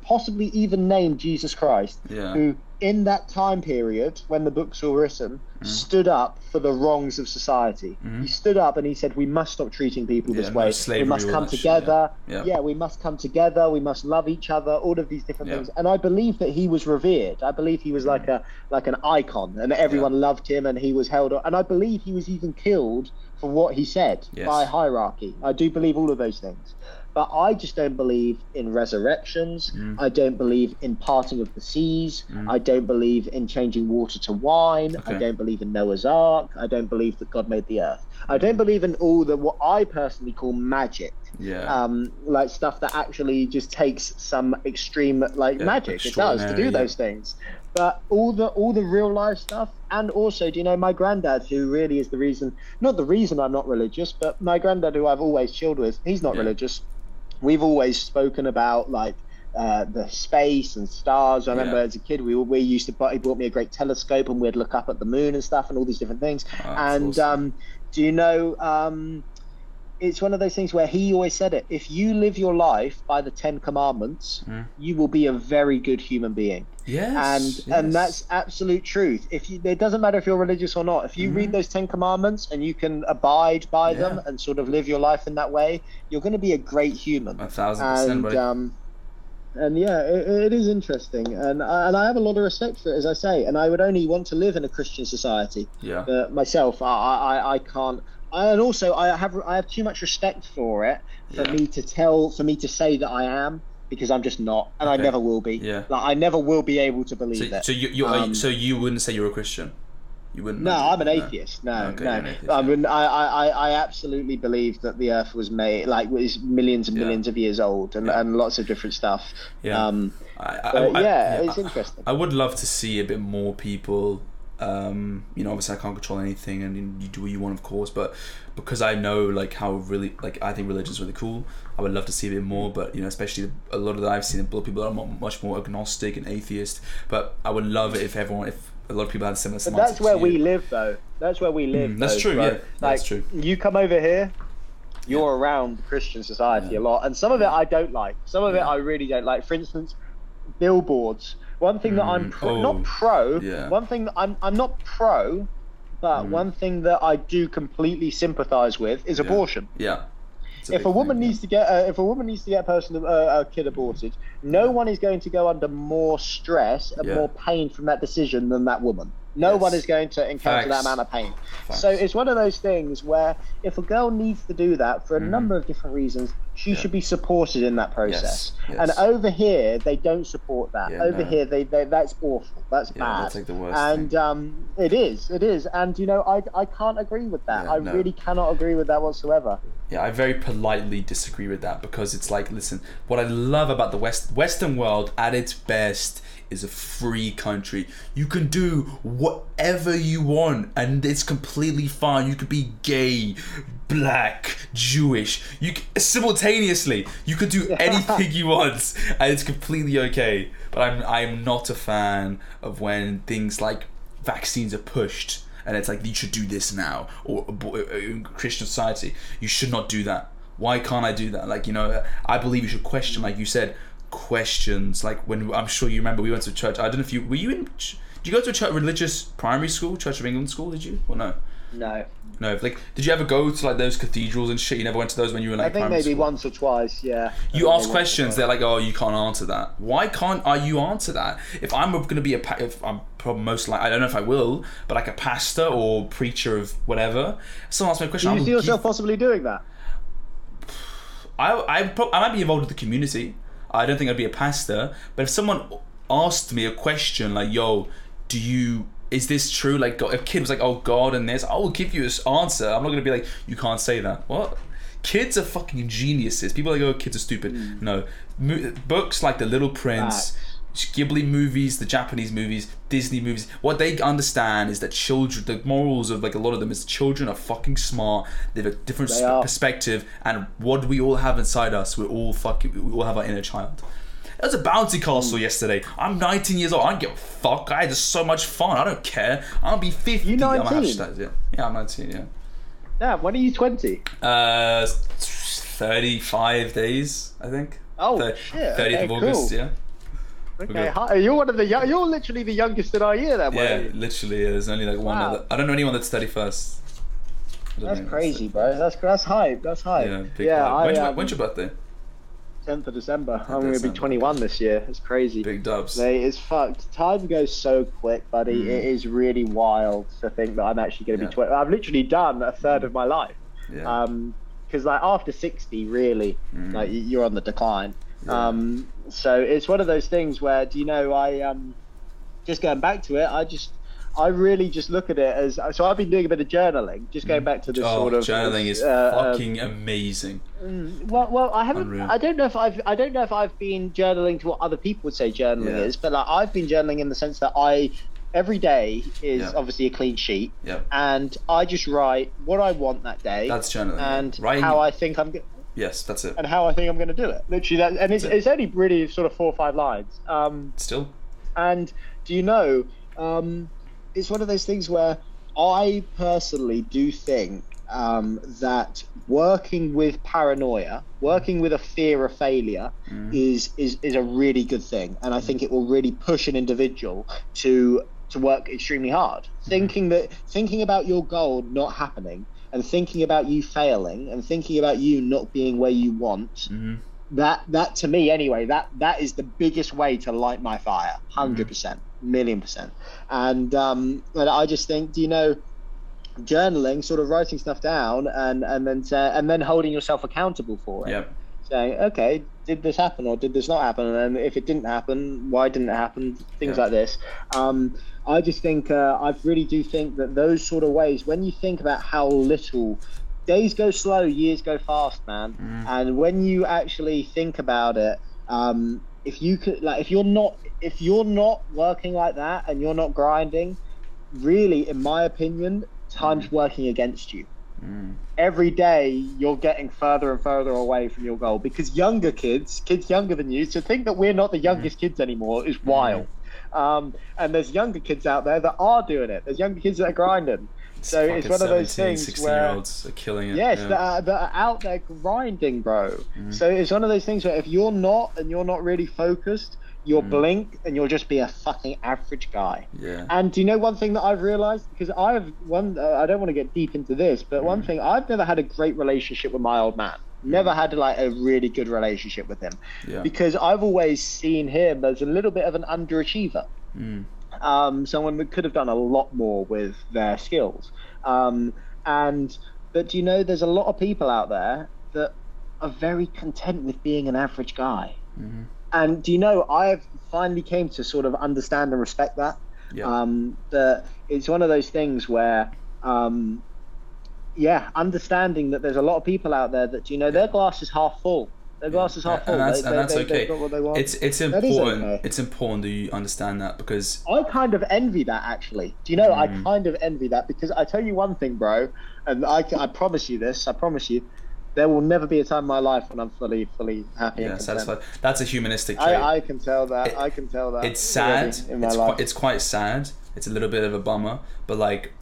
possibly even named Jesus Christ, Yeah. who, in that time period when the books were written, Mm. stood up for the wrongs of society. Mhm. He stood up and he said, We must stop treating people Yeah, this no way. slavery, we must come together. yeah. Yeah. we must come together. We must love each other. All of these different Yeah. things. And I believe that he was revered. I believe he was like a like an icon, and everyone loved him, and he was held. And I believe he was even killed for what he said Yes. by hierarchy. I do believe all of those things. But I just don't believe in resurrections. Mm. I don't believe in parting of the seas. I don't believe in changing water to wine. I don't believe in Noah's Ark. I don't believe that God made the earth. I don't believe in all the what I personally call magic. Yeah. Um, like stuff that actually just takes some extreme like Yeah, magic. It does to do yeah. those things. But all the all the real life stuff, and also, do you know my granddad, who really is the reason, not the reason I'm not religious, but my granddad, who I've always chilled with, he's not Yeah. religious. We've always spoken about like uh, the space and stars. I remember Yeah. as a kid, we we used to. He bought me a great telescope, and we'd look up at the moon and stuff, and all these different things. Oh, and awesome. um, do you know? Um, it's one of those things where he always said it. If you live your life by the Ten Commandments, Mm. you will be a very good human being yes. and and that's absolute truth if you it doesn't matter if you're religious or not if you read those 10 commandments and you can abide by them Mm-hmm. And sort of live your life in that way you're going to be a great human a thousand percent, and um and yeah it, it is interesting and I, and I have a lot of respect for it as I say and I would only want to live in a Christian society yeah. uh, myself I, I I can't I, and also I have I have too much respect for it for Yeah. me to tell for me to say that I am because I'm just not and I never will be Yeah. like I never will be able to believe So, it so you, you Um, so you wouldn't say you're a Christian? You wouldn't? no, no, I'm an atheist. No, Okay, no. atheist, I yeah. mean, I, I, I absolutely believe that the Earth was made, like, was millions and Yeah. millions of years old, and, Yeah. and lots of different stuff. Yeah. Um, I, I- yeah, it's interesting. I would love to see a bit more people. Um, you know, obviously I can't control anything, and you do what you want, of course. But because I know like how really like I think religion's really cool, I would love to see a bit more. But you know, especially a lot of that I've seen, a lot of people are much more agnostic and atheist. But I would love it if everyone, if a lot of people had a similar. but that's where we live, though. That's where we live. Mm, that's though, true, bro. yeah, Like, that's true. You come over here, you're around Christian society Yeah. a lot, and some of it I don't like. Some of it I really don't like. For instance, billboards. One thing that I'm Mm, pro, oh, not pro. yeah. One thing that I'm I'm not pro, but Mm. one thing that I do completely sympathise with is Yeah. abortion. Yeah. If a woman thing, yeah. needs to get uh, if a woman needs to get a person uh, a kid aborted, no one is going to go under more stress and Yeah. more pain from that decision than that woman. No Yes. one is going to encounter that amount of pain. Facts. So it's one of those things where if a girl needs to do that for a Mhm. number of different reasons, she Yeah. should be supported in that process. Yes, And over here, they don't support that. Yeah, over no. here, they, they that's awful. That's Yeah, bad. that's like the worst and um, it is, it is. And you know, I I can't agree with that. I no. really cannot agree with that whatsoever. Yeah, I very politely disagree with that because it's like, listen, what I love about the West Western world at its best is a free country. You can do whatever you want and it's completely fine. You could be gay, black, Jewish. You c- simultaneously. You could do anything *laughs* you want and it's completely okay. But I'm I'm not a fan of when things like vaccines are pushed and it's like you should do this now or abo- uh, in christian society you should not do that why can't i do that like you know i believe you should question like you said questions like when i'm sure you remember we went to church i don't know if you were you in did you go to a church, religious primary school church of england school did you or no No. no like did you ever go to like those cathedrals and shit you never went to those when you were in, I like think maybe school? once or twice, yeah. You ask questions, they're like, "Oh, you can't answer that." Why can't are you answer that? If I'm going to be a, pa- if I'm probably most like, I don't know if I will, but like a pastor or preacher of whatever, someone asks me a question. Do you I'm see yourself possibly doing that? I I, pro- I might be involved with the community. I don't think I'd be a pastor, but if someone asked me a question like, "Yo, do you?" Is this true? Like, if a kid was like, "Oh, God," and this, I will give you this answer. I'm not gonna be like, "You can't say that." What? Kids are fucking geniuses. People are like, "Oh, kids are stupid." Hmm. No, Mo- books like The Little Prince, Ghibli movies, the Japanese movies, Disney movies. What they understand is that children, the morals of like a lot of them is children are fucking smart. They have a different sp- perspective, and what do we all have inside us? We're all fucking. We all have our inner child. There was a bouncy castle yesterday. I'm 19 years old. I don't give a fuck. I had just so much fun. I don't care. I'll be 50. You I'm a 19? yeah. yeah, I'm 19. Yeah. Yeah, when are you 20? Uh, 35 days, I think. Oh, Thir- shit. 30th of August. cool. Yeah. Okay, good. you're one of the young, you're literally the youngest in our year then, Yeah, yeah, literally. Yeah, there's only like one Wow. other. I don't know anyone that's 31st. I don't That's crazy, bro. That's that's hype. That's hype. Yeah, big yeah, vibe. I, when's, your- um, when's your birthday? 10th of December. I'm going to December. be 21 this year. It's crazy. Big dubs. Mate, it's fucked. Time goes so quick, buddy. Mm. It is really wild to think that I'm actually going to Yeah. be 20. I've literally done a third of my life. Yeah. Um, because like after 60 really like you're on the decline um so it's one of those things where do you know i um just going back to it i just i really just look at it as so i've been doing a bit of journaling just going back to this Oh, sort of journaling is uh, uh, fucking amazing. well, well, I haven't. Unreal. I don't know if I've. I don't know if I've been journaling to what other people would say journaling Yeah. is, but like I've been journaling in the sense that I every day is Yeah. obviously a clean sheet, Yep. and I just write what I want that day That's journaling. and Writing- how I think I'm. Yes, that's it. And how I think I'm going to do it. Literally, that, and it's, it. it's only really sort of four or five lines. Um, Still. and do you know, um, it's one of those things where I personally do think um, that working with paranoia, working with a fear of failure, is, is is a really good thing, and I think it will really push an individual to to work extremely hard. Thinking that thinking about your goal not happening, and thinking about you failing, and thinking about you not being where you want hmm that that to me anyway that that is the biggest way to light my fire. 100% million percent. And um and i just think do you know journaling sort of writing stuff down and and then sa- and then holding yourself accountable for it. Yep. saying okay did this happen or did this not happen? And if it didn't happen why didn't it happen? Things Yeah. like this. Um i just think uh, i really do think that those sort of ways when you think about how little days go slow years go fast man. Mm-hmm. and when you actually think about it um if you could like if you're not if you're not working like that and you're not grinding really in my opinion time's working against you Mm. every day you're getting further and further away from your goal because younger kids, kids younger than you, to think that we're not the youngest kids anymore is wild. Um, and there's younger kids out there that are doing it. There's younger kids that are grinding. So it's one of those 17, things 16 where year olds are killing it. yes, yeah. that, are, that are out there grinding, bro. Mm-hmm. So it's one of those things where if you're not and you're not really focused, you'll Mm. blink and you'll just be a fucking average guy. yeah. And do you know one thing that I've realized? Because I've one, uh, I don't want to get deep into this, but one Mm. thing I've never had a great relationship with my old man. Never had like a really good relationship with him Yeah. because I've always seen him as a little bit of an underachiever. Mm. Um, someone that could have done a lot more with their skills. Um, and but do you know there's a lot of people out there that are very content with being an average guy. Mhm. And do you know I've finally came to sort of understand and respect that. Yeah. Um, that it's one of those things where, um, yeah, understanding that there's a lot of people out there that you know their glass is half full. Their glass is half full. and that's, They- and they- that's they- okay. they've got what they want. It's it's important. okay. It's important that you understand that because I kind of envy that actually. Do you know? I Mm. kind of envy that because I tell you one thing, bro, and I, I promise you this. I promise you, there will never be a time in my life when I'm fully, fully happy yeah, and satisfied. That's a humanistic trait. I, I can tell that. It- I can tell that. it's sad. It's it's quite sad. It's a little bit of a bummer, but like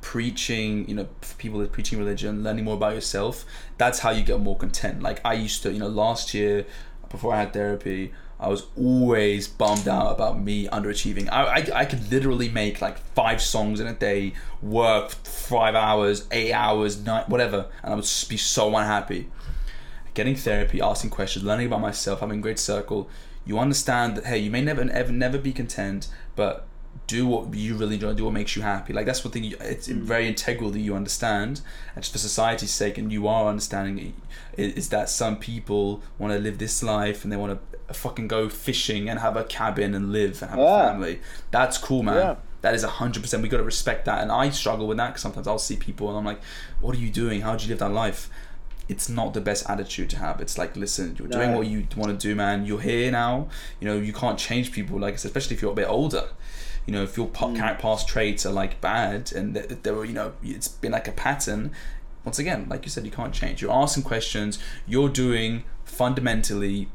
preaching, you know, people that preaching religion, learning more about yourself. That's how you get more content. Like I used to, you know, last year before I had therapy, I was always bummed out about me underachieving. I, I, I could literally make like five songs in a day, work five hours, eight hours, night, whatever, and I would just be so unhappy getting therapy, asking questions, learning about myself, having a great circle, you understand that hey, you may never ever never be content, but do what you really enjoy, do what makes you happy. Like that's one thing. You, it's very integral that you understand, and just for society's sake, and you are understanding it, is that some people want to live this life and they want to fucking go fishing and have a cabin and live and have a family. That's cool, man. Yeah. That is hundred percent. We got to respect that, and I struggle with that because sometimes I'll see people and I'm like, "What are you doing? How do you live that life?" It's not the best attitude to have. It's like, listen, you're doing No. what you want to do, man. You're here now. You know, you can't change people. Like, especially if you're a bit older. You know, if your pa- Mm. past traits are like bad and there were, you know, it's been like a pattern. Once again, like you said, you can't change. You're asking questions. You're doing fundamentally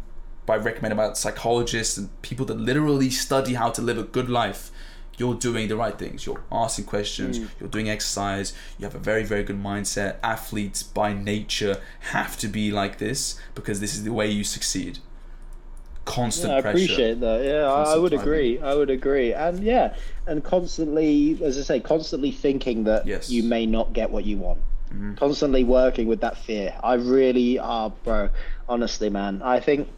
by recommended by psychologists and people that literally study how to live a good life you're doing the right things you're asking questions mm. you're doing exercise you have a very very good mindset athletes by nature have to be like this because this is the way you succeed constant Yeah, I pressure appreciate that. Yeah, I, I would agree. I would agree. And yeah, and constantly, as I say, constantly thinking that Yes. you may not get what you want. Mhm. Constantly working with that fear. I really are, bro. Honestly, man. I think,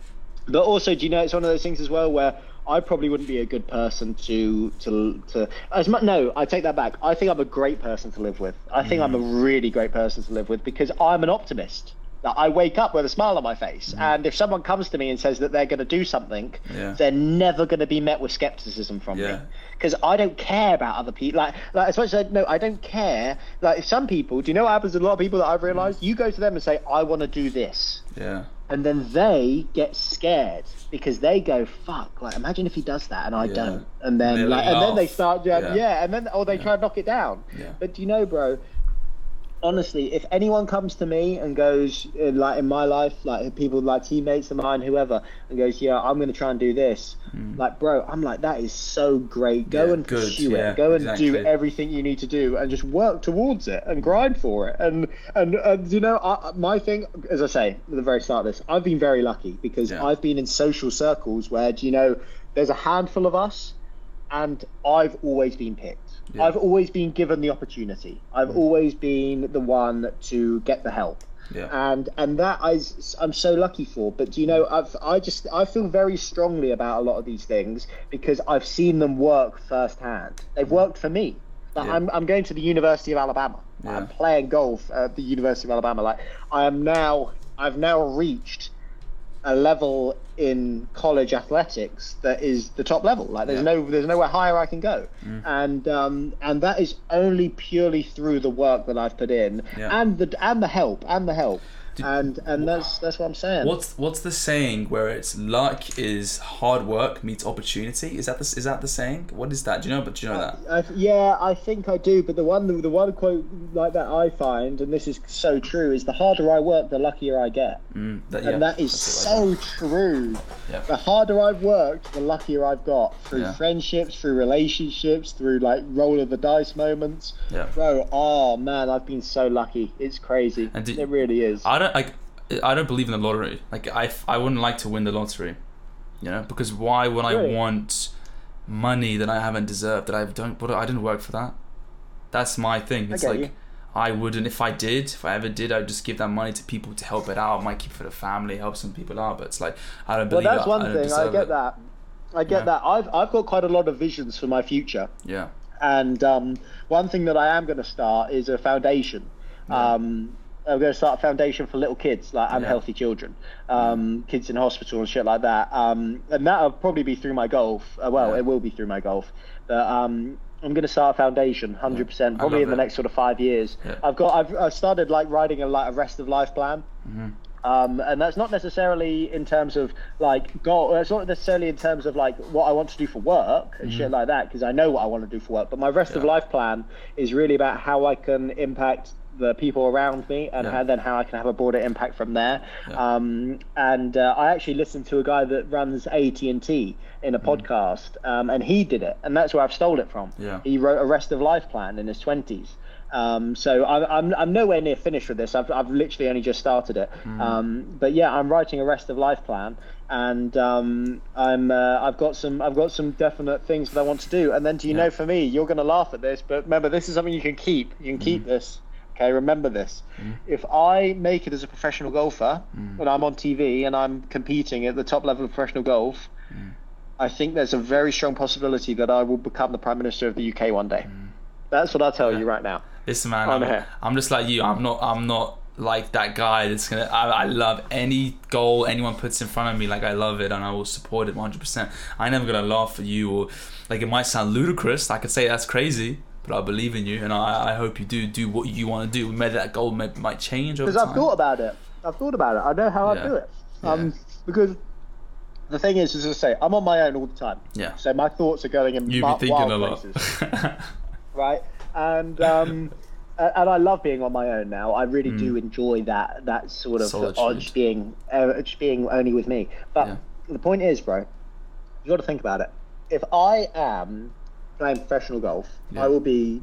but also, do you know, it's one of those things as well where I probably wouldn't be a good person to to to as much. No, I take that back. I think I'm a great person to live with. I think I'm a Mm. really great person to live with because I'm an optimist. I wake up with a smile on my face, and if someone comes to me and says that they're going to do something, Mm. Yeah. they're never going to be met with skepticism from Yeah. me because I don't care about other people. Like, like as much as I, no, I don't care. Like, some people, do you know what happens to a lot of people that I've realised? Mm. You go to them and say, "I want to do this," Yeah. and then they get scared because they go, "Fuck!" Like, imagine if he does that and I Yeah. don't, and then They like, and then they oh, start, yeah, Yeah. yeah, and then or they try and knock it down. Yeah. But do you know, bro? Honestly, if anyone comes to me and goes uh, like in my life, like people like teammates of mine, whoever, and goes, "Yeah, I'm going to try and do this," like, bro, I'm like, that is so great. Go. Yeah, and good, pursue yeah, it. Go and do everything you need to do, and just work towards it and grind for it. And and, and you know, I, my thing, as I say at the very start of this, I've been very lucky because Yeah. I've been in social circles where, do you know, there's a handful of us, and I've always been picked. Yeah. Mm. I've always been given the opportunity. I've always been the one to get the help. Yeah. And and that I, I'm so lucky for. But do you know, I've I just I feel very strongly about a lot of these things because I've seen them work firsthand. They've worked for me. Like, Yeah. I'm I'm going to the University of Alabama. Yeah. I'm playing golf at the University of Alabama. Like I am now I've now reached a level in college athletics that is the top level. Like there's Yeah. no there's nowhere higher I can go, and um, and that is only purely through the work that I've put in Yeah. and the and the help and the help, and and that's that's what I'm saying. What's what's the saying where it's luck is hard work meets opportunity? Is that the is that the saying? What is that? Do you know? But do you know that? I, yeah, I think I do. But the one the one quote like that I find, and this is so true, is the harder I work, the luckier I get. Mm, that yeah, and that is that's it right so true. Yeah. The harder I've worked, the luckier I've got through Yeah. friendships, through relationships, through like roll of the dice moments. Yeah. Bro, oh man, I've been so lucky. It's crazy. Did- it really is. I don't like. I don't believe in the lottery. Like I, I wouldn't like to win the lottery. You know, because why would I want money that I haven't deserved? That I don't. But I didn't work for that. That's my thing. It's like you. I wouldn't. If I did, if I ever did, I'd just give that money to people to help it out. I might keep it for the family, help some people out. But it's like I don't believe well, that's it. one I thing. I get it. that. I get Yeah. that. I've I've got quite a lot of visions for my future. Yeah. And um, one thing that I am going to start is a foundation. Um, I'm going to start a foundation for little kids, like unhealthy children, um, kids in hospital and shit like that. Um, and that'll probably be through my golf. Uh, well, Yeah. it will be through my golf. But um, I'm going to start a foundation, hundred percent, I probably love in the it. next sort of five years. Yeah. I've got, I've, I've started like writing a like a rest of life plan. Mm-hmm. Um, and that's not necessarily in terms of like goal. It's not necessarily in terms of like what I want to do for work and shit like that because I know what I want to do for work. But my rest of Mm-hmm. Life plan is really about how I can impact the people around me and Yeah. how, then how I can have a broader impact from there. Yeah. Um, and uh, I actually listened to a guy that runs AT and T in a podcast, um, and he did it, and that's where I've stole it from. Yeah. He wrote a rest of life plan in his twenties. Um, so I'm, I'm, I'm nowhere near finished with this. I've, I've literally only just started it. Um, but yeah, I'm writing a rest of life plan, and um, I'm uh, I've got some I've got some definite things that I want to do. And then, do you Yeah. know, for me, you're going to laugh at this, but remember, this is something you can keep. You can keep this. Okay, remember this. Mm. If I make it as a professional golfer, mm. and I'm on TV and I'm competing at the top level of professional golf, mm. I think there's a very strong possibility that I will become the prime minister of the UK one day. That's what I'll tell you right now. Listen, man, I'm, here. I'm just like you. I'm not. I'm not like that guy that's gonna. I, I love any goal anyone puts in front of me. Like I love it, and I will support it 100. percent I never gonna laugh at you or like it might sound ludicrous. I could say that's crazy, but I believe in you, and I, I hope you do do what you want to do. Maybe that goal may, might change over Because. I've thought about it. I've thought about it. I know how Yeah. I do it. Um, Because the thing is, as I say, I'm on my own all the time. Yeah. So my thoughts are going in you ma- be thinking a lot. places. *laughs* right? And um, and I love being on my own now. I really do enjoy that that sort of uh, being uh, being only with me. But Yeah. the point is, bro, you got to think about it. If I am playing professional golf, Yeah. I will be.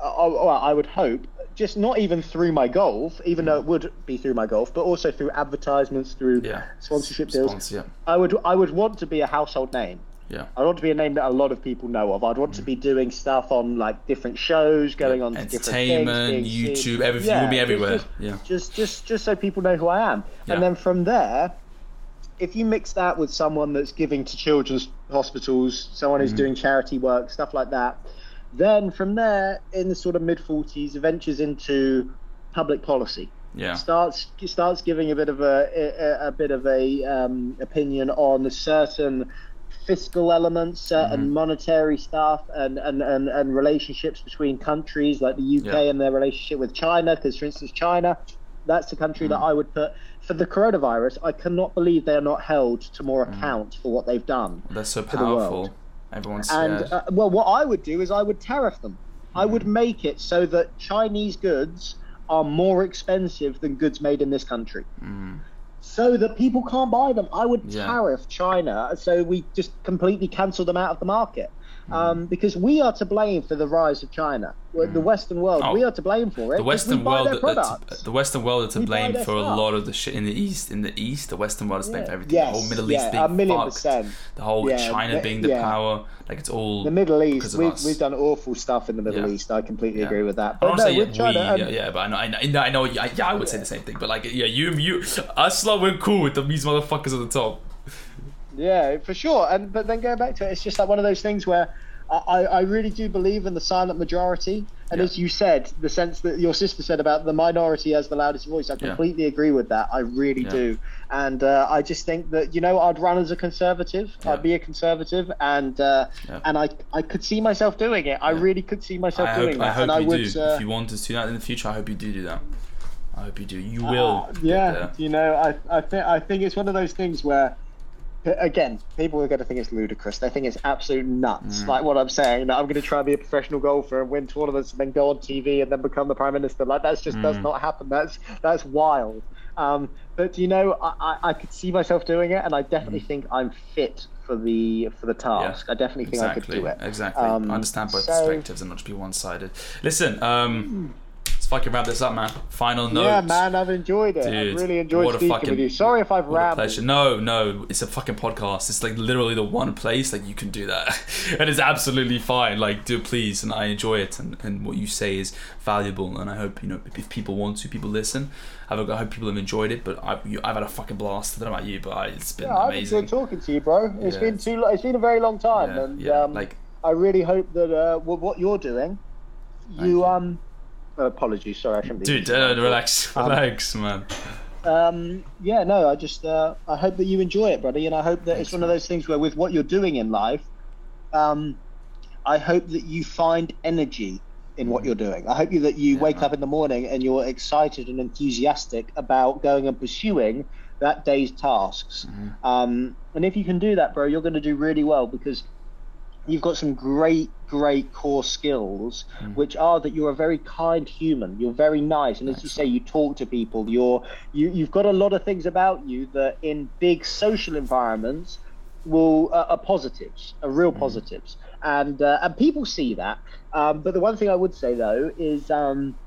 Uh, uh, I would hope, just not even through my golf, even though it would be through my golf, but also through advertisements, through yeah. sponsorship deals. Sponsor, yeah. I would I would want to be a household name. Yeah. I want to be a name that a lot of people know of. I'd want to be doing stuff on like different shows, going on to different things, Entertainment. YouTube, everything. You'll be everywhere. Just, Yeah. just, just, just so people know who I am. Yeah. And then from there, if you mix that with someone that's giving to children's hospitals, someone who's doing charity work, stuff like that, then from there, in the sort of mid 40s, ventures into public policy. Yeah. Starts starts giving a bit of a a, a bit of a um, opinion on certain fiscal elements, certain monetary stuff, and, and, and, and relationships between countries like the UK Yeah. and their relationship with China. Because, for instance, China, that's the country Mm. that I would put for the coronavirus. I cannot believe they are not held to more Mm. account for what they've done. They're so the powerful. Everyone's And uh, well, what I would do is I would tariff them. I Mm. would make it so that Chinese goods are more expensive than goods made in this country. So that people can't buy them. I would Mm. Yeah. tariff China so we just completely cancel them out of the market. Mm. Um, because we are to blame for the rise of China. The Western world, Oh. we are to blame for it. The Western we world, their the, the Western world are to We blame for a lot of the shit in the East. In the East, the Western world is to blame Yeah. for everything. Yes, the whole Middle yeah, East a million fucked. percent. The whole Yeah, China the- being the power. Like it's all the Middle East, we've, us. we've done awful stuff in the Middle. East. I completely agree with that. But don't no, say with we, um, yeah, yeah, but I know, I know, I know, yeah, yeah, I would say the same thing, but like, yeah, you, you, us lot, we're cool with the, these motherfuckers at the top. Yeah, for sure. And but then going back to it, it's just like one of those things where I, I really do believe in the silent majority. And Yeah. as you said, the sense that your sister said about the minority as the loudest voice, I Yeah. completely agree with that. I really Yeah. do. And uh, I just think that you know I'd run as a conservative. Yeah. I'd be a conservative, and uh, Yeah. and I I could see myself doing it. I really could see myself I doing hope, that. I hope and I you would. do. Uh, if you want to do that in the future, I hope you do do that. I hope you do. You will. Uh, yeah, you know, I I think I think it's one of those things where, again, people are going to think it's ludicrous. They think it's absolute nuts. Mm. Like what I'm saying, that I'm going to try and be a professional golfer and win tournaments and then go on TV and then become the prime minister. Like that's just Mm. does not happen. That's that's wild. Um, but you know, I, I I could see myself doing it, and I definitely Mm. think I'm fit for the for the task. I definitely think I could do it. Exactly. Um, I understand both so- perspectives and not to be one sided. Listen, um, let's fucking wrap this up, man. Final note. Yeah, man, I've enjoyed it. Dude, I've really enjoyed what a speaking fucking- with you. Sorry if I've rambled. No, no, it's a fucking podcast. It's like literally the one place like you can do that, *laughs* and it's absolutely fine. Like, do please, and I enjoy it, and, and what you say is valuable, and I hope you know if people want to, people listen. I hope, people have enjoyed it, but I, you, I've had a fucking blast. I don't know about you, but I, it's been Yeah, I've amazing. talking to you, bro. It's Yeah. been too. It's been a very long time, Yeah, and yeah, um, like- I really hope that uh, what what you're doing, you, you. um. Apologies, sorry, I shouldn't be. Dude, uh, relax, relax, man. Um, yeah, no, I just uh, I hope that you enjoy it, buddy, and I hope that it's one of those things where with what you're doing in life, um, I hope that you find energy in what you're doing. I hope you that you Yeah, wake man. up in the morning and you're excited and enthusiastic about going and pursuing that day's tasks. Mm-hmm. Um, and if you can do that, bro, you're going to do really well because you've got some great, great core skills, Mm. which are that you're a very kind human. You're very nice, and as you say, you talk to people. You're you, you've got a lot of things about you that in big social environments will uh, are positives, are real positives, and uh, and people see that. Um, but the one thing I would say though is um,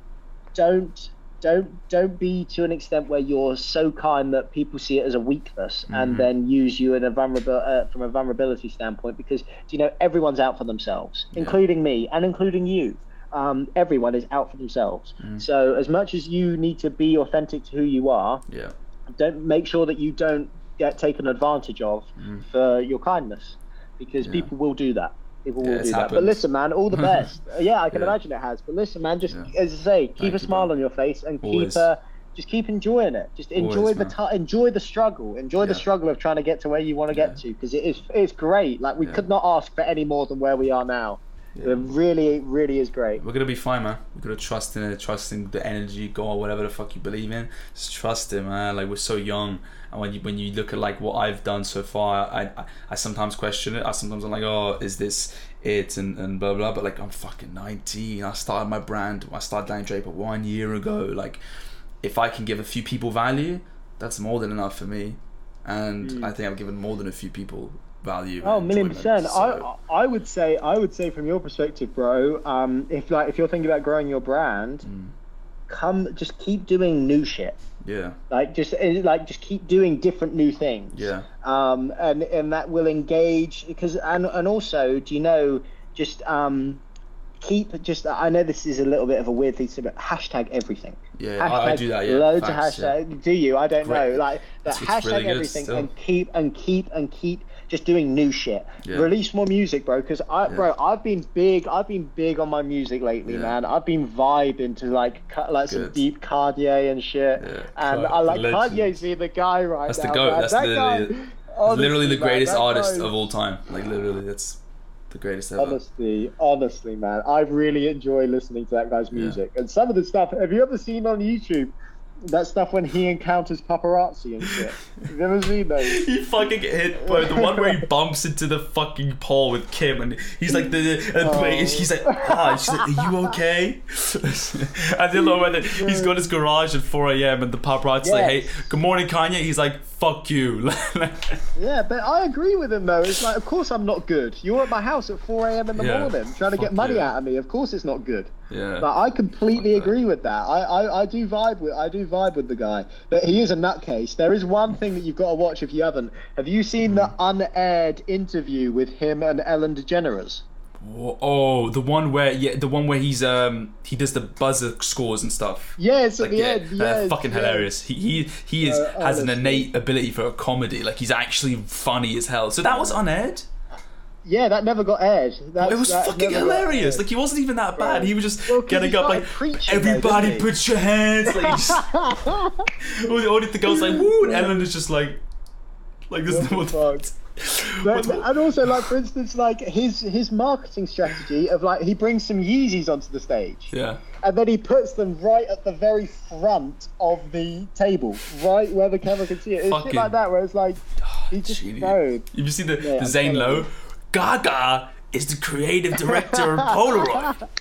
don't don't don't be to an extent where you're so kind that people see it as a weakness and then use you in a vulnerable uh, from a vulnerability standpoint because you know everyone's out for themselves including me and including you. Um, everyone is out for themselves. So as much as you need to be authentic to who you are Yeah. don't make sure that you don't get taken advantage of for your kindness because people will do that people will it's do that but listen man all the *laughs* best Uh, yeah i can Yeah. imagine it has but listen man just Yeah. as i say keep Thank a smile bro. on your face and Always. keep uh, just keep enjoying it just enjoy Always, the ti enjoy the struggle enjoy the struggle of trying to get to where you want to get to because it is it's great like we Yeah. could not ask for any more than where we are now Yeah. it really really is great We're gonna be fine, man. We're gonna trust in it, trust in the energy, God, whatever the fuck you believe in. Just trust it, man. Like we're so young, and when you when you look at like what I've done so far, I I, I sometimes question it. I sometimes I'm like, oh, is this it? And and blah blah. But like I'm fucking 19. I started my brand. I started Danny Draper one year ago. Like, if I can give a few people value, that's more than enough for me. And I think I've given more than a few people value. Oh, million percent. So- I I would say I would say from your perspective, bro. Um, if like if you're thinking about growing your brand, Mm. Come just keep doing new shit. yeah, Like just eh, like just keep doing different new things. yeah. Um, and and that will engage because and and also do you know just um, keep just. I know this is a little bit of a weird thing to say, but hashtag everything. Yeah, I, I Hashtag do that. Yeah, loads Facts, of yeah. hashtag. Do you? I don't Great. know. Like It's- it's hashtag really everything and keep and keep and keep just doing new shit. Yeah. Release more music, bro. Because I, bro, I've been big. I've been big on my music lately, Yeah. man. I've been vibing to like cu- like some deep Cartier and shit. Yeah. And Kanye, I like the legend. Kanye's being the guy right now. That's the now. goat. man. That's that literally- guy, He's honestly, literally the greatest that artist guy- of all time. Like literally, that's the greatest ever. Honestly, honestly, man, I really enjoy listening to that guy's music. And some of the stuff, have you ever seen on YouTube that stuff when he encounters paparazzi and shit? Have you ever seen those? *laughs* He fucking hit, bro. The one where he *laughs* bumps into the fucking pole with Kim, and he's like, the, and Oh. he's like, ah, she's like, are you okay? *laughs* and the other one, he's got his garage at 4 a.m. and the paparazzi's like, hey, good morning, Kanye. He's like, fuck you. *laughs* Yeah, but I agree with him though. It's like, of course I'm not good. You're at my house at 4 a.m. in the Yeah. morning trying to get money yeah. out of me. Of course it's not good. yeah. But I completely agree with that. I, I, I do vibe with I do vibe with the guy. But he is a nutcase. There is one thing that you've got to watch if you haven't. Have you seen the mm-hmm. unaired interview with him and Ellen DeGeneres? Oh, the one where yeah, the one where he's um he does the buzzer scores and stuff. Yeah, it's at Like, the yeah, end. uh, fucking yeah. hilarious. He he he is Uh, has an innate ability for a comedy. Like he's actually funny as hell. So that was unaired. Yeah, that never got aired. It was fucking hilarious. Like he wasn't even that bad. He was just Well, getting up like preaching, though, everybody put your hands. Like just, *laughs* all, the, girls like woo, and Ellen is just like like this is What the *laughs* But- and also, like for instance, like his his marketing strategy of like he brings some Yeezys onto the stage, Yeah. and then he puts them right at the very front of the table, right where the camera can see it. It's shit like that where it's like *sighs* he just Genius. no. You see the, Yeah, the Zane Lowe? Gaga is the creative director of Polaroid. *laughs*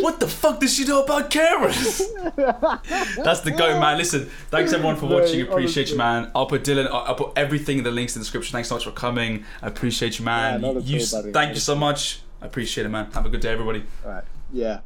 What the fuck does she know about cameras? *laughs* That's the go, man. Listen, thanks everyone for No, watching. Appreciate you, man. I'll put Dillon. I'll I'll put everything in the links in the description. Thanks so much for coming. I appreciate you, man. Yeah, not at you, all, buddy. thank you so much. I appreciate it, man. Have a good day, everybody. All right, yeah.